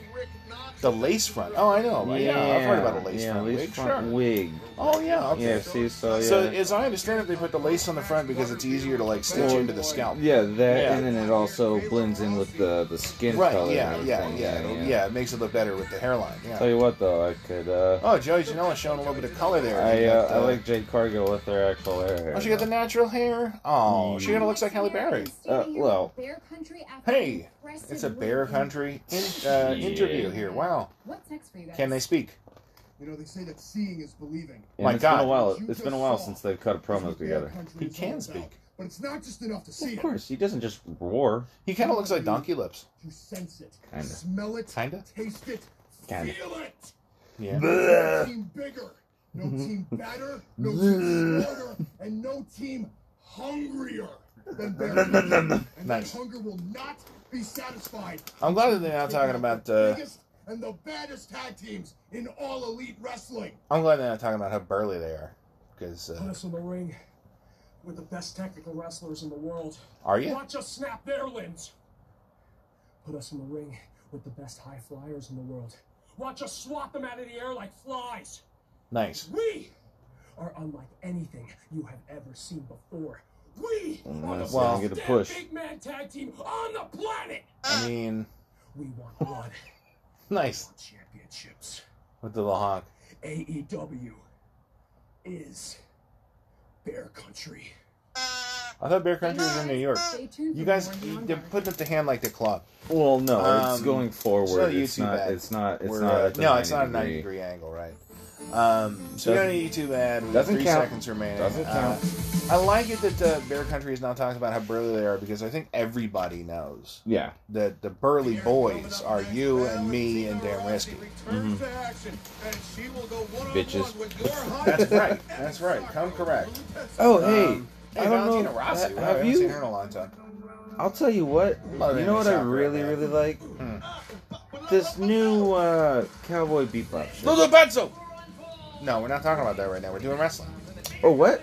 [SPEAKER 1] the lace front. Oh, I know. Yeah, I've heard about a lace
[SPEAKER 2] yeah,
[SPEAKER 1] front
[SPEAKER 2] lace
[SPEAKER 1] wig.
[SPEAKER 2] front
[SPEAKER 1] Sure.
[SPEAKER 2] wig.
[SPEAKER 1] Oh, yeah. Okay.
[SPEAKER 2] Yeah, see, so yeah.
[SPEAKER 1] So, as I understand it, they put the lace on the front because it's easier to like stitch
[SPEAKER 2] Well,
[SPEAKER 1] into the scalp.
[SPEAKER 2] Yeah, that,
[SPEAKER 1] Yeah.
[SPEAKER 2] and then it also blends in with the the skin
[SPEAKER 1] Right.
[SPEAKER 2] color.
[SPEAKER 1] Yeah.
[SPEAKER 2] and
[SPEAKER 1] Yeah. Yeah. yeah. It makes it look better with the hairline. Yeah.
[SPEAKER 2] Tell you what, though, I could. Uh,
[SPEAKER 1] Oh, Joey Janela showing a little bit of color there.
[SPEAKER 2] I uh,
[SPEAKER 1] got,
[SPEAKER 2] I like Jade Cargill with her actual hair.
[SPEAKER 1] Oh, she got the natural hair. Oh, she kind of looks like Halle Berry.
[SPEAKER 2] Uh, well,
[SPEAKER 1] Hey, It's a Bear Country in, uh, interview here. Wow.
[SPEAKER 6] What's next for you guys?
[SPEAKER 1] Can they speak?
[SPEAKER 5] You know, they say that seeing is believing.
[SPEAKER 2] and
[SPEAKER 1] My
[SPEAKER 2] it's
[SPEAKER 1] God.
[SPEAKER 2] been a while. It's been a while since they've cut promos together.
[SPEAKER 1] He can speak.
[SPEAKER 5] But it's not just enough to see
[SPEAKER 2] Of
[SPEAKER 5] it.
[SPEAKER 2] course, he doesn't just roar.
[SPEAKER 1] He kind of looks like Donkey Lips.
[SPEAKER 5] You sense it.
[SPEAKER 2] Kinda.
[SPEAKER 5] Smell it.
[SPEAKER 1] Kinda.
[SPEAKER 5] Taste it.
[SPEAKER 2] Kinda.
[SPEAKER 5] Feel it.
[SPEAKER 1] Yeah.
[SPEAKER 5] No team bigger. No team better. No team smarter. And no team hungrier than Bear And
[SPEAKER 1] Nice.
[SPEAKER 5] that hunger will not be satisfied.
[SPEAKER 1] I'm glad that they're not talking about.
[SPEAKER 5] the
[SPEAKER 1] Uh,
[SPEAKER 5] biggest and the baddest tag teams in all elite wrestling.
[SPEAKER 1] I'm glad they're not talking about how burly they are. Because
[SPEAKER 7] Put
[SPEAKER 1] uh,
[SPEAKER 7] us in the ring with the best technical wrestlers in the world.
[SPEAKER 1] are you?
[SPEAKER 7] Watch us snap their limbs. Put us in the ring with the best high flyers in the world. Watch us swat them out of the air like flies.
[SPEAKER 1] Nice.
[SPEAKER 7] We are unlike anything you have ever seen before. We are the
[SPEAKER 2] Well-
[SPEAKER 7] best
[SPEAKER 2] Get a push.
[SPEAKER 7] big man tag team on the planet.
[SPEAKER 1] I mean,
[SPEAKER 7] We want blood,
[SPEAKER 1] nice
[SPEAKER 7] championships.
[SPEAKER 1] with the little honk.
[SPEAKER 7] AEW is Bear Country.
[SPEAKER 1] I thought Bear Country was in New York. You guys,
[SPEAKER 6] more
[SPEAKER 1] you-
[SPEAKER 6] Beyond
[SPEAKER 1] they're putting up the hand like the club.
[SPEAKER 2] Well, no, it's
[SPEAKER 1] Um,
[SPEAKER 2] going forward.
[SPEAKER 1] it's not
[SPEAKER 2] It's
[SPEAKER 1] YouTube
[SPEAKER 2] not.
[SPEAKER 1] ad.
[SPEAKER 2] It's not. It's
[SPEAKER 1] We're,
[SPEAKER 2] not.
[SPEAKER 1] uh,
[SPEAKER 2] at the
[SPEAKER 1] no, it's not a
[SPEAKER 2] 90
[SPEAKER 1] 90 degree angle, right? Um, so we got a YouTube ad. We got
[SPEAKER 2] Doesn't
[SPEAKER 1] three
[SPEAKER 2] count.
[SPEAKER 1] seconds remaining.
[SPEAKER 2] Doesn't count.
[SPEAKER 1] Uh, I like it that uh, Bear Country is now talking about how burly they are because I think everybody knows
[SPEAKER 2] Yeah.
[SPEAKER 1] that the burly boys are you and me and Dan Risky.
[SPEAKER 5] Returns to action, and she will go one-on-one
[SPEAKER 2] Bitches.
[SPEAKER 5] with your high
[SPEAKER 1] That's right. That's right. Come correct.
[SPEAKER 2] Oh, hey.
[SPEAKER 1] Um, hey,
[SPEAKER 2] I don't
[SPEAKER 1] Valentina
[SPEAKER 2] know.
[SPEAKER 1] Rossi.
[SPEAKER 2] ha-
[SPEAKER 1] Wow,
[SPEAKER 2] have
[SPEAKER 1] haven't seen
[SPEAKER 2] you?
[SPEAKER 1] her in a long time.
[SPEAKER 2] I'll tell you what.
[SPEAKER 1] Love
[SPEAKER 2] You know what I really,
[SPEAKER 1] Sakura,
[SPEAKER 2] really like? This new uh, Cowboy Bebop shit.
[SPEAKER 1] Lulu Benzo! No, we're not talking about that right now. We're doing wrestling.
[SPEAKER 2] Oh, what?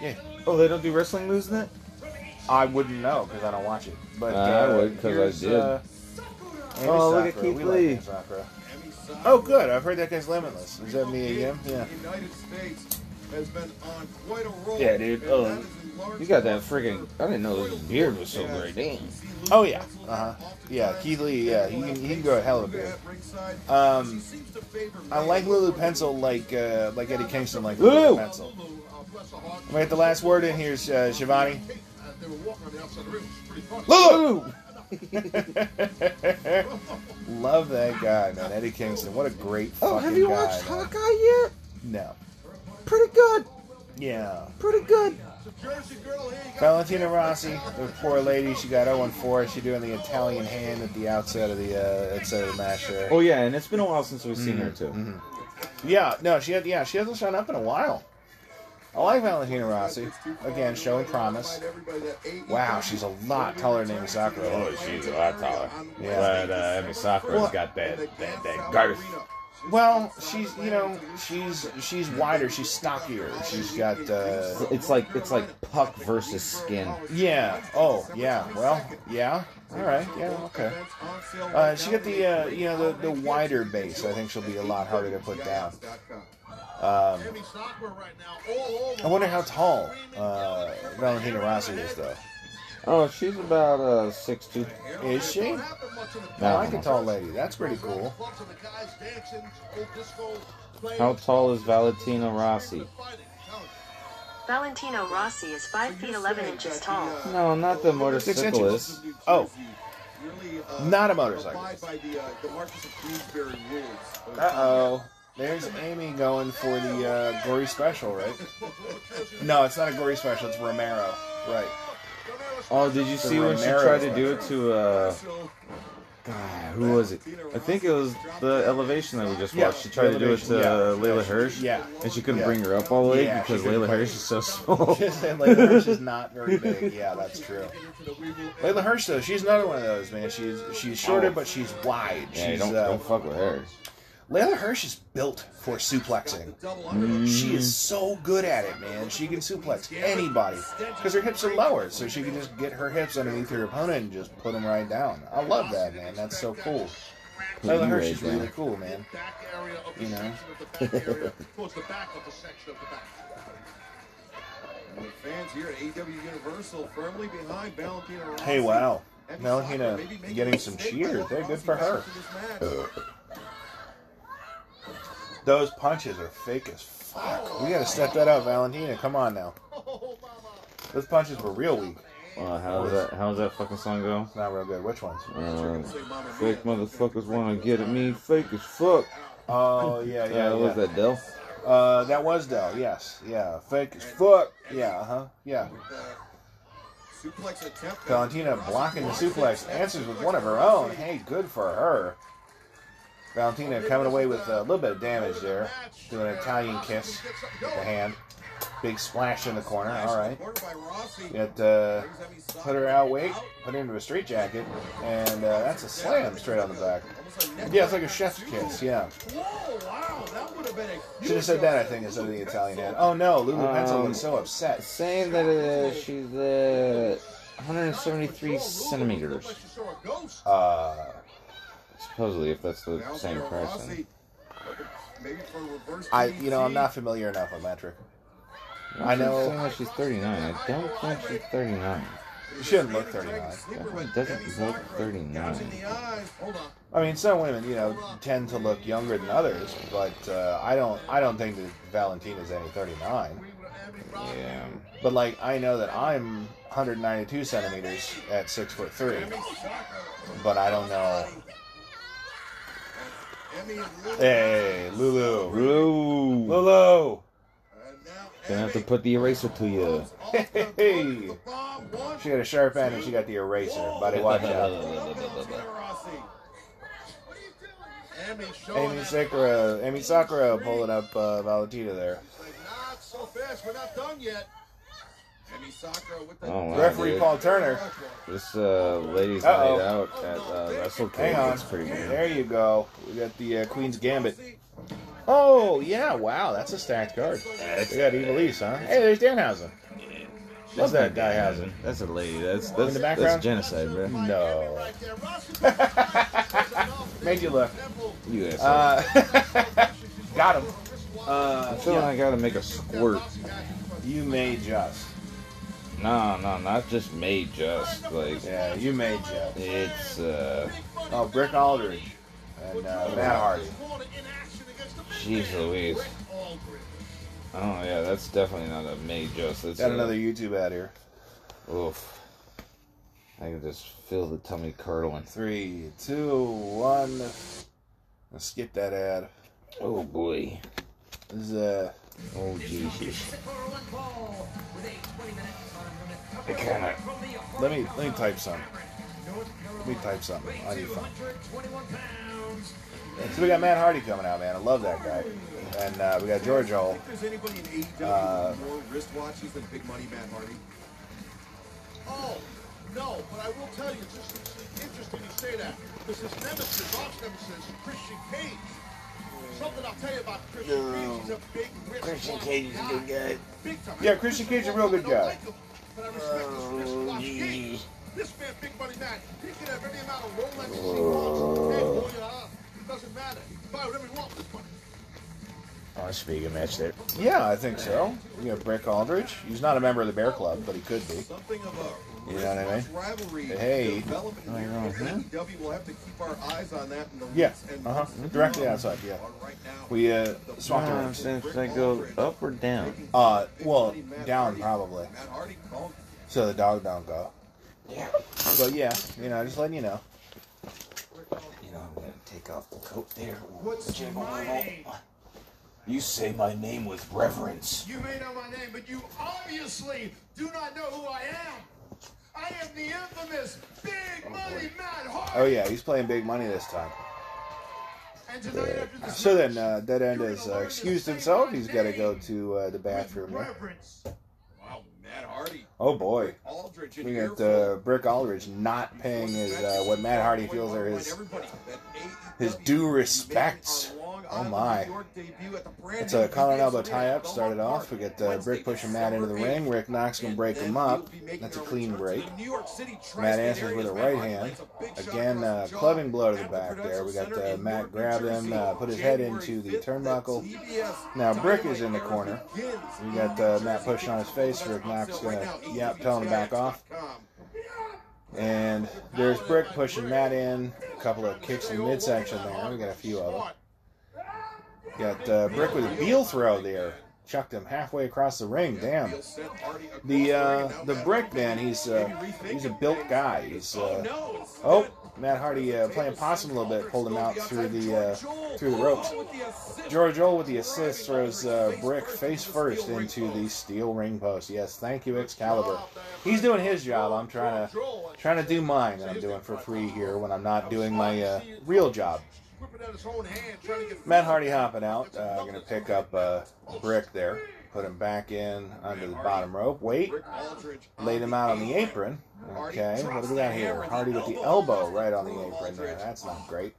[SPEAKER 1] Yeah.
[SPEAKER 2] Oh, they don't do wrestling moves in it?
[SPEAKER 1] I wouldn't know because I don't watch it. But
[SPEAKER 2] Uh, I
[SPEAKER 1] uh,
[SPEAKER 2] would, 'cause I did.
[SPEAKER 1] Uh,
[SPEAKER 2] Oh, look at Keith
[SPEAKER 1] We
[SPEAKER 2] Lee.
[SPEAKER 1] Sakura. Oh, good. I've heard that guy's limitless. Is that me again? Yeah.
[SPEAKER 5] United States has been on quite a roll.
[SPEAKER 2] Yeah, dude.
[SPEAKER 5] and
[SPEAKER 2] Oh,
[SPEAKER 5] that is in large
[SPEAKER 2] You got that freaking. I didn't know his beard was so great. Damn.
[SPEAKER 1] Oh yeah. Uh huh. Yeah, Keith Lee. Yeah, he can he can grow a hell of a beard. Um,
[SPEAKER 5] She seems to favor
[SPEAKER 1] I like Lulu Pencil like uh, like Eddie Kingston like Lulu
[SPEAKER 2] Lulu!
[SPEAKER 1] Pencil. We got the last word in here, uh, Shivani.
[SPEAKER 4] but they were walking on the outside of the ring, which is pretty funny.
[SPEAKER 2] Ooh.
[SPEAKER 1] Love that guy, man. Eddie Kingston. What a great
[SPEAKER 2] Oh, have you
[SPEAKER 1] guy.
[SPEAKER 2] watched
[SPEAKER 1] man.
[SPEAKER 2] Hawkeye yet?
[SPEAKER 1] No.
[SPEAKER 2] Pretty good.
[SPEAKER 1] Yeah.
[SPEAKER 2] Pretty good.
[SPEAKER 4] Jersey girl, here you go.
[SPEAKER 1] Valentina Rossi, the poor lady, she got 0 4. She doing the Italian hand at the outset of the uh, outset of the match there.
[SPEAKER 2] Oh yeah, and it's been a while since we've seen her too.
[SPEAKER 1] Yeah, no, she had, yeah, she hasn't shown up in a while. I like Valentina Rossi. Again, showing promise. Wow, she's a lot taller than Emi Sakura.
[SPEAKER 2] Oh, she's a lot taller.
[SPEAKER 1] Yeah.
[SPEAKER 2] But uh, Emi Sakura's
[SPEAKER 1] Well-
[SPEAKER 2] got that, that, that girth.
[SPEAKER 1] Well, she's you know she's she's wider, she's stockier, she's got uh,
[SPEAKER 2] It's like it's like Puck versus Skin.
[SPEAKER 1] yeah. Oh yeah. Well yeah. All right. Yeah. Okay. Uh, she got the uh, you know the the wider base. I think she'll be a lot harder to put down. Um, I wonder how tall uh, Valentina Rossi is though.
[SPEAKER 2] Oh, she's about uh six two.
[SPEAKER 1] Is she? No, I like a tall lady. That's pretty cool.
[SPEAKER 2] How tall is Valentina Rossi?
[SPEAKER 6] Valentino Rossi is 5 feet 11 inches tall.
[SPEAKER 2] No, not the
[SPEAKER 1] Six
[SPEAKER 2] motorcyclist.
[SPEAKER 1] inches. Oh, not a motorcycle.
[SPEAKER 4] Abide by the, uh, the Marquess of Queensberry rules.
[SPEAKER 1] Uh oh. There's Emi going for the uh, gory special, right? No, it's not a gory special. It's Romero, right?
[SPEAKER 2] Oh, did you see when she tried to do it to uh God, who was it? I think it was the elevation that we just
[SPEAKER 1] Yeah,
[SPEAKER 2] watched. She tried to do it to uh,
[SPEAKER 1] yeah.
[SPEAKER 2] Leyla Hirsch.
[SPEAKER 1] Yeah.
[SPEAKER 2] And she couldn't
[SPEAKER 1] Yeah.
[SPEAKER 2] bring her up all the way
[SPEAKER 1] Yeah, she
[SPEAKER 2] because
[SPEAKER 1] couldn't
[SPEAKER 2] Leyla
[SPEAKER 1] bring-
[SPEAKER 2] Hirsch is so small.
[SPEAKER 1] Just saying, Leyla Hirsch is not very big. Yeah, that's true. Leyla Hirsch, though, she's another one of those, man. She's she's shorter, but she's wide.
[SPEAKER 2] yeah,
[SPEAKER 1] she's,
[SPEAKER 2] don't,
[SPEAKER 1] uh,
[SPEAKER 2] don't fuck with her.
[SPEAKER 1] Leyla Hirsch is built for suplexing. She is so good at it, man. She can suplex anybody because her hips are lower, so she can just get her hips underneath her opponent and just put them right down. I love that, man. That's so cool.
[SPEAKER 2] Put Leyla
[SPEAKER 1] Hirsch is really cool, man.
[SPEAKER 4] Back area of the
[SPEAKER 1] You know.
[SPEAKER 4] section of the back area, towards the back of the section of the back. Fans here at AW Universal firmly behind Valentina
[SPEAKER 1] Hey, wow.
[SPEAKER 4] Emi
[SPEAKER 1] Valentina
[SPEAKER 4] Sakura maybe making
[SPEAKER 1] getting some cheers.
[SPEAKER 4] letting
[SPEAKER 1] They're good for her.
[SPEAKER 4] Into this match.
[SPEAKER 1] Those punches are fake as fuck. We gotta step that up, Valentina. Come on now. Those punches were real weak.
[SPEAKER 2] Uh, how's that? How's that fucking song go?
[SPEAKER 1] Not real good. Which ones?
[SPEAKER 2] Uh, fake motherfuckers wanna get at me. Fake as fuck.
[SPEAKER 1] Oh yeah,
[SPEAKER 2] Yeah,
[SPEAKER 1] yeah,
[SPEAKER 2] was that Dell?
[SPEAKER 1] Uh, that was Dell. Yes, yeah. Fake as fuck. Yeah, uh huh. Yeah.
[SPEAKER 4] Suplex attempt.
[SPEAKER 1] Valentina blocking the suplex, answers with one of her own. Hey, good for her. Valentina coming away with a little bit of damage there. Doing an Italian kiss with the hand. Big splash in the corner. All right.
[SPEAKER 4] Supported by Rossi.
[SPEAKER 1] It uh, put her out weight, put her into a straight jacket, and uh, that's a slam straight on the back.
[SPEAKER 4] Almost a neck
[SPEAKER 1] Yeah, it's like a chef's kiss. Yeah.
[SPEAKER 4] Whoa, wow, that would have been a
[SPEAKER 1] Should have said that, I think, instead of the Italian hand. Oh no, Lulu Pencil
[SPEAKER 2] Um,
[SPEAKER 1] looks so upset.
[SPEAKER 2] Saying that uh, she's uh, 173 centimeters.
[SPEAKER 4] Like you saw a ghost.
[SPEAKER 1] Uh,
[SPEAKER 2] Supposedly, if that's the
[SPEAKER 4] Valentina
[SPEAKER 2] same person.
[SPEAKER 4] Maybe for reverse
[SPEAKER 1] I, you know, I'm not familiar enough with metric. I know-
[SPEAKER 2] saying that she's 39. I don't think she's 39.
[SPEAKER 1] She shouldn't look 39.
[SPEAKER 2] Definitely doesn't look 39.
[SPEAKER 4] Gouging the eyes. Hold on.
[SPEAKER 1] I mean, some women, you know, tend to look younger than others, but uh, I don't. I don't think that Valentina's any 39.
[SPEAKER 2] Yeah.
[SPEAKER 1] But like, I know that I'm 192 centimeters at six foot three, but I don't know.
[SPEAKER 4] Lulu.
[SPEAKER 1] Hey, Lulu, Lulu.
[SPEAKER 4] Now
[SPEAKER 2] Gonna have to put the eraser to you.
[SPEAKER 4] goes off the
[SPEAKER 1] Hey.
[SPEAKER 4] the bomb. One.
[SPEAKER 1] She got a sharp end and she got the eraser. Buddy, watch out.
[SPEAKER 4] Emi
[SPEAKER 1] Sakura, Emi Sakura pulling up uh, Valentina there.
[SPEAKER 4] Not so fast. We're not done yet. Emi Sakura with the
[SPEAKER 2] Oh, wow,
[SPEAKER 1] Referee
[SPEAKER 2] dude.
[SPEAKER 1] Paul Turner.
[SPEAKER 2] This uh, lady's
[SPEAKER 1] Uh-oh.
[SPEAKER 2] night out at uh, Wrestle
[SPEAKER 1] Hang on.
[SPEAKER 2] Looks pretty good.
[SPEAKER 1] There you go. We got the uh, Queen's Gambit. Oh, yeah. Wow. That's a stacked card. We got Evil East, huh? Hey, there's Danhausen. Love that guy Hausen.
[SPEAKER 2] That's a lady. That's that's,
[SPEAKER 1] the
[SPEAKER 2] that's genocide, bro.
[SPEAKER 1] No.
[SPEAKER 4] Right there. Rossi.
[SPEAKER 1] Made you look.
[SPEAKER 2] You asshole.
[SPEAKER 1] Uh, got him. Uh,
[SPEAKER 2] I feel like I gotta make a squirt.
[SPEAKER 1] you may just.
[SPEAKER 2] No, no, not just made just like
[SPEAKER 1] Yeah, you may just.
[SPEAKER 2] it's uh
[SPEAKER 1] Oh, Brick Aldridge. And uh, Matt Hardy.
[SPEAKER 2] jeez Louise. Oh yeah, that's definitely not a made just. It's
[SPEAKER 1] Got
[SPEAKER 2] a-
[SPEAKER 1] another YouTube ad here.
[SPEAKER 2] Oof. I can just feel the tummy curdling.
[SPEAKER 1] Three, two, one. Let's skip that ad.
[SPEAKER 2] Oh boy.
[SPEAKER 1] This is uh,
[SPEAKER 2] Oh Jesus. I
[SPEAKER 1] let me let me type some. Let me type something on your phone. So we got Matt Hardy coming out, man. I love that guy. And uh, we got Jora Johl.
[SPEAKER 4] Think there's anybody in AEW
[SPEAKER 1] Uh,
[SPEAKER 4] more wristwatches than Big Money Matt Hardy?
[SPEAKER 5] Oh, no, but I will tell you, it's interesting you say that. Because his nemesis, arch nemesis, Christian Cage. Something I'll tell you about Christian Cage. He's a big,
[SPEAKER 2] Christian
[SPEAKER 5] wise
[SPEAKER 2] Cage is a good guy.
[SPEAKER 5] Big time.
[SPEAKER 1] Yeah, Christian Cage is a real good guy.
[SPEAKER 5] like him, but I respect his
[SPEAKER 2] Oh,
[SPEAKER 5] wristwatch
[SPEAKER 2] gee.
[SPEAKER 5] This man, Big Money Matt, he can have any amount of Rolexes he wants. Hey, boy, uh, it doesn't matter. Buy whatever you want with this money.
[SPEAKER 2] Oh, speaking match there.
[SPEAKER 1] Yeah, I think so. You got Brick Aldridge. He's not a member of the Bear Club, but he could be.
[SPEAKER 4] Something of a
[SPEAKER 1] You know what I mean?
[SPEAKER 4] rivalry
[SPEAKER 1] Hey.
[SPEAKER 4] development
[SPEAKER 1] I
[SPEAKER 4] here.
[SPEAKER 1] know, huh?
[SPEAKER 4] AEW will have to keep our eyes on that in the
[SPEAKER 1] Yeah,
[SPEAKER 4] and
[SPEAKER 1] uh huh.
[SPEAKER 4] months to
[SPEAKER 1] Directly outside, yeah.
[SPEAKER 4] But right now,
[SPEAKER 1] We uh
[SPEAKER 4] the
[SPEAKER 1] swapped
[SPEAKER 2] Uh,
[SPEAKER 1] around.
[SPEAKER 2] since I go up or down?
[SPEAKER 1] Uh, well, down probably,
[SPEAKER 4] Matt Hardy called
[SPEAKER 1] so the dog don't go.
[SPEAKER 2] Yeah.
[SPEAKER 1] But yeah, you know, just letting you know.
[SPEAKER 2] You know, I'm gonna take off the coat there.
[SPEAKER 5] What's my name?
[SPEAKER 2] You say my name with reverence.
[SPEAKER 5] You may know my name, but you obviously do not know who I am. I am the infamous Big Money Matt Hardy.
[SPEAKER 1] Oh yeah, he's playing big money this time.
[SPEAKER 5] And tonight after this
[SPEAKER 1] So then, uh, Dead End
[SPEAKER 5] you're
[SPEAKER 1] has uh, excused himself. He's got to go to uh, the bathroom. there.
[SPEAKER 5] reverence.
[SPEAKER 4] Wow, Matt Hardy.
[SPEAKER 1] Oh boy,
[SPEAKER 4] Aldridge in
[SPEAKER 1] we
[SPEAKER 4] here
[SPEAKER 1] got
[SPEAKER 4] for-
[SPEAKER 1] uh, Brick Aldridge not paying his uh, what Matt Hardy feels are his his due respects. Oh, my. It's a collar elbow tie up. Started off. We get uh, Brick pushing Matt into the ring. Rick Knox gonna break him up. That's a clean break. Matt answers with a right hand. Again, uh, clubbing blow to the back there. We got uh, Matt grab him, uh, put his head into the turnbuckle. Now Brick is in the corner. We got uh, Matt pushing on his face. Rick Knox gonna yep, tell him back off. And there's Brick pushing Matt in. A couple of kicks in the midsection there. We got a few of them. Got uh, Brick with a heel throw there. Chucked him halfway across the ring. Damn. The uh, the Brick man, he's uh, he's a built guy. He's uh, oh Matt Hardy uh, playing possum a little bit, pulled him out through the uh, through the ropes. Jora Johl with the assist throws uh, Brick face first into the steel ring post. Yes, thank you Excalibur. He's doing his job. I'm trying to trying to do mine that I'm doing for free here when I'm not doing my uh, real job. Matt Hardy hopping out. Uh, going to pick up uh, Brick there. Put him back in under the bottom rope. Wait. Laid him out on the apron. Okay, what do we got here? Hardy with the elbow right on the apron there. That's not great.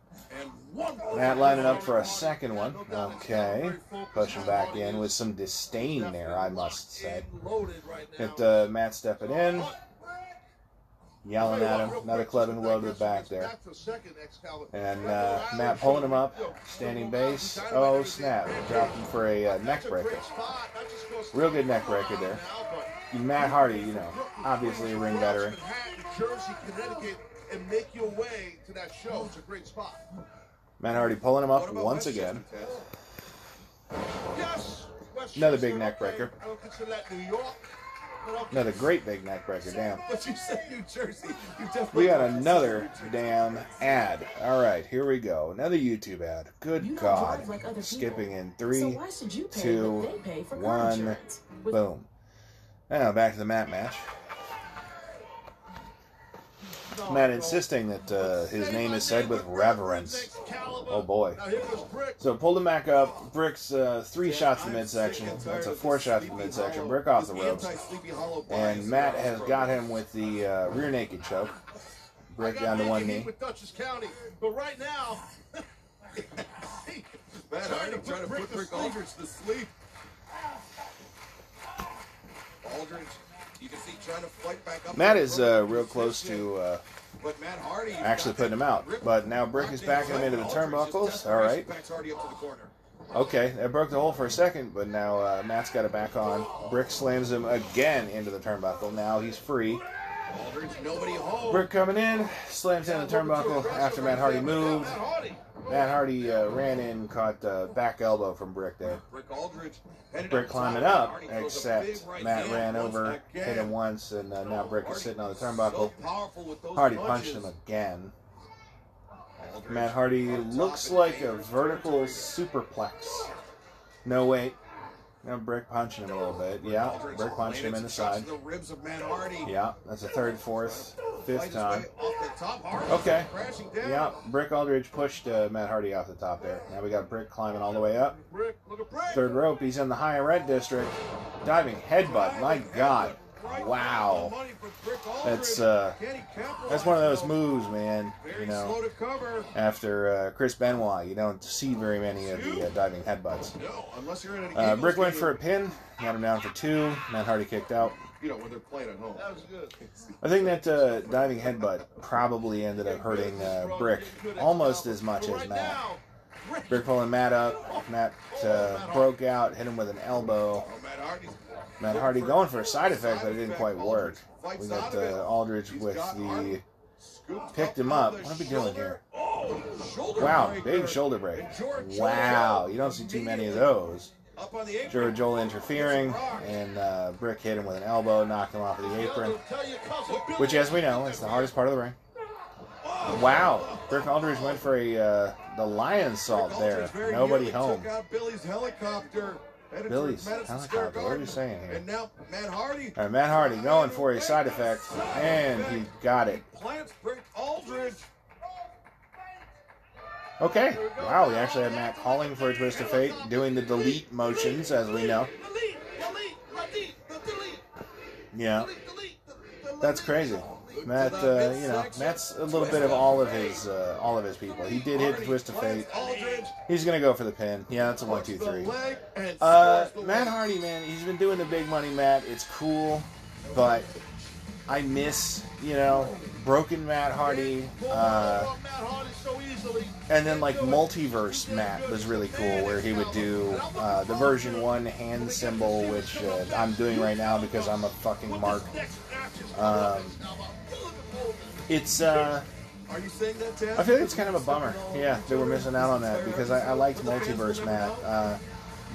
[SPEAKER 1] Matt lining up for a second one. Okay. Pushing back in with some disdain there, I must say. Hit uh, Matt stepping in. Yelling at him. Another clubbing the back there.
[SPEAKER 5] Back for a second, Excalibur.
[SPEAKER 1] And uh, Matt pulling him up, standing base. Oh snap! Dropped him for a uh, neck breaker. Real good neck breaker there. Matt Hardy, you know, obviously a ring veteran.
[SPEAKER 5] Jersey, Connecticut, and make your way to that show. It's a great spot.
[SPEAKER 1] Matt Hardy pulling him up once again.
[SPEAKER 5] Yes.
[SPEAKER 1] Another big neck breaker. Another great big neck breaker. Damn.
[SPEAKER 4] But you said New Jersey. You definitely
[SPEAKER 1] We got another damn ad. All right, here we go. Another YouTube ad. Good
[SPEAKER 8] You
[SPEAKER 1] God.
[SPEAKER 8] like
[SPEAKER 1] Skipping in
[SPEAKER 8] So
[SPEAKER 1] three,
[SPEAKER 8] why should you pay
[SPEAKER 1] two,
[SPEAKER 8] what they pay for car
[SPEAKER 1] one, boom. Now back to the Matt match. Matt insisting that uh, his name is said with reverence. Oh boy.
[SPEAKER 5] Now here goes Brick.
[SPEAKER 1] So pull him back up. Brick's uh, three shots to the midsection. That's a four shot to the midsection. Brick off the ropes. And Matt has got him with the uh, rear naked choke. Brick down to one knee.
[SPEAKER 5] With Dutchess County, but right now,
[SPEAKER 4] Matt Hardy trying to put Rick Aldridge to sleep. Aldridge,
[SPEAKER 1] Matt is uh, real close to uh, actually putting him out. But now Brick is backing him into the turnbuckles. All right. Okay, that broke the hole for a second, but now uh, Matt's got it back on. Brick slams him again into the turnbuckle. Now he's free.
[SPEAKER 4] Aldridge, nobody home.
[SPEAKER 1] Brick coming in, slams in the turnbuckle after Matt Hardy moved.
[SPEAKER 4] Matt Hardy.
[SPEAKER 1] Uh, ran in, caught the back elbow from Brick there.
[SPEAKER 4] Brick Aldridge headed
[SPEAKER 1] Brick
[SPEAKER 4] up
[SPEAKER 1] climbing up, except Matt ran over, hit him once, and uh, now Brick is sitting on the turnbuckle.
[SPEAKER 4] powerful with those
[SPEAKER 1] Hardy
[SPEAKER 4] punches.
[SPEAKER 1] punched him again. Matt Hardy looks like a vertical superplex. No, wait. Now Brick punching him a little bit. Yeah,
[SPEAKER 4] Aldridge
[SPEAKER 1] Brick punched him in the side.
[SPEAKER 4] The ribs of Matt Hardy.
[SPEAKER 1] Yeah, that's a third, fourth, fifth time.
[SPEAKER 4] way off the top.
[SPEAKER 1] Okay. Yeah, Brick Aldridge pushed uh, Matt Hardy off the top there. Now we got Brick climbing all the way up.
[SPEAKER 4] Brick, Brick.
[SPEAKER 1] Third rope, he's in the high red district. Diving headbutt, my God. Wow.
[SPEAKER 4] Money for Brick Aldridge.
[SPEAKER 1] That's uh,
[SPEAKER 4] Can he capitalize,
[SPEAKER 1] that's one of those moves, man. You know,
[SPEAKER 4] slow to cover.
[SPEAKER 1] after uh, Chris Benoit, you don't see very many of the uh, diving headbutts.
[SPEAKER 4] No, unless you're in an
[SPEAKER 1] Uh, Brick went for a pin, got him down for two. Matt Hardy kicked out.
[SPEAKER 4] You know, when they're playing at home. That was good.
[SPEAKER 1] I think that uh, diving headbutt probably ended up hurting uh, Brick almost as much as Matt. Brick pulling Matt up. Matt uh, broke out, hit him with an elbow.
[SPEAKER 4] Matt
[SPEAKER 1] Hardy going for a side effect, but it didn't quite work. We got uh, Aldridge with the picked him up. What are we doing here? Wow, big shoulder break. Wow, you don't see too many of those. Jora Johl interfering, and uh, Brick hit him with an elbow, knocked him off of the apron, which, as we know, is the hardest part of the ring. Wow, Brick Aldridge went for a uh, the lionsault there. Nobody home.
[SPEAKER 4] Billy's helicopter. Headed
[SPEAKER 1] Billy's
[SPEAKER 4] towards Madison
[SPEAKER 1] helicopter,
[SPEAKER 4] Square
[SPEAKER 1] what are you saying here?
[SPEAKER 4] And now Matt Hardy
[SPEAKER 1] All right, Matt Hardy going for a side effect, and he got it.
[SPEAKER 4] plants Brick Aldridge.
[SPEAKER 1] Okay. Wow, we actually had Matt calling for a twist of fate, doing the delete motions, as we know. Yeah, that's crazy. Matt, uh, you know, Matt's a little bit of all of his, uh, all of his people. He did hit the twist of fate. He's gonna go for the pin. Yeah, that's a one, two, three.
[SPEAKER 4] two, the
[SPEAKER 1] three.
[SPEAKER 4] leg and
[SPEAKER 1] Uh, Matt. Hardy, man, he's been doing the big money, Matt. It's cool, but I miss, you know, broken Matt Hardy. Uh,
[SPEAKER 5] Matt Hardy so easily.
[SPEAKER 1] And then like multiverse Matt was really cool, where he would do uh, the version one hand symbol, which uh, I'm doing right now because I'm a fucking mark. Um, it's uh,
[SPEAKER 4] Are you saying that, Ted?
[SPEAKER 1] I feel like it's kind of a bummer. Yeah, that we're missing out on that because I, I liked multiverse Matt. Uh,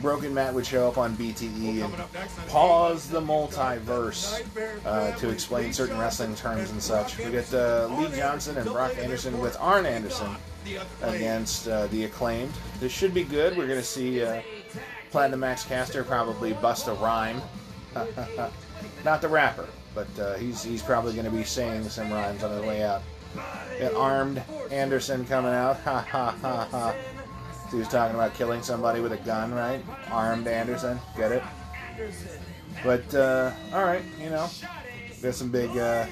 [SPEAKER 1] Broken Matt would show up on BTE and pause the multiverse uh, to explain certain wrestling terms and such. We get uh, Lee Johnson and Brock Anderson with Arn Anderson against uh, the acclaimed. This should be good. We're going to see uh, Platinum Max Caster probably bust a rhyme. Not the rapper, but uh, he's he's probably going to be saying some rhymes on his way out. Got armed Anderson coming out. Ha ha ha ha. He was talking about killing somebody with a gun, right? Armed Anderson. Get it? But uh, all right, you know, got some big, uh,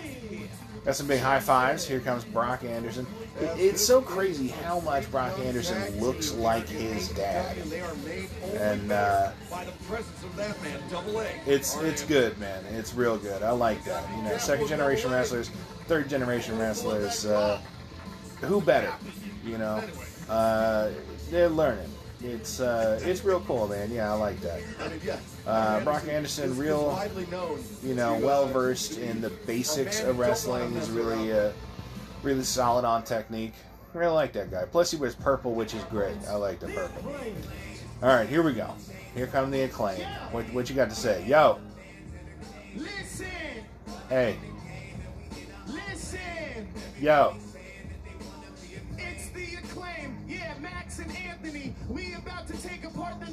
[SPEAKER 1] got some big high fives. Here comes Brock Anderson. It- it's so crazy how much Brock Anderson looks like his dad, and uh, it's it's good, man. It's real good. I like that. You know, second generation wrestlers, third generation wrestlers. Uh, who better? You know, uh, they're learning. It's uh, it's real cool, man. Yeah, I like that.
[SPEAKER 4] I mean, yeah.
[SPEAKER 1] Uh, Brock Anderson, real, you know, well versed in the basics of wrestling. He's really, uh, really solid on technique. I really like that guy. Plus, he wears purple, which is great. I like the purple. All right, here we go. Here come the acclaim. What, what you got to say, yo?
[SPEAKER 5] Listen,
[SPEAKER 1] Hey,
[SPEAKER 5] listen.
[SPEAKER 1] yo.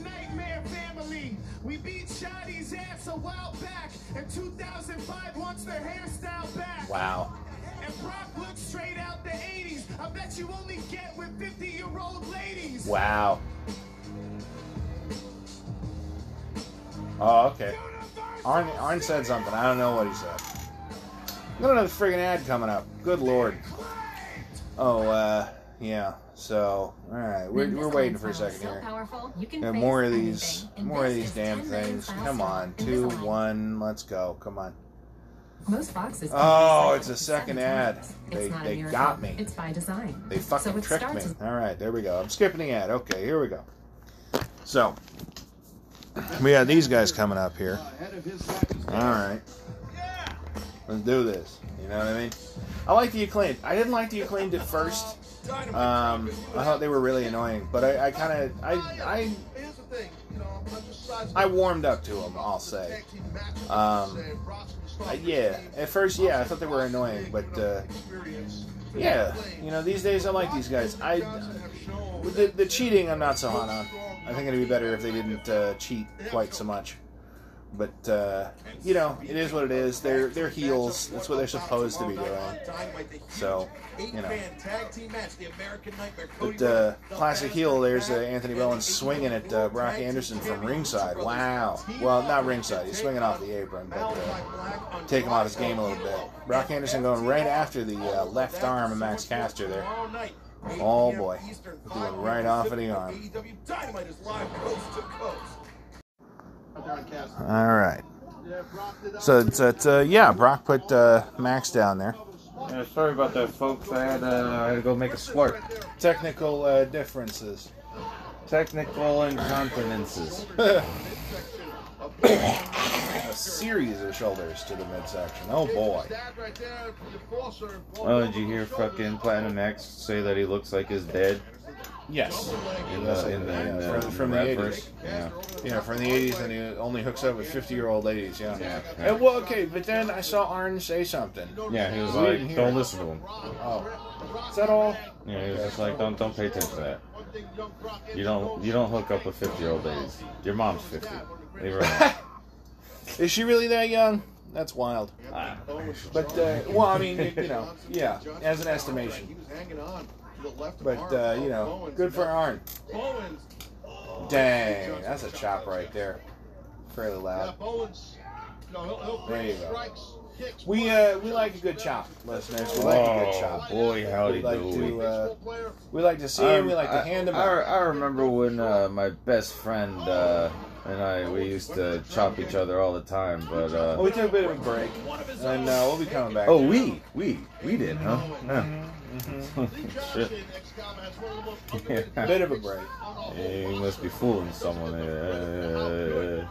[SPEAKER 5] Nightmare family. We beat Shotty's ass a while back. In 2005, wants their hairstyle back.
[SPEAKER 1] Wow.
[SPEAKER 5] And Brock looks straight out the 80s. I bet you only get with 50 year old ladies.
[SPEAKER 1] Wow. Oh, okay. Arn, Arn said something. I don't know what he said. Got another friggin' ad coming up. Good lord. Oh, uh, yeah. So, all right, we're, we're waiting for a second here. Yeah, more of these, more of these damn things. Come on, two, one, let's go. Come on.
[SPEAKER 8] Most boxes.
[SPEAKER 1] Oh, it's a second ad. They
[SPEAKER 8] It's not a
[SPEAKER 1] they got me.
[SPEAKER 8] It's by design.
[SPEAKER 1] They fucking
[SPEAKER 8] so
[SPEAKER 1] tricked me. All right, there we go. I'm skipping the ad. Okay, here we go. So, we got these guys coming up here.
[SPEAKER 4] Uh, Ahead of his matches.
[SPEAKER 1] All right. Let's do this. You know what I mean? I like the acclaimed. I didn't like the acclaimed at first. Um, I thought they were really annoying, but I, I kind of I I I warmed up to them. I'll say. Um, yeah, at first, yeah, I thought they were annoying, but uh, yeah, you know, these days I like these guys. I the, the cheating, I'm not so hot on. I think it'd be better if they didn't uh, cheat quite so much. But uh, you know, it is what it is. They're they're heels. That's what they're supposed to be doing. So, you know. But uh, classic heel, there's uh, Anthony Bowen swinging at uh, Brock Anderson from ringside. Wow. Well, not ringside. He's swinging off the apron, but uh, take him off his game a little bit. Brock Anderson going right after the uh, left arm of Max Caster there. Oh boy, doing right off of the arm. All right. So it's, it's uh, yeah, Brock put uh, Max down there.
[SPEAKER 2] Yeah, sorry about that, folks. I had, uh, I had to go make a slurp.
[SPEAKER 1] Technical uh, differences.
[SPEAKER 2] Technical incontinences.
[SPEAKER 1] a series of shoulders to the midsection. Oh boy.
[SPEAKER 2] Oh, did you hear fucking Platinum Max say that he looks like his dad?
[SPEAKER 1] Yes.
[SPEAKER 2] In the, in the, in the,
[SPEAKER 1] from, from the 80s.
[SPEAKER 2] verse? Yeah.
[SPEAKER 1] Yeah, from the 80s, and he only hooks up with 50 year old ladies. Yeah.
[SPEAKER 2] Yeah,
[SPEAKER 1] And, well, okay, but then I saw Arn say something.
[SPEAKER 2] Yeah, he was
[SPEAKER 1] We
[SPEAKER 2] like, don't
[SPEAKER 1] it.
[SPEAKER 2] listen to him.
[SPEAKER 1] Oh. Is that all?
[SPEAKER 2] Yeah, he was just like, don't don't pay attention to that. You don't you don't hook up with fifty year old ladies. Your mom's fifty. Leave her alone.
[SPEAKER 1] Is she really that young? That's wild.
[SPEAKER 2] Ah.
[SPEAKER 1] But, uh, well, I mean, you know, yeah, as an estimation. But, uh, you know, good for Arn. Dang, that's a chop right there. Fairly loud. There you go. We uh we like a good chop, listeners. We like a good
[SPEAKER 2] Oh
[SPEAKER 1] chop.
[SPEAKER 2] boy, howdy
[SPEAKER 1] We like
[SPEAKER 2] do.
[SPEAKER 1] to uh, we like to see him. We like to hand him
[SPEAKER 2] I. I remember when uh, my best friend uh, and I we used to chop each other all the time, but
[SPEAKER 1] Well,
[SPEAKER 2] uh,
[SPEAKER 1] we took a bit of a break, and uh, we'll be coming back.
[SPEAKER 2] oh we we we did, huh? Yeah. Shit.
[SPEAKER 1] a bit of a break.
[SPEAKER 2] Yeah, you must be fooling someone. Uh,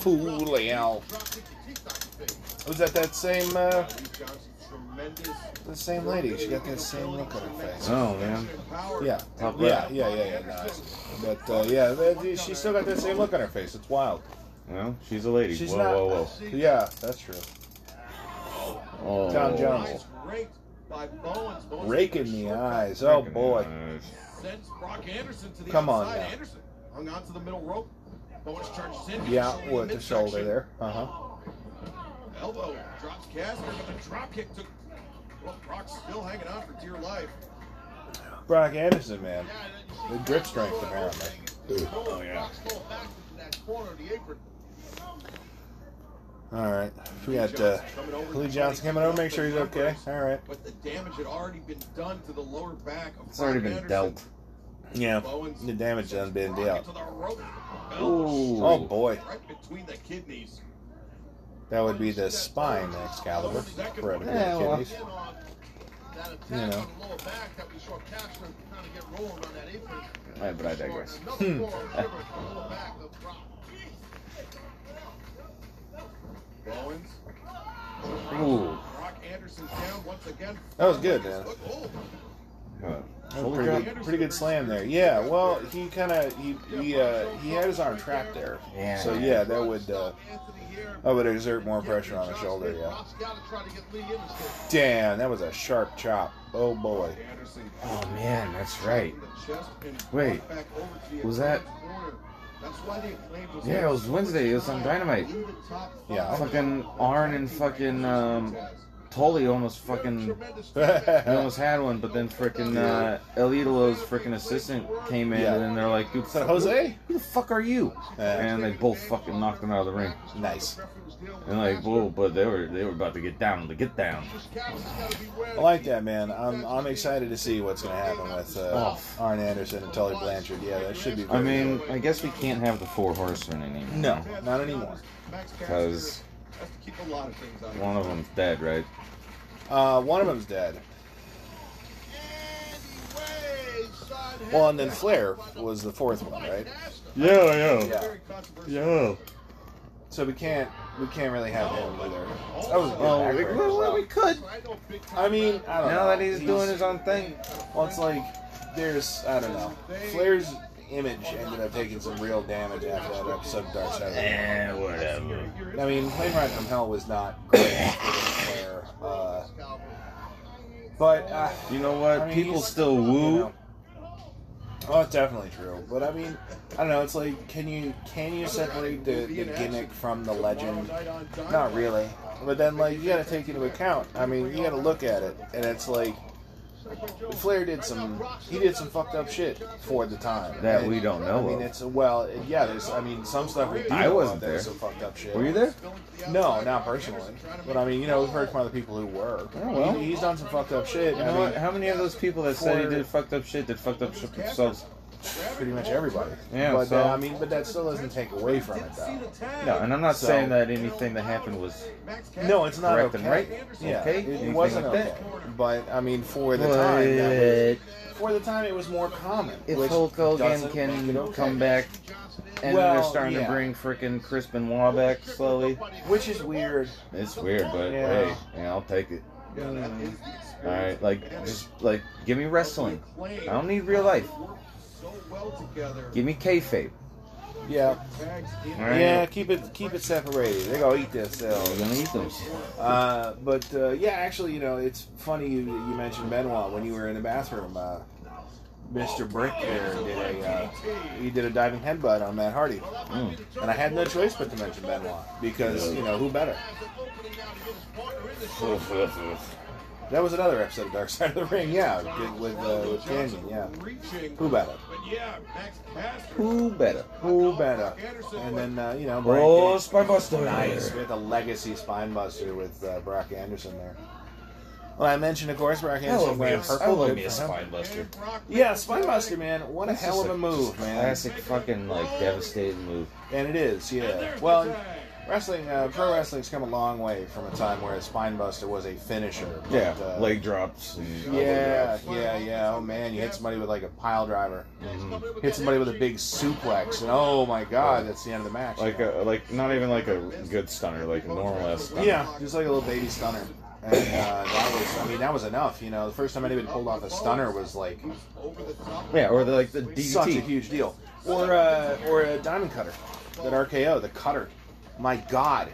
[SPEAKER 1] Fooling. Was that that same uh, the same lady? She got that same look on her face.
[SPEAKER 2] oh man,
[SPEAKER 1] Yeah,
[SPEAKER 2] Top
[SPEAKER 1] yeah,
[SPEAKER 2] left.
[SPEAKER 1] yeah, yeah, yeah. Nice. But uh, yeah, that- she still got that same look on her face. It's wild.
[SPEAKER 2] well, she's a lady.
[SPEAKER 1] She's
[SPEAKER 2] whoa,
[SPEAKER 1] not.
[SPEAKER 2] whoa, whoa.
[SPEAKER 1] Yeah, that's true.
[SPEAKER 2] Oh,
[SPEAKER 1] Tom Jones. Rake in the eyes. Oh boy.
[SPEAKER 5] Sends Brock Anderson to the
[SPEAKER 1] Come on
[SPEAKER 5] outside.
[SPEAKER 1] now.
[SPEAKER 5] Anderson hung on to the middle rope. Bowens charges in.
[SPEAKER 1] Yeah, with the
[SPEAKER 5] midsection.
[SPEAKER 1] shoulder there. Uh huh.
[SPEAKER 5] Elbow drops Caster, but the drop kick took. Well, Brock's still hanging on for dear life.
[SPEAKER 1] Brock Anderson, man. The grip strength, apparently.
[SPEAKER 5] Oh yeah. That corner of the apron.
[SPEAKER 1] All right. We got uh, Lee Johnson coming over. Make sure he's okay. All right.
[SPEAKER 5] But the damage had already been done to the lower back of
[SPEAKER 2] It's already been dealt.
[SPEAKER 1] Yeah. The damage done been dealt.
[SPEAKER 5] into the rope.
[SPEAKER 2] Ooh.
[SPEAKER 1] Oh boy.
[SPEAKER 5] Right between the kidneys.
[SPEAKER 1] That would be the spine Excalibur. Right between
[SPEAKER 2] Yeah,
[SPEAKER 1] the
[SPEAKER 2] well.
[SPEAKER 1] kidneys.
[SPEAKER 5] That
[SPEAKER 1] You know.
[SPEAKER 5] on the lower back that we saw Caster trying to get rolling on that apron.
[SPEAKER 2] Right, but I digress.
[SPEAKER 5] Another forward pivot on the lower back of Brock. Bowens.
[SPEAKER 2] Ooh.
[SPEAKER 5] Brock Anderson down once again.
[SPEAKER 1] That was good, man.
[SPEAKER 5] Oh,
[SPEAKER 2] Uh,
[SPEAKER 1] That was
[SPEAKER 2] shoulder
[SPEAKER 1] pretty
[SPEAKER 2] drop?
[SPEAKER 1] good, pretty good slam there. Yeah. Well, he kind of he he uh, he had his arm trapped there.
[SPEAKER 2] Yeah.
[SPEAKER 1] So yeah, that would uh, That would exert more pressure on the shoulder. Yeah.
[SPEAKER 5] Brock's got to try to get Lee in this
[SPEAKER 1] Damn, that was a sharp chop. Oh boy.
[SPEAKER 2] Oh man, that's right.
[SPEAKER 5] the chest and
[SPEAKER 2] Wait,
[SPEAKER 5] back over to the
[SPEAKER 2] was that-
[SPEAKER 5] corner. That's why they claimed was
[SPEAKER 2] Yeah, it was Wednesday. It was on Dynamite.
[SPEAKER 5] Lead the top
[SPEAKER 1] Yeah.
[SPEAKER 2] Fucking Arn and fucking um, Tully almost fucking They almost had one, but then frickin' uh, El Idolo's frickin' assistant came in,
[SPEAKER 1] Yeah.
[SPEAKER 2] and they're like, "Dude,
[SPEAKER 1] Jose?
[SPEAKER 2] who the fuck are you?" And they both fucking knocked him out of the ring.
[SPEAKER 1] Nice.
[SPEAKER 2] And like, whoa, but they were they were about to get down, to get down.
[SPEAKER 1] I like that, man. I'm I'm excited to see what's going to happen with uh,
[SPEAKER 2] Oh.
[SPEAKER 1] Arn Anderson and Tully Blanchard. Yeah, that should be.
[SPEAKER 2] I mean,
[SPEAKER 1] good.
[SPEAKER 2] I guess we can't have the four horsemen anymore.
[SPEAKER 1] no, not anymore.
[SPEAKER 2] because
[SPEAKER 5] has to keep a lot of things on
[SPEAKER 2] one of them's dead, right?
[SPEAKER 1] Uh, one of them's dead. Well, and then Flair was the fourth one, right?
[SPEAKER 2] Yeah,
[SPEAKER 1] Yeah.
[SPEAKER 2] yeah.
[SPEAKER 1] so we can't we can't really have him either. That was a
[SPEAKER 2] Well,
[SPEAKER 1] back
[SPEAKER 2] we, well,
[SPEAKER 1] well.
[SPEAKER 2] we could.
[SPEAKER 1] I mean, I don't know.
[SPEAKER 2] Now that he's doing his own thing.
[SPEAKER 1] Well, it's like there's I don't know. Flair's image ended up taking some real damage after that episode of Dark Side. of the Ring.
[SPEAKER 2] Eh, whatever.
[SPEAKER 1] I mean, Plane Ride from Hell was not great for uh, but uh,
[SPEAKER 2] You know what?
[SPEAKER 1] I mean,
[SPEAKER 2] People still
[SPEAKER 1] you
[SPEAKER 2] woo.
[SPEAKER 1] know. Oh, it's definitely true. But I mean, I don't know. It's like, can you can you separate the, the gimmick from the legend? Not really. But then, like, you got to take into account. I mean, you got to look at it, and it's like, Flair did some. He did some fucked up shit for the time
[SPEAKER 2] That
[SPEAKER 1] And,
[SPEAKER 2] we don't know
[SPEAKER 1] I mean,
[SPEAKER 2] of.
[SPEAKER 1] it's well, yeah. There's. I mean, some stuff we do.
[SPEAKER 2] I wasn't there.
[SPEAKER 1] Some fucked up shit.
[SPEAKER 2] Were you there?
[SPEAKER 1] No, not personally. But I mean, you know, we've heard from other people who were.
[SPEAKER 2] Oh, well.
[SPEAKER 1] He- he's done some fucked up shit.
[SPEAKER 2] You
[SPEAKER 1] I mean?
[SPEAKER 2] How many of those people that said he did fucked up shit did fucked up shit themselves?
[SPEAKER 1] Pretty much everybody.
[SPEAKER 2] Yeah,
[SPEAKER 1] but
[SPEAKER 2] so-
[SPEAKER 1] uh, I mean, but that still doesn't take away from it, though.
[SPEAKER 2] No, and I'm not
[SPEAKER 1] So-
[SPEAKER 2] saying that anything that happened was
[SPEAKER 1] No, it's not
[SPEAKER 2] correct
[SPEAKER 1] okay.
[SPEAKER 2] and right.
[SPEAKER 1] Yeah,
[SPEAKER 2] okay,
[SPEAKER 1] it,
[SPEAKER 2] anything
[SPEAKER 1] wasn't
[SPEAKER 2] like
[SPEAKER 1] okay.
[SPEAKER 2] that.
[SPEAKER 1] But I mean, for the time, that was, for the time, it was more common.
[SPEAKER 2] if Hulk Hogan can
[SPEAKER 1] okay.
[SPEAKER 2] come back, and
[SPEAKER 1] Well,
[SPEAKER 2] they're starting
[SPEAKER 1] yeah.
[SPEAKER 2] to bring freaking Chris Benoit back slowly,
[SPEAKER 1] which is weird.
[SPEAKER 2] it's weird, but
[SPEAKER 1] Yeah.
[SPEAKER 2] hey, yeah, I'll take it. All right, like just like give me wrestling. I don't need real life. Give me kayfabe.
[SPEAKER 1] Yeah,
[SPEAKER 2] All right,
[SPEAKER 1] yeah. Keep it, keep it separated. They're gonna eat themselves.
[SPEAKER 2] we're gonna eat them.
[SPEAKER 1] Uh, but uh, yeah, actually, you know, it's funny you, you mentioned Benoit when you were in the bathroom. Uh, Mr. Brick there did a uh, he did a diving headbutt on Matt Hardy,
[SPEAKER 2] Mm.
[SPEAKER 1] and I had no choice but to mention Benoit because you know who better. That was another episode of Dark Side of the Ring, yeah, with uh, with Canyon, yeah. Who better?
[SPEAKER 2] Who better?
[SPEAKER 1] Who better? And then uh, you know, Brian
[SPEAKER 2] Oh,
[SPEAKER 1] Cage-
[SPEAKER 2] Spinebuster!
[SPEAKER 1] Nice. We had the legacy spine buster with uh, Brock Anderson there. Well, I mentioned, of course, Brock Anderson
[SPEAKER 2] love me
[SPEAKER 1] wearing purple.
[SPEAKER 2] I love me a
[SPEAKER 1] for him.
[SPEAKER 2] spine buster.
[SPEAKER 1] Yeah, spine buster, man. What a
[SPEAKER 2] That's
[SPEAKER 1] hell
[SPEAKER 2] just
[SPEAKER 1] of a move, man.
[SPEAKER 2] Classic fucking like devastating move.
[SPEAKER 1] And it is, yeah. Well, wrestling, uh, pro wrestling's come a long way from a time where a spine buster was a finisher. but,
[SPEAKER 2] Yeah,
[SPEAKER 1] uh,
[SPEAKER 2] leg drops. And
[SPEAKER 1] Yeah, yeah, yeah. Oh man, you hit somebody with like a pile driver.
[SPEAKER 2] Mm-hmm.
[SPEAKER 1] Hit somebody with a big suplex, and oh my god, that's the end of the match.
[SPEAKER 2] Like a like not even like a good stunner, like a normal ass stunner.
[SPEAKER 1] Yeah, just like a little baby stunner. And uh, that was, I mean, that was enough. You know, the first time anybody pulled off a stunner was like
[SPEAKER 2] Yeah, or the, like the DDT.
[SPEAKER 1] such a huge deal. Or uh, or a diamond cutter, that RKO, the cutter. My God,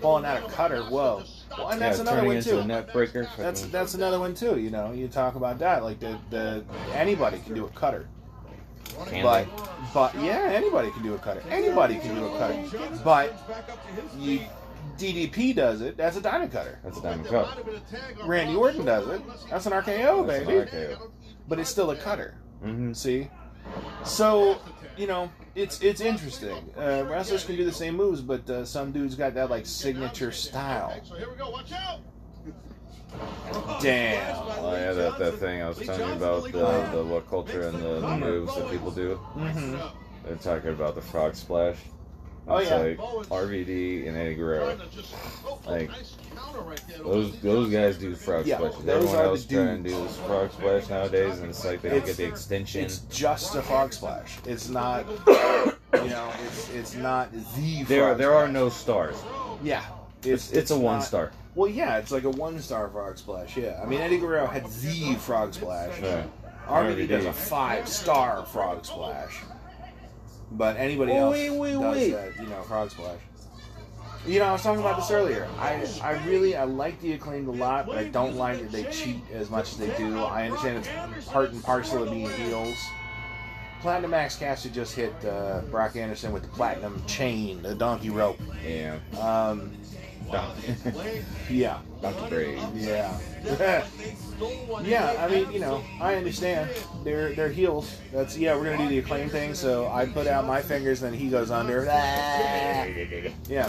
[SPEAKER 1] pulling out a cutter. Whoa. Well, and that's
[SPEAKER 2] yeah,
[SPEAKER 1] another one too.
[SPEAKER 2] neck breaker.
[SPEAKER 1] That's that's another one too. You know, you talk about that. Like the the anybody can do a cutter.
[SPEAKER 2] Can
[SPEAKER 1] but
[SPEAKER 2] they?
[SPEAKER 1] but yeah, anybody can do a cutter. Anybody can do a cutter. But you DDP does it. That's a diamond cutter.
[SPEAKER 2] That's a diamond cutter.
[SPEAKER 1] Randy Orton does it. That's an RKO,
[SPEAKER 2] That's an
[SPEAKER 1] baby.
[SPEAKER 2] RKO.
[SPEAKER 1] But it's still a cutter.
[SPEAKER 2] Mm-hmm.
[SPEAKER 1] See, so you know it's it's interesting. Uh, wrestlers can do the same moves, but uh, some dudes got that like signature style.
[SPEAKER 5] So here we go. Watch out.
[SPEAKER 1] Damn.
[SPEAKER 2] Oh yeah, that, that thing I was telling you about the, the WhatCulture and the, the moves that people do.
[SPEAKER 1] hmm
[SPEAKER 2] They're talking about the frog splash.
[SPEAKER 1] Oh,
[SPEAKER 2] It's
[SPEAKER 1] yeah.
[SPEAKER 2] like RVD and Eddie Guerrero.
[SPEAKER 5] Just- oh,
[SPEAKER 2] Like,
[SPEAKER 5] nice right there.
[SPEAKER 2] Those those guys do frog
[SPEAKER 1] Yeah,
[SPEAKER 2] splashes.
[SPEAKER 1] those
[SPEAKER 2] Everyone else trying to do this frog splash nowadays, and it's like they don't get the extension.
[SPEAKER 1] It's just a frog splash. It's not. You know, it's it's not the.
[SPEAKER 2] There
[SPEAKER 1] frog
[SPEAKER 2] there are no stars.
[SPEAKER 1] Yeah,
[SPEAKER 2] It's it's a one
[SPEAKER 1] not-
[SPEAKER 2] star.
[SPEAKER 1] Well, yeah, it's like a one star frog splash. Yeah, I mean Eddie Guerrero had the frog splash.
[SPEAKER 2] Yeah.
[SPEAKER 1] RVD does a five star frog splash. But anybody
[SPEAKER 2] Oh,
[SPEAKER 1] else
[SPEAKER 2] wait, wait,
[SPEAKER 1] does
[SPEAKER 2] wait.
[SPEAKER 1] that, you know, frog splash. You know, I was talking about this earlier. I, I really I like the acclaimed a lot, but I don't like that they cheat as much as they do. I understand it's part and parcel of being heels. Platinum Max Caster just hit uh, Brock Anderson with the platinum chain, the donkey rope.
[SPEAKER 2] Yeah.
[SPEAKER 1] Um, yeah,
[SPEAKER 2] Dr. Brave.
[SPEAKER 1] yeah, yeah. I mean, you know, I understand. They're they're heels. That's yeah. We're gonna do the acclaim thing. So I put out my fingers, then he goes under. Ah. Yeah.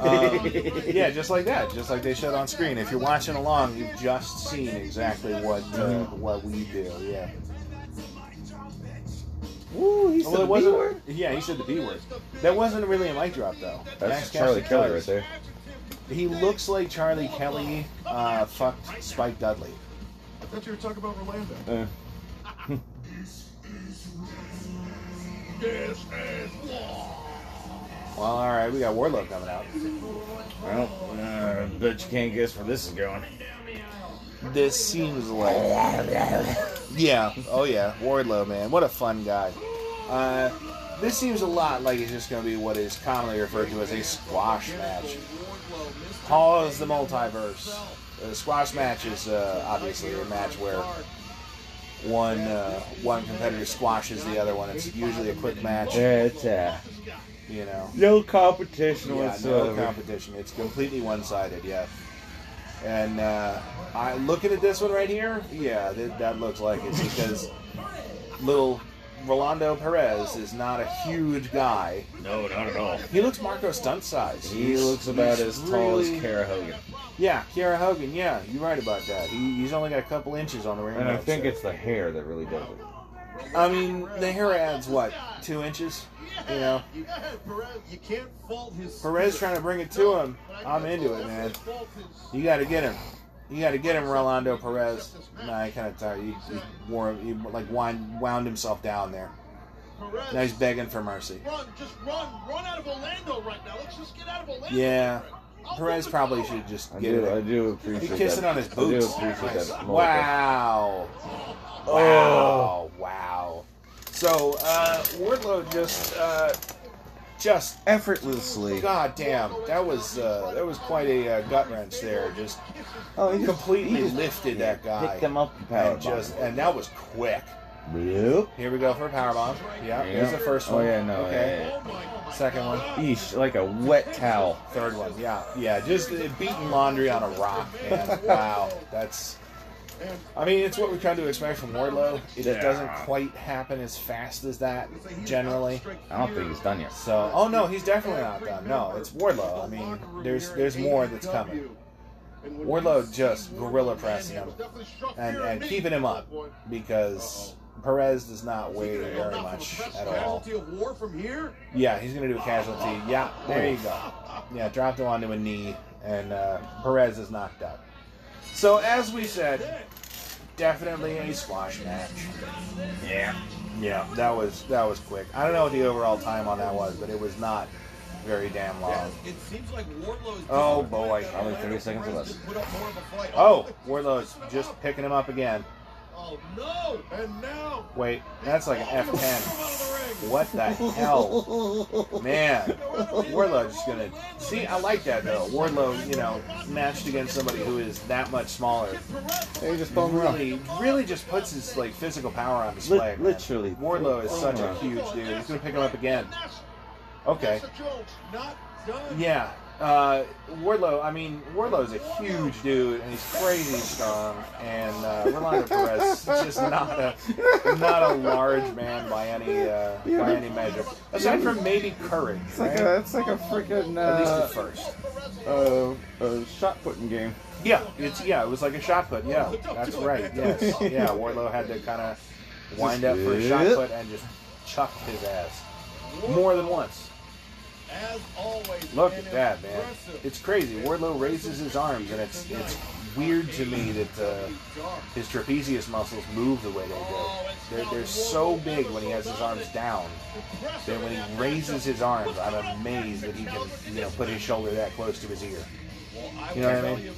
[SPEAKER 1] Um, yeah, just like that, just like they showed on screen. If you're watching along, you've just seen exactly what uh, what we do. Yeah.
[SPEAKER 2] Woo, he
[SPEAKER 1] Well, it wasn't. Yeah, he said the B word. That wasn't really a mic drop though.
[SPEAKER 2] That's
[SPEAKER 1] Max
[SPEAKER 2] Charlie Kelly right there.
[SPEAKER 1] He looks like Charlie Kelly uh, fucked Spike Dudley.
[SPEAKER 5] I thought you were talking about Orlando.
[SPEAKER 2] Uh,
[SPEAKER 5] This is war.
[SPEAKER 1] Well, all right, we got Wardlow coming out.
[SPEAKER 2] Well, uh, bet you can't guess where this is going.
[SPEAKER 1] This seems like yeah, oh yeah, Wardlow, man, what a fun guy. Uh, this seems a lot like it's just going to be what is commonly referred to as a squash match. Pause the multiverse. The squash match is uh, obviously a match where one uh, one competitor squashes the other one. It's usually a quick match,
[SPEAKER 2] Yeah, it's uh,
[SPEAKER 1] you know.
[SPEAKER 2] no competition
[SPEAKER 1] Yeah, no competition. It's completely one-sided. Yeah. And uh, I looking at this one right here. Yeah, that, that looks like it because little Rolando Perez is not a huge guy.
[SPEAKER 2] no, not at all.
[SPEAKER 1] He looks Marco Stunt size.
[SPEAKER 2] He
[SPEAKER 1] He's-
[SPEAKER 2] looks about
[SPEAKER 1] he's
[SPEAKER 2] as tall
[SPEAKER 1] really-
[SPEAKER 2] as Kara Hogan.
[SPEAKER 1] Yeah, Kiera Hogan. Yeah, you're right about that. He, he's only got a couple inches on the ring.
[SPEAKER 2] And I think
[SPEAKER 1] there.
[SPEAKER 2] it's the hair that really does it.
[SPEAKER 1] I mean, the hair adds what two inches. You know,
[SPEAKER 5] you can't fault his.
[SPEAKER 1] Perez trying to bring it to him. I'm into it, man. You got to get him. You got to get him, Rolando Perez. Nah, I kind of tired. He, he wore, he like wind, wound himself down there.
[SPEAKER 5] Perez,
[SPEAKER 1] Now he's begging for mercy.
[SPEAKER 5] run, just run, run out of Orlando right now. Let's just get out of Orlando.
[SPEAKER 1] Yeah, Perez probably should just
[SPEAKER 2] I
[SPEAKER 1] get
[SPEAKER 2] do, I
[SPEAKER 1] it.
[SPEAKER 2] do
[SPEAKER 1] He
[SPEAKER 2] appreciate
[SPEAKER 1] kissing
[SPEAKER 2] that.
[SPEAKER 1] on his
[SPEAKER 2] I do
[SPEAKER 1] boots.
[SPEAKER 2] appreciate that.
[SPEAKER 1] Wow. Wow. Wow. So, uh, Wardlow just, uh, just
[SPEAKER 2] Effortlessly.
[SPEAKER 1] God damn, that was uh, that was quite a uh, gut wrench there. Just
[SPEAKER 2] Oh, he just-
[SPEAKER 1] completely
[SPEAKER 2] he just
[SPEAKER 1] lifted that guy.
[SPEAKER 2] Picked him up and power
[SPEAKER 1] just and that was quick.
[SPEAKER 2] Yep.
[SPEAKER 1] Here we go for a powerbomb. Yeah, here's the first
[SPEAKER 2] Oh
[SPEAKER 1] one.
[SPEAKER 2] yeah, no.
[SPEAKER 1] Okay.
[SPEAKER 2] yeah, yeah.
[SPEAKER 1] Second one.
[SPEAKER 2] Eesh, like a wet towel.
[SPEAKER 1] Third one. Yeah, yeah. Just uh, beating laundry on a rock, man. wow, that's. I mean, it's what we kind of expect from Wardlow. It
[SPEAKER 2] Yeah.
[SPEAKER 1] doesn't quite happen as fast as that generally.
[SPEAKER 2] I don't think he's done yet.
[SPEAKER 1] So, oh no, he's definitely not done. No, it's Wardlow. I mean, there's there's more that's coming. Wardlow just gorilla pressing him and, and keeping him up because Perez does not weigh very much at all.
[SPEAKER 5] Casualty of war from here.
[SPEAKER 1] Yeah, he's gonna do a casualty. Yeah, there you go. Yeah, dropped him onto a knee, and uh, Perez is knocked out. So as we said, definitely a squash match.
[SPEAKER 2] Yeah.
[SPEAKER 1] Yeah, that was that was quick. I don't know what the overall time on that was, but it was not very damn long.
[SPEAKER 5] It seems like Wardlow is
[SPEAKER 1] Oh boy.
[SPEAKER 2] Probably 30 seconds or less.
[SPEAKER 5] Put up more of a.
[SPEAKER 1] Oh, Wardlow's just picking him up again.
[SPEAKER 5] Oh no! And now.
[SPEAKER 1] Wait, that's like an F10.
[SPEAKER 5] Of the ring.
[SPEAKER 1] What the hell? Man, Wardlow's just gonna see. I like that though. Wardlow, you know, matched against somebody who is that much smaller,
[SPEAKER 2] Hey, just throw him around.
[SPEAKER 1] really, really just puts his like physical power on display.
[SPEAKER 2] Lit-
[SPEAKER 1] man.
[SPEAKER 2] literally.
[SPEAKER 1] Wardlow is
[SPEAKER 2] oh
[SPEAKER 1] such a huge dude. He's gonna pick him up again. Okay.
[SPEAKER 5] Vanessa Jones not done.
[SPEAKER 1] Yeah. Uh, Wardlow, I mean, Wardlow's a huge dude, and he's crazy strong. And uh, Rolando Perez is just not a not a large man by any uh, by any measure, aside from maybe courage.
[SPEAKER 2] It's like a, it's like a freaking
[SPEAKER 1] At least
[SPEAKER 2] uh,
[SPEAKER 1] at first.
[SPEAKER 2] uh, uh, shot putting game.
[SPEAKER 1] Yeah, it's yeah, it was like a shot put. Yeah, that's right. Yes, yeah. Wardlow had to kind of wind up for a shot put and just chucked his ass more than once.
[SPEAKER 5] As always.
[SPEAKER 1] Look at that, man. It's crazy. Wardlow raises his arms, and it's it's weird to me that uh, his trapezius muscles move the way they do. They're, they're so big when he has his arms down. That when he raises his arms, I'm amazed that he can you know put his shoulder that close to his ear. You know what I mean?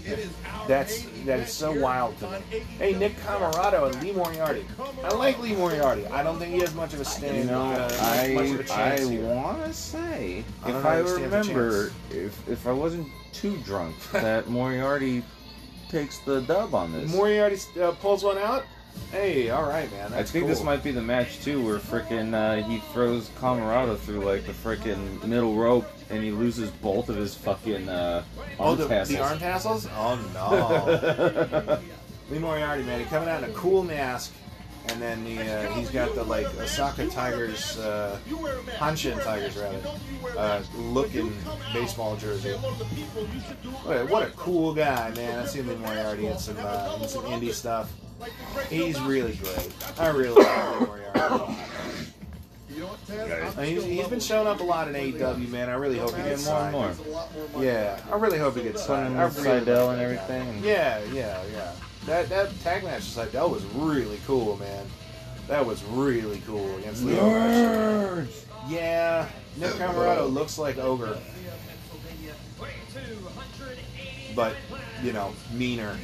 [SPEAKER 1] That's that is so wild to me. Hey, Nick Comoroto and Lee Moriarty. I like Lee Moriarty. I don't think he has much of a stand.
[SPEAKER 2] You know,
[SPEAKER 1] uh,
[SPEAKER 2] I
[SPEAKER 1] much of a
[SPEAKER 2] I
[SPEAKER 1] chance here.
[SPEAKER 2] want to say
[SPEAKER 1] I
[SPEAKER 2] if
[SPEAKER 1] know
[SPEAKER 2] I
[SPEAKER 1] if he stands a
[SPEAKER 2] remember, if if I wasn't too drunk, that Moriarty takes the dub on this.
[SPEAKER 1] Moriarty uh, pulls one out. Hey, all right, man.
[SPEAKER 2] I think
[SPEAKER 1] cool.
[SPEAKER 2] this might be the match too, where frickin' uh, he throws Comoroto through like the frickin' middle rope, and he loses both of his fucking uh,
[SPEAKER 1] Oh, the,
[SPEAKER 2] tassels.
[SPEAKER 1] the arm tassels? Oh no. Lee Moriarty, man, he coming out in a cool mask, and then the, uh, he's got the like Osaka Tigers, uh, Hanshin Tigers rather, uh, looking baseball jersey. What a, what a cool guy, man! I've seen Lee Moriarty in some uh, in some indie stuff. He's really great. I really like Lee Moriarty.
[SPEAKER 5] You know what, Ted? I'm
[SPEAKER 1] Uh, He's, he's been showing up a lot in AEW, man. I really hope he gets
[SPEAKER 2] more and
[SPEAKER 1] signed.
[SPEAKER 2] more.
[SPEAKER 5] There's a lot more.
[SPEAKER 1] Yeah, I really hope he gets signed.
[SPEAKER 2] him
[SPEAKER 1] I really
[SPEAKER 2] Seidel and everything.
[SPEAKER 1] Yeah, yeah, yeah. That that tag match with that was really cool, man. That was really cool against Lio Rush. Yeah, Nick Comoroto looks like Ogre, but you know, meaner.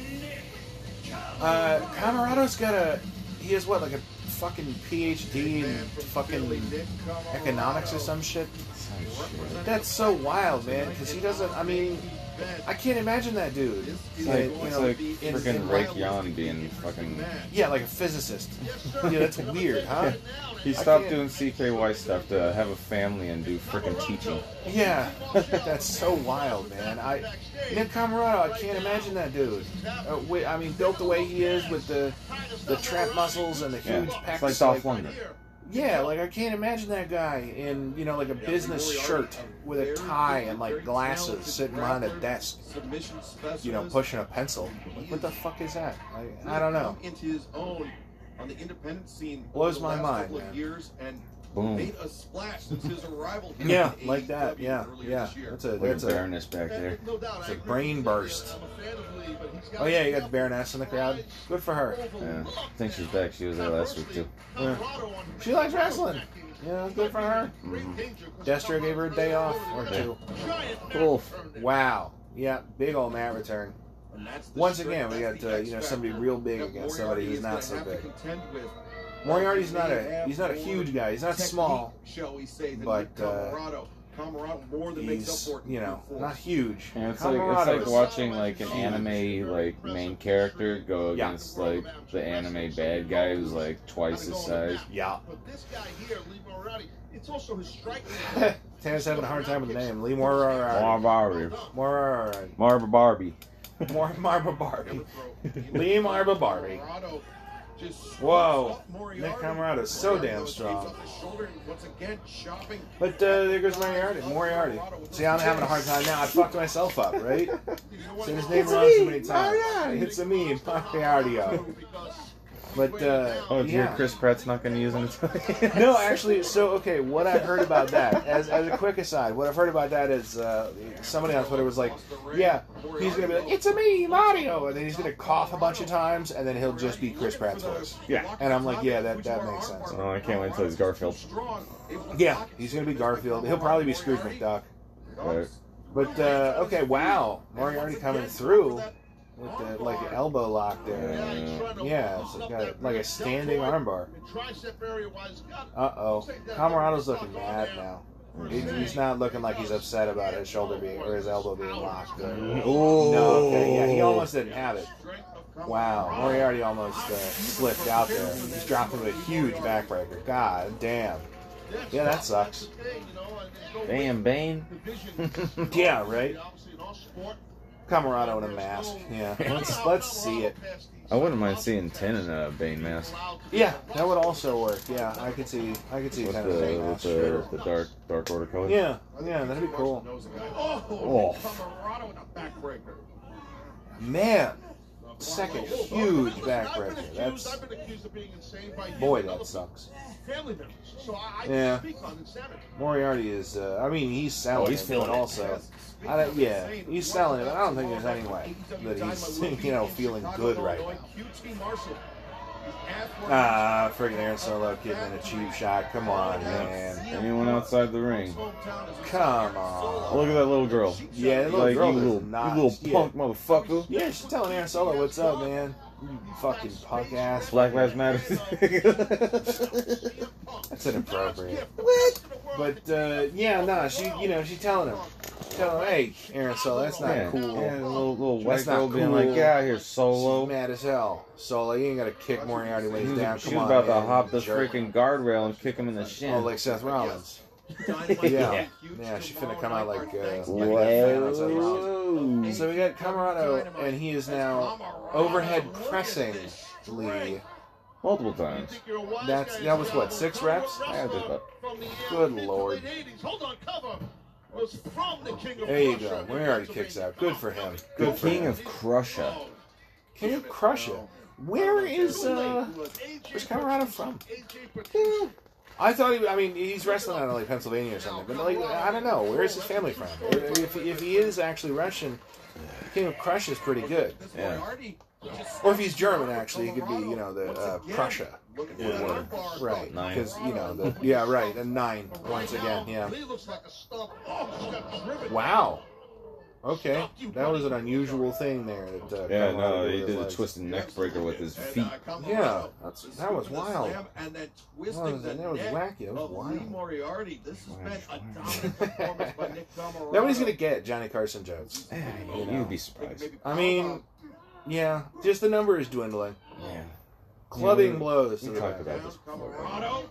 [SPEAKER 1] Uh, Comoroto's got a. He has what, like a fucking PhD in fucking economics or some shit. That's so wild, man. Because he doesn't. I mean, I can't imagine that dude.
[SPEAKER 2] It's like, it's
[SPEAKER 1] know,
[SPEAKER 2] like
[SPEAKER 1] in-
[SPEAKER 2] freaking Yon being fucking.
[SPEAKER 1] Yeah, like a physicist. yeah, that's weird, huh?
[SPEAKER 2] He stopped doing CKY stuff to have a family and do freaking teaching.
[SPEAKER 1] Yeah, that's so wild, man. I Nick Comoroto, I can't imagine that dude. Uh, wi- I mean, built the way he is with the the trap muscles and the
[SPEAKER 2] Yeah,
[SPEAKER 1] huge pecs.
[SPEAKER 2] it's like Dolph Lundgren.
[SPEAKER 1] Yeah, like I can't imagine that guy in you know like a business shirt with a tie and like glasses, sitting behind a desk, you know, pushing a pencil. Like, what the fuck is that? I, I don't know.
[SPEAKER 4] Into his own on the independent scene.
[SPEAKER 1] Blows my mind, man.
[SPEAKER 4] years and
[SPEAKER 2] Boom.
[SPEAKER 4] made a splash since his arrival. here
[SPEAKER 1] Yeah, like that. Yeah, yeah.
[SPEAKER 4] this.
[SPEAKER 1] That's a
[SPEAKER 2] Look
[SPEAKER 1] that's a.
[SPEAKER 2] Baroness back there.
[SPEAKER 5] No doubt,
[SPEAKER 1] It's a brain
[SPEAKER 5] with you there.
[SPEAKER 1] burst.
[SPEAKER 5] I'm a fan of Lee, but he's got
[SPEAKER 1] Oh yeah, you got the Baroness in the crowd. Good for her.
[SPEAKER 2] Yeah, I think she's back. She was there last week too.
[SPEAKER 1] Yeah. She likes wrestling. Yeah, good for her. Destro gave her a day off or two.
[SPEAKER 2] Cool.
[SPEAKER 1] Wow. Yeah, big old Matt return.
[SPEAKER 4] And that's
[SPEAKER 1] Once again, we got uh, you know somebody real big against somebody
[SPEAKER 4] Moriarty
[SPEAKER 1] who's not so big.
[SPEAKER 4] Contend with.
[SPEAKER 1] Moriarty's not a he's not a huge guy. He's not small.
[SPEAKER 4] Shall we say?
[SPEAKER 1] But,
[SPEAKER 4] Nick
[SPEAKER 1] uh,
[SPEAKER 4] Comoroto. Comoroto more than makes
[SPEAKER 1] He's
[SPEAKER 4] up for it.
[SPEAKER 1] you know
[SPEAKER 4] in
[SPEAKER 1] not huge.
[SPEAKER 2] And it's like it's like watching like an anime like main character go
[SPEAKER 1] Yeah.
[SPEAKER 2] against like the anime bad guy who's like twice his size.
[SPEAKER 1] Yeah.
[SPEAKER 5] But this guy here, Lee Moriarty, it's also his striking.
[SPEAKER 1] Tanner's having a hard time with the name. Lee
[SPEAKER 2] Mar
[SPEAKER 1] Moriarty.
[SPEAKER 2] Barbie.
[SPEAKER 1] Moriarty.
[SPEAKER 2] Marba Barbie.
[SPEAKER 1] More Marba Barbie. Lee Marba Barbie. Whoa. Nick Comoroto's so damn strong.
[SPEAKER 4] off his shoulder and once again chopping.
[SPEAKER 1] But uh, there goes Moriarty. Moriarty. See, I'm having a hard time now. I fucked myself up, right? Saying his name wrong so many times. It's a me, Moriarty. But uh,
[SPEAKER 2] Oh, dear,
[SPEAKER 1] yeah.
[SPEAKER 2] Chris Pratt's not going to use it?
[SPEAKER 1] No, actually, so okay. What I've heard about that, as, as a quick aside, what I've heard about that is uh, somebody on Twitter was like, "Yeah, he's gonna be like, it's a me, Mario," and then he's gonna cough a bunch of times, and then he'll just be Chris Pratt's voice.
[SPEAKER 2] Yeah.
[SPEAKER 1] And I'm like, yeah, that that makes sense.
[SPEAKER 2] Oh, I can't wait until he's Garfield.
[SPEAKER 4] To
[SPEAKER 1] Yeah, he's gonna be Garfield. He'll probably be Scrooge McDuck.
[SPEAKER 2] Right.
[SPEAKER 1] But uh, okay, wow, Mario already coming through with the like the elbow lock there. Yeah, it's got like a standing armbar.
[SPEAKER 5] Tricep area wise, got
[SPEAKER 1] Uh oh, Comoroto's looking mad now. He- He's not looking like he's upset about his shoulder being or his elbow being locked. Uh, No, okay, yeah, he almost didn't have it. Wow, Moriarty almost uh, slipped out there. He's dropping with a huge backbreaker. God damn. Yeah, that sucks.
[SPEAKER 2] Damn, Bane.
[SPEAKER 1] Yeah, right. Comoroto in a mask. Yeah, let's let's see it.
[SPEAKER 2] I wouldn't mind seeing Ten in a Bane mask
[SPEAKER 1] Yeah, that would also work. Yeah, I could see. I could see
[SPEAKER 2] with
[SPEAKER 1] kind
[SPEAKER 2] the
[SPEAKER 1] of a
[SPEAKER 2] with
[SPEAKER 1] mask.
[SPEAKER 2] the,
[SPEAKER 1] Sure.
[SPEAKER 2] the dark dark order color.
[SPEAKER 1] Yeah, yeah, that'd be cool.
[SPEAKER 4] Oh, oh. Comoroto with a backbreaker.
[SPEAKER 1] Man, second huge backbreaker. That's boy, that sucks.
[SPEAKER 5] family members. So I, I
[SPEAKER 1] Yeah.
[SPEAKER 5] can speak on insanity.
[SPEAKER 1] Moriarty is. Uh, I mean, he's selling.
[SPEAKER 2] Oh, he's
[SPEAKER 1] it,
[SPEAKER 2] feeling it.
[SPEAKER 1] also. I don't, yeah, he's selling it, but I don't think there's any way that he's, you know, feeling good right now. Ah, friggin' Aaron Solo getting in a cheap shot. Come on, man.
[SPEAKER 2] Anyone outside the ring?
[SPEAKER 1] Come on.
[SPEAKER 2] Look at that little girl.
[SPEAKER 1] Yeah, the little
[SPEAKER 2] like
[SPEAKER 1] girl
[SPEAKER 2] you little,
[SPEAKER 1] not-
[SPEAKER 2] you little
[SPEAKER 1] yeah.
[SPEAKER 2] punk motherfucker.
[SPEAKER 1] Yeah, she's telling Aaron Solo, what's up, man? You fucking punk ass.
[SPEAKER 2] Black Lives Matter.
[SPEAKER 1] That's inappropriate. What? But, uh, yeah, nah, she, you know, she's telling him. Telling him, hey, Aaron Solo, that's not
[SPEAKER 2] yeah,
[SPEAKER 1] cool.
[SPEAKER 2] Yeah, the little little white
[SPEAKER 1] That's not
[SPEAKER 2] girl being like,
[SPEAKER 1] cool.
[SPEAKER 2] "Get out here, Solo."
[SPEAKER 1] She's mad as hell. Solo, you ain't gotta kick Moriarty when
[SPEAKER 2] She
[SPEAKER 1] he's
[SPEAKER 2] was,
[SPEAKER 1] down.
[SPEAKER 2] she
[SPEAKER 1] Come
[SPEAKER 2] was
[SPEAKER 1] on,
[SPEAKER 2] about to
[SPEAKER 1] man,
[SPEAKER 2] hop the
[SPEAKER 1] jerk.
[SPEAKER 2] freaking guardrail and kick him in the shin.
[SPEAKER 1] Oh, like Seth Rollins.
[SPEAKER 2] Yeah.
[SPEAKER 1] Yeah, she's gonna come out like, uh, like that fan on Seth Rollins.
[SPEAKER 2] Whoa.
[SPEAKER 1] So we got Comoroto, and he is now overhead pressing Lee.
[SPEAKER 2] Multiple times.
[SPEAKER 1] That's that was what six reps.
[SPEAKER 2] I just about-
[SPEAKER 1] Good lord.
[SPEAKER 5] Hold on, cover. Was from the King of
[SPEAKER 1] There you
[SPEAKER 5] Prussia.
[SPEAKER 1] go. Moriarty kicks out. Good for him.
[SPEAKER 2] The
[SPEAKER 1] Good for
[SPEAKER 2] King
[SPEAKER 1] him.
[SPEAKER 2] of Crusher.
[SPEAKER 1] King of Crusher. Where is uh? Where's Comoroto from? I thought he. I mean, he's wrestling out of like Pennsylvania or something. But like, I don't know. Where is his family from? If, if he is actually Russian, King of Crusher is pretty good.
[SPEAKER 2] Yeah.
[SPEAKER 1] Or if he's German, actually, he could be, you know, the uh, Prussia.
[SPEAKER 4] Looking for
[SPEAKER 1] would
[SPEAKER 4] that
[SPEAKER 1] work.
[SPEAKER 4] armbar.
[SPEAKER 1] Right.
[SPEAKER 2] Nine.
[SPEAKER 1] Because, you know, the, yeah, right. And nine, once again, yeah.
[SPEAKER 5] Lee looks like a stump. Oh, just got driven.
[SPEAKER 1] Wow. Okay. That was an unusual thing there. That, uh,
[SPEAKER 2] Yeah, no, he did a
[SPEAKER 1] legs.
[SPEAKER 2] twisted neck breaker with his feet.
[SPEAKER 1] Yeah, that's- that was wild.
[SPEAKER 4] And
[SPEAKER 1] That
[SPEAKER 4] twisting
[SPEAKER 1] was, that was wacky. That was
[SPEAKER 4] of Lee
[SPEAKER 1] wild.
[SPEAKER 4] Moriarty. This has been a dominant performance by Nick Comoroto.
[SPEAKER 1] Nobody's going to get Johnny Carson jokes. You know.
[SPEAKER 2] You'd be surprised.
[SPEAKER 1] I mean, yeah, just the number is dwindling.
[SPEAKER 2] Yeah.
[SPEAKER 1] Clubbing
[SPEAKER 2] Yeah, we-
[SPEAKER 1] blows to
[SPEAKER 2] we talked about this before.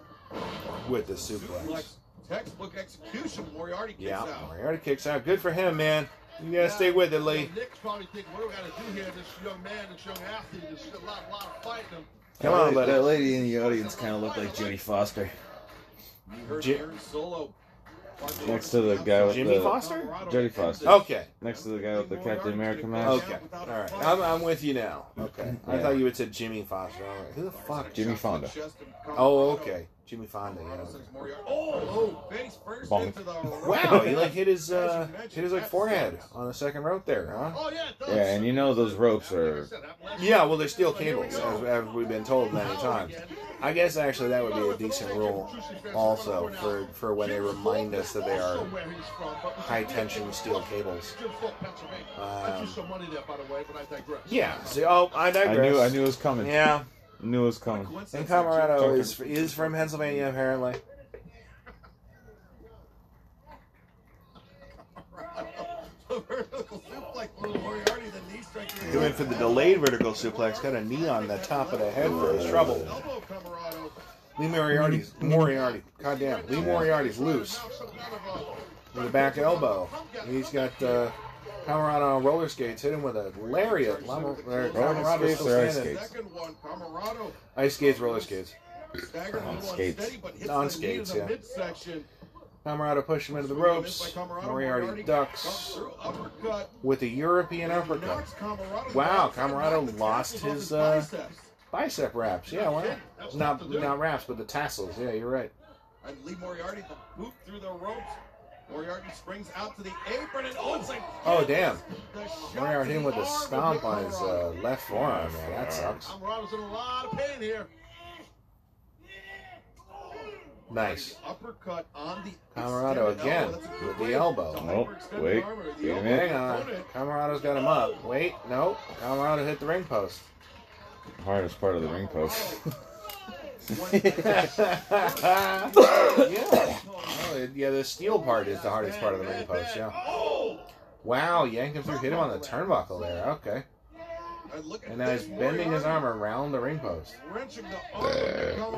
[SPEAKER 1] With the suplex.
[SPEAKER 4] Suplex. Textbook execution. Moriarty kicks
[SPEAKER 1] Yeah,
[SPEAKER 4] out.
[SPEAKER 1] Moriarty kicks out. Good for him, man. You gotta stay with it, Lee.
[SPEAKER 5] Nick's probably thinking, what do we got to do here? This young man, this young athlete, there's a lot, lot of fighting him.
[SPEAKER 1] Come on,
[SPEAKER 2] that,
[SPEAKER 1] buddy.
[SPEAKER 2] that lady in the audience kind of looked like Jodie Foster.
[SPEAKER 4] You heard
[SPEAKER 1] Ji-
[SPEAKER 4] Aaron Solo.
[SPEAKER 2] Next to the guy with
[SPEAKER 1] Jimmy
[SPEAKER 2] the
[SPEAKER 1] Foster?
[SPEAKER 2] Jodie Foster.
[SPEAKER 1] Okay.
[SPEAKER 2] Next to the guy with the Captain America mask.
[SPEAKER 1] Okay. All right. I'm, I'm with you now. Okay. I
[SPEAKER 2] Yeah.
[SPEAKER 1] thought you had said Jimmy Foster. All right. Who the fuck?
[SPEAKER 2] Jimmy Fonda.
[SPEAKER 1] Oh, okay. Jimmy Fonda. Yeah.
[SPEAKER 4] Oh, oh, face first
[SPEAKER 2] Bonk.
[SPEAKER 4] into the
[SPEAKER 1] Wow, he like hit his uh hit his like forehead on the second rope there, huh?
[SPEAKER 5] Oh, yeah, it does.
[SPEAKER 2] Yeah, and you know those ropes are.
[SPEAKER 1] Yeah, well, they're steel cables, as, as we've been told many times. I guess actually that would be a decent rule, also for for when they remind us that they are high tension steel cables.
[SPEAKER 5] I threw some money there, by the way, but I digress.
[SPEAKER 1] Yeah. See, oh, I
[SPEAKER 2] I knew, I knew it was coming.
[SPEAKER 1] Yeah, I
[SPEAKER 2] Knew it was coming.
[SPEAKER 1] and Comoroto is is from Pennsylvania apparently. Doing for the delayed vertical suplex, got a knee on the top of the head for his trouble.
[SPEAKER 5] Elbow, Comoroto.
[SPEAKER 1] Lee Moriarty's Moriarty. God damn, Lee Moriarty's loose with a back elbow. He's got uh, Comoroto on roller skates. Hit him with a lariat. Lama, or Comoroto's
[SPEAKER 2] skates or ice skates?
[SPEAKER 4] Second one, Comoroto
[SPEAKER 1] Ice skates, roller skates.
[SPEAKER 4] staggered
[SPEAKER 2] On
[SPEAKER 4] on
[SPEAKER 2] skates.
[SPEAKER 4] steady,
[SPEAKER 1] On
[SPEAKER 4] the knee
[SPEAKER 1] skates, yeah. Comoroto pushed him into the ropes. Moriarty ducks with a European uppercut. Wow.
[SPEAKER 4] Comoroto
[SPEAKER 1] lost his, uh. Bicep wraps. Yeah, wow. Not not wraps, but the tassels. Yeah, you're right.
[SPEAKER 4] And Lee Moriarty the boot through the ropes. Moriarty springs out to the apron and oh, like
[SPEAKER 1] Oh damn. Moriarty hit with a stomp on his uh, left forearm. Man, that sucks.
[SPEAKER 5] Comoroto's in a lot of pain here.
[SPEAKER 1] Nice.
[SPEAKER 4] Uppercut on the Comoroto
[SPEAKER 1] again
[SPEAKER 4] elbow.
[SPEAKER 1] With the elbow.
[SPEAKER 2] Oh, wait.
[SPEAKER 4] arm or the
[SPEAKER 2] Wait a minute.
[SPEAKER 1] Hang on.
[SPEAKER 4] opponent.
[SPEAKER 1] Comoroto's got him up. Wait, no. Comoroto hit the ring post.
[SPEAKER 2] Hardest part of the ring post. Oh.
[SPEAKER 1] yeah. Oh, yeah, the steel part is the hardest part of the ring post, yeah. Oh. Wow, yanked him through, hit him on the turnbuckle there. Okay.
[SPEAKER 4] And
[SPEAKER 1] now he's bending his arm around the ring post.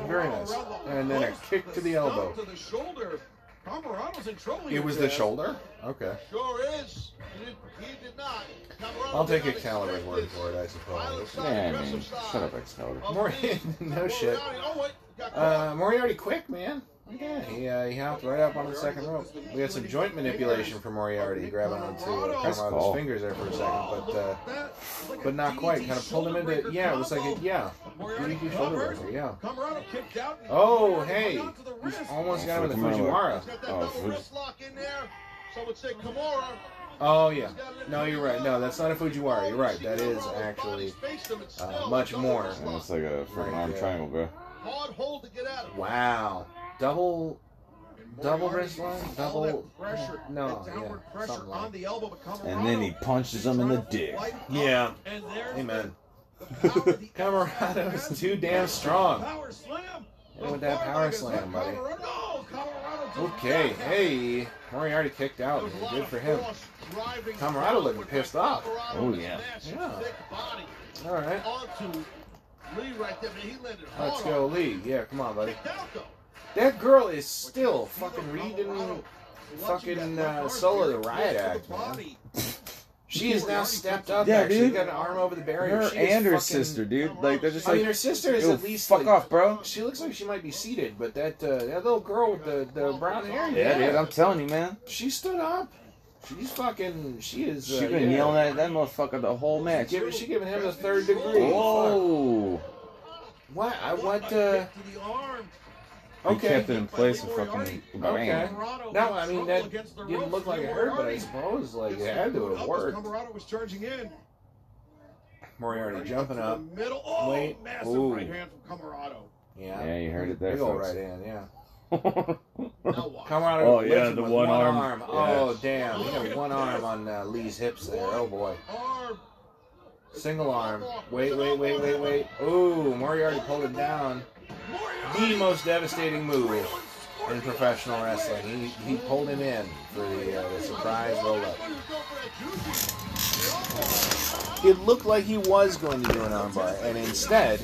[SPEAKER 1] Very nice. And then a kick to the elbow. It was the shoulder? Okay.
[SPEAKER 5] Sure is. He did, not.
[SPEAKER 1] I'll take Excalibur's word for it, I suppose.
[SPEAKER 2] Yeah, I mean, shut up, Excalibur.
[SPEAKER 5] of
[SPEAKER 1] Mor- no shit.
[SPEAKER 5] Moriarty.
[SPEAKER 1] Uh, Moriarty quick, man. Yeah, he, uh, he hopped right up on the second rope. We had some joint manipulation from Moriarty, grabbing onto uh,
[SPEAKER 2] Nice
[SPEAKER 1] Comoroto's
[SPEAKER 2] call.
[SPEAKER 1] fingers there for a second, but uh,
[SPEAKER 4] That- like a
[SPEAKER 1] but not quite. Kind of pulled him into yeah. It was like a, yeah,
[SPEAKER 4] Moriarty
[SPEAKER 1] DDT shoulder
[SPEAKER 4] covered.
[SPEAKER 1] breaker, yeah.
[SPEAKER 4] Comoroto kicked out.
[SPEAKER 1] Oh, hey, he's almost got him with the
[SPEAKER 2] Fujiwara.
[SPEAKER 1] Fujiwara.
[SPEAKER 5] He's got that
[SPEAKER 2] Oh,
[SPEAKER 5] double wrist lock in there. Some would say Kimura.
[SPEAKER 1] Oh yeah. No, you're right. No, that's not a Fujiwara. You're right. That is actually uh, much more.
[SPEAKER 2] And it's like a
[SPEAKER 1] freaking
[SPEAKER 2] arm triangle, bro.
[SPEAKER 5] Hard hold to get out of.
[SPEAKER 1] wow. Double. Double
[SPEAKER 4] Moriarty
[SPEAKER 1] wrist lock? Double-
[SPEAKER 4] pressure,
[SPEAKER 1] no,
[SPEAKER 4] downward
[SPEAKER 1] yeah,
[SPEAKER 4] pressure
[SPEAKER 1] something like-
[SPEAKER 4] on the elbow,
[SPEAKER 2] And then he punches him in the dick.
[SPEAKER 1] Yeah.
[SPEAKER 4] And there's
[SPEAKER 1] Amen.
[SPEAKER 4] the power of
[SPEAKER 1] Comoroto's too damn strong.
[SPEAKER 4] Power slam.
[SPEAKER 1] With that power slam, buddy.
[SPEAKER 4] Comoroto, no, Comoroto just
[SPEAKER 1] Okay,
[SPEAKER 4] hey,
[SPEAKER 1] hey, already kicked out.
[SPEAKER 5] There was a
[SPEAKER 1] man. Good for him.
[SPEAKER 5] force
[SPEAKER 1] Comoroto looking
[SPEAKER 5] forward
[SPEAKER 1] pissed off.
[SPEAKER 2] Oh, yeah.
[SPEAKER 1] Yeah.
[SPEAKER 5] thick body
[SPEAKER 1] All right,
[SPEAKER 5] Lee right there. Man, he landed
[SPEAKER 1] let's go. Lee. Yeah, come on, buddy.
[SPEAKER 5] Kicked out, though.
[SPEAKER 1] That girl is still fucking reading fucking uh, Solo the Riot Act, man. She has now stepped up.
[SPEAKER 2] Yeah.
[SPEAKER 1] She's
[SPEAKER 2] dude.
[SPEAKER 1] got an arm over the barrier.
[SPEAKER 2] Her
[SPEAKER 1] She
[SPEAKER 2] and her
[SPEAKER 1] fucking-
[SPEAKER 2] sister, dude. Like they're just
[SPEAKER 1] I
[SPEAKER 2] like,
[SPEAKER 1] mean, her sister is at least
[SPEAKER 2] fuck
[SPEAKER 1] like,
[SPEAKER 2] off, bro.
[SPEAKER 1] She looks like she might be seated, but that uh, that little girl with the, the brown hair,
[SPEAKER 2] Yeah, dude. I'm telling you, man.
[SPEAKER 1] she stood up. She's fucking. She is. Uh,
[SPEAKER 2] She's been
[SPEAKER 1] yeah.
[SPEAKER 2] yelling at that motherfucker the whole match.
[SPEAKER 1] Giving, she giving him the third degree.
[SPEAKER 2] Whoa!
[SPEAKER 1] What? I what? Uh,
[SPEAKER 4] To.
[SPEAKER 2] He
[SPEAKER 1] okay.
[SPEAKER 2] kept it in place and fucking
[SPEAKER 1] Okay.
[SPEAKER 2] bang.
[SPEAKER 1] No, I mean that didn't look like it hurt, but I suppose like it had to have worked.
[SPEAKER 4] Comoroto was charging in.
[SPEAKER 1] Moriarty jumping up.
[SPEAKER 4] Middle. Oh,
[SPEAKER 1] Wait.
[SPEAKER 4] massive
[SPEAKER 1] Ooh.
[SPEAKER 4] right hand from Comoroto.
[SPEAKER 1] Yeah,
[SPEAKER 2] Yeah, you heard it there,
[SPEAKER 1] Big old right in, yeah.
[SPEAKER 9] Now watch.
[SPEAKER 1] Come on,
[SPEAKER 2] Oh, yeah, the
[SPEAKER 1] with
[SPEAKER 2] one arm.
[SPEAKER 1] Oh damn, he got one arm on uh, Lee's hips there. Oh boy,
[SPEAKER 9] Arm.
[SPEAKER 1] single arm. Wait, wait, wait, wait, wait. Ooh, Moriarty pulled it down. The most devastating move in professional wrestling. He he pulled him in for the, uh, the surprise roll up. It looked like he was going to do an armbar, and instead,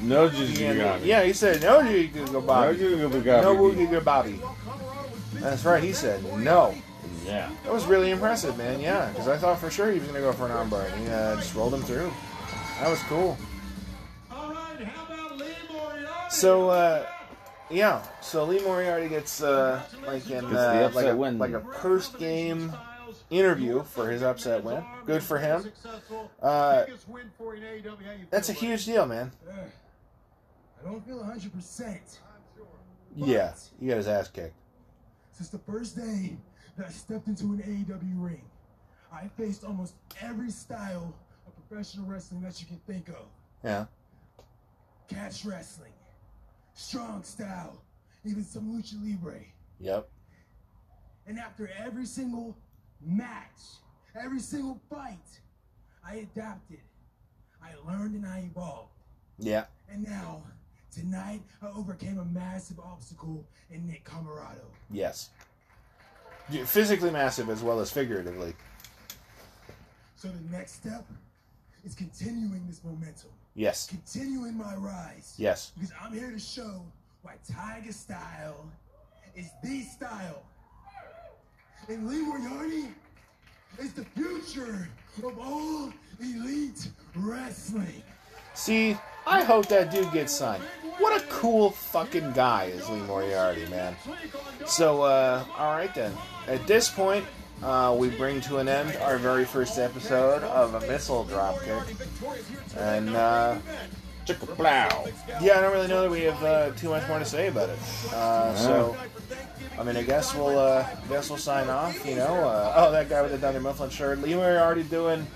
[SPEAKER 2] no Juju
[SPEAKER 1] yeah, he said no, you go
[SPEAKER 2] No
[SPEAKER 1] Bobby,
[SPEAKER 2] Juju
[SPEAKER 1] no go Bobby. That's right, he said no.
[SPEAKER 2] Yeah.
[SPEAKER 1] That was really impressive, man. Yeah, because I thought for sure he was going to go for an armbar, and he uh, just rolled him through. That was cool. So, uh, yeah, so Lee Moriarty gets uh, like an
[SPEAKER 2] Gets the
[SPEAKER 1] uh, like a
[SPEAKER 2] win.
[SPEAKER 1] like a post game interview for his upset win. Good for him. Uh,
[SPEAKER 4] Biggest win for you in AEW. How you
[SPEAKER 1] that's a huge deal, man.
[SPEAKER 5] I don't feel 100%.
[SPEAKER 1] Yeah, he got his ass kicked.
[SPEAKER 5] Since the first day that I stepped into an AEW ring, I faced almost every style of professional wrestling that you can think of.
[SPEAKER 1] Yeah,
[SPEAKER 5] Catch wrestling, strong style, even some lucha libre.
[SPEAKER 1] yep,
[SPEAKER 5] And after every single match, every single fight, I adapted. I learned and I evolved.
[SPEAKER 1] yeah.
[SPEAKER 5] And now, tonight, I overcame a massive obstacle in Nick Comoroto.
[SPEAKER 1] Yes. Physically massive as well as figuratively.
[SPEAKER 5] So the next step is continuing this momentum,
[SPEAKER 1] Yes,
[SPEAKER 5] continuing my rise.
[SPEAKER 1] yes.
[SPEAKER 5] Because I'm here to show why Tiger Style is the style. And Lee Moriarty is the future of all elite wrestling.
[SPEAKER 1] See, I hope that dude gets signed. What a cool fucking guy is Lee Moriarty, man. So, uh, alright then. At this point, uh, we bring to an end our very first episode of a missile dropkick. And, uh,
[SPEAKER 2] Chicka-plow.
[SPEAKER 1] yeah, I don't really know that we have uh, too much more to say about it. Uh, so, I mean, I guess we'll, uh, I guess we'll sign off. You know, uh, oh, that guy with the Dunder Mifflin shirt. Lee Moriarty doing,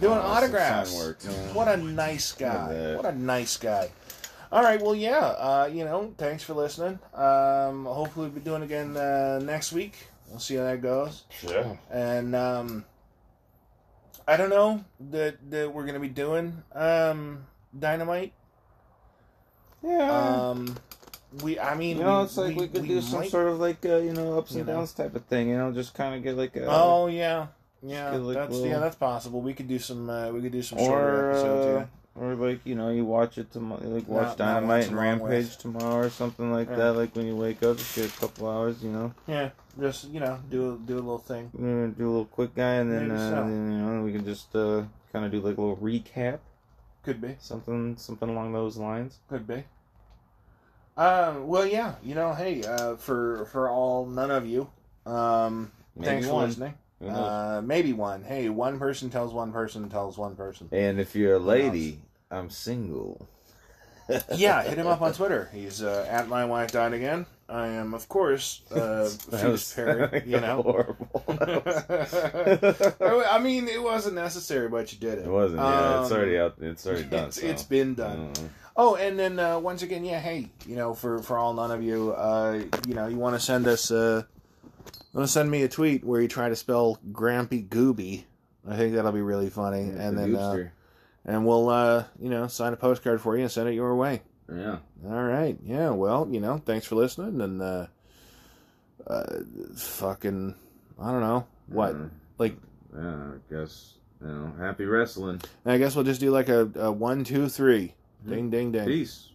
[SPEAKER 1] doing
[SPEAKER 2] Oh,
[SPEAKER 1] autographs.
[SPEAKER 2] sign work, yeah.
[SPEAKER 1] What a nice guy. What a nice guy. All right, well, yeah, uh, you know, thanks for listening. Um, hopefully, we'll be doing it again uh, next week. We'll see how that goes.
[SPEAKER 2] Sure.
[SPEAKER 1] And um, I don't know that that we're gonna be doing um, dynamite.
[SPEAKER 2] Yeah.
[SPEAKER 1] Um, we, I mean,
[SPEAKER 2] you know,
[SPEAKER 1] we-
[SPEAKER 2] it's like we, could do some
[SPEAKER 1] might-
[SPEAKER 2] sort of like uh, you know ups
[SPEAKER 1] You
[SPEAKER 2] and
[SPEAKER 1] know.
[SPEAKER 2] downs type of thing. You know, just kind of get like a
[SPEAKER 1] Oh yeah, yeah.
[SPEAKER 2] Like,
[SPEAKER 1] that's
[SPEAKER 2] little-
[SPEAKER 1] yeah, that's possible. We could do some. Uh, we could do some
[SPEAKER 2] or
[SPEAKER 1] shorter episodes.
[SPEAKER 2] uh,
[SPEAKER 1] Yeah.
[SPEAKER 2] Or like you know you watch it tomorrow, like watch
[SPEAKER 1] not
[SPEAKER 2] Dynamite and
[SPEAKER 1] with.
[SPEAKER 2] Rampage tomorrow or something like
[SPEAKER 1] Yeah.
[SPEAKER 2] that. Like when you wake up, just get a couple hours. You know,
[SPEAKER 1] Yeah, just you know, do a, do a little thing.
[SPEAKER 2] Do a little quick guy, and then, uh,
[SPEAKER 1] so.
[SPEAKER 2] then you know we can just uh, kind of do like a little recap,
[SPEAKER 1] Could be.
[SPEAKER 2] something something along those lines.
[SPEAKER 1] Could be. Um, well, yeah, you know, hey, uh, for for all none of you, um,
[SPEAKER 2] Maybe
[SPEAKER 1] thanks for
[SPEAKER 2] one.
[SPEAKER 1] listening. Uh, maybe one. Hey, one person tells one person tells one person.
[SPEAKER 2] and if you're a lady, I'm single.
[SPEAKER 1] yeah, hit him up on Twitter. He's uh, at my wife died again. I am, of course, uh, Fetus Perry. You know.
[SPEAKER 2] horrible.
[SPEAKER 1] I mean, it wasn't necessary, but you did it.
[SPEAKER 2] It wasn't. Yeah, it's
[SPEAKER 1] Um,
[SPEAKER 2] already out. It's already done.
[SPEAKER 1] It's,
[SPEAKER 2] so.
[SPEAKER 1] it's been done.
[SPEAKER 2] Uh,
[SPEAKER 1] Oh, and then uh, once again, yeah, hey, you know, for for all none of you, uh, you know, you want to send us, uh, want to send me a tweet where you try to spell Grampy Gooby. I think that'll be really funny,
[SPEAKER 2] it's
[SPEAKER 1] and
[SPEAKER 2] a
[SPEAKER 1] then uh. And we'll uh, you know sign a postcard for you and send it your way.
[SPEAKER 2] yeah.
[SPEAKER 1] All right, yeah, well, you know, thanks for listening, and uh, uh, fucking, I don't know what, like,
[SPEAKER 2] Yeah, I guess you know. Happy wrestling.
[SPEAKER 1] I guess we'll just do like a, a one, two, three,
[SPEAKER 2] Hmm.
[SPEAKER 1] ding, ding, ding.
[SPEAKER 2] Peace.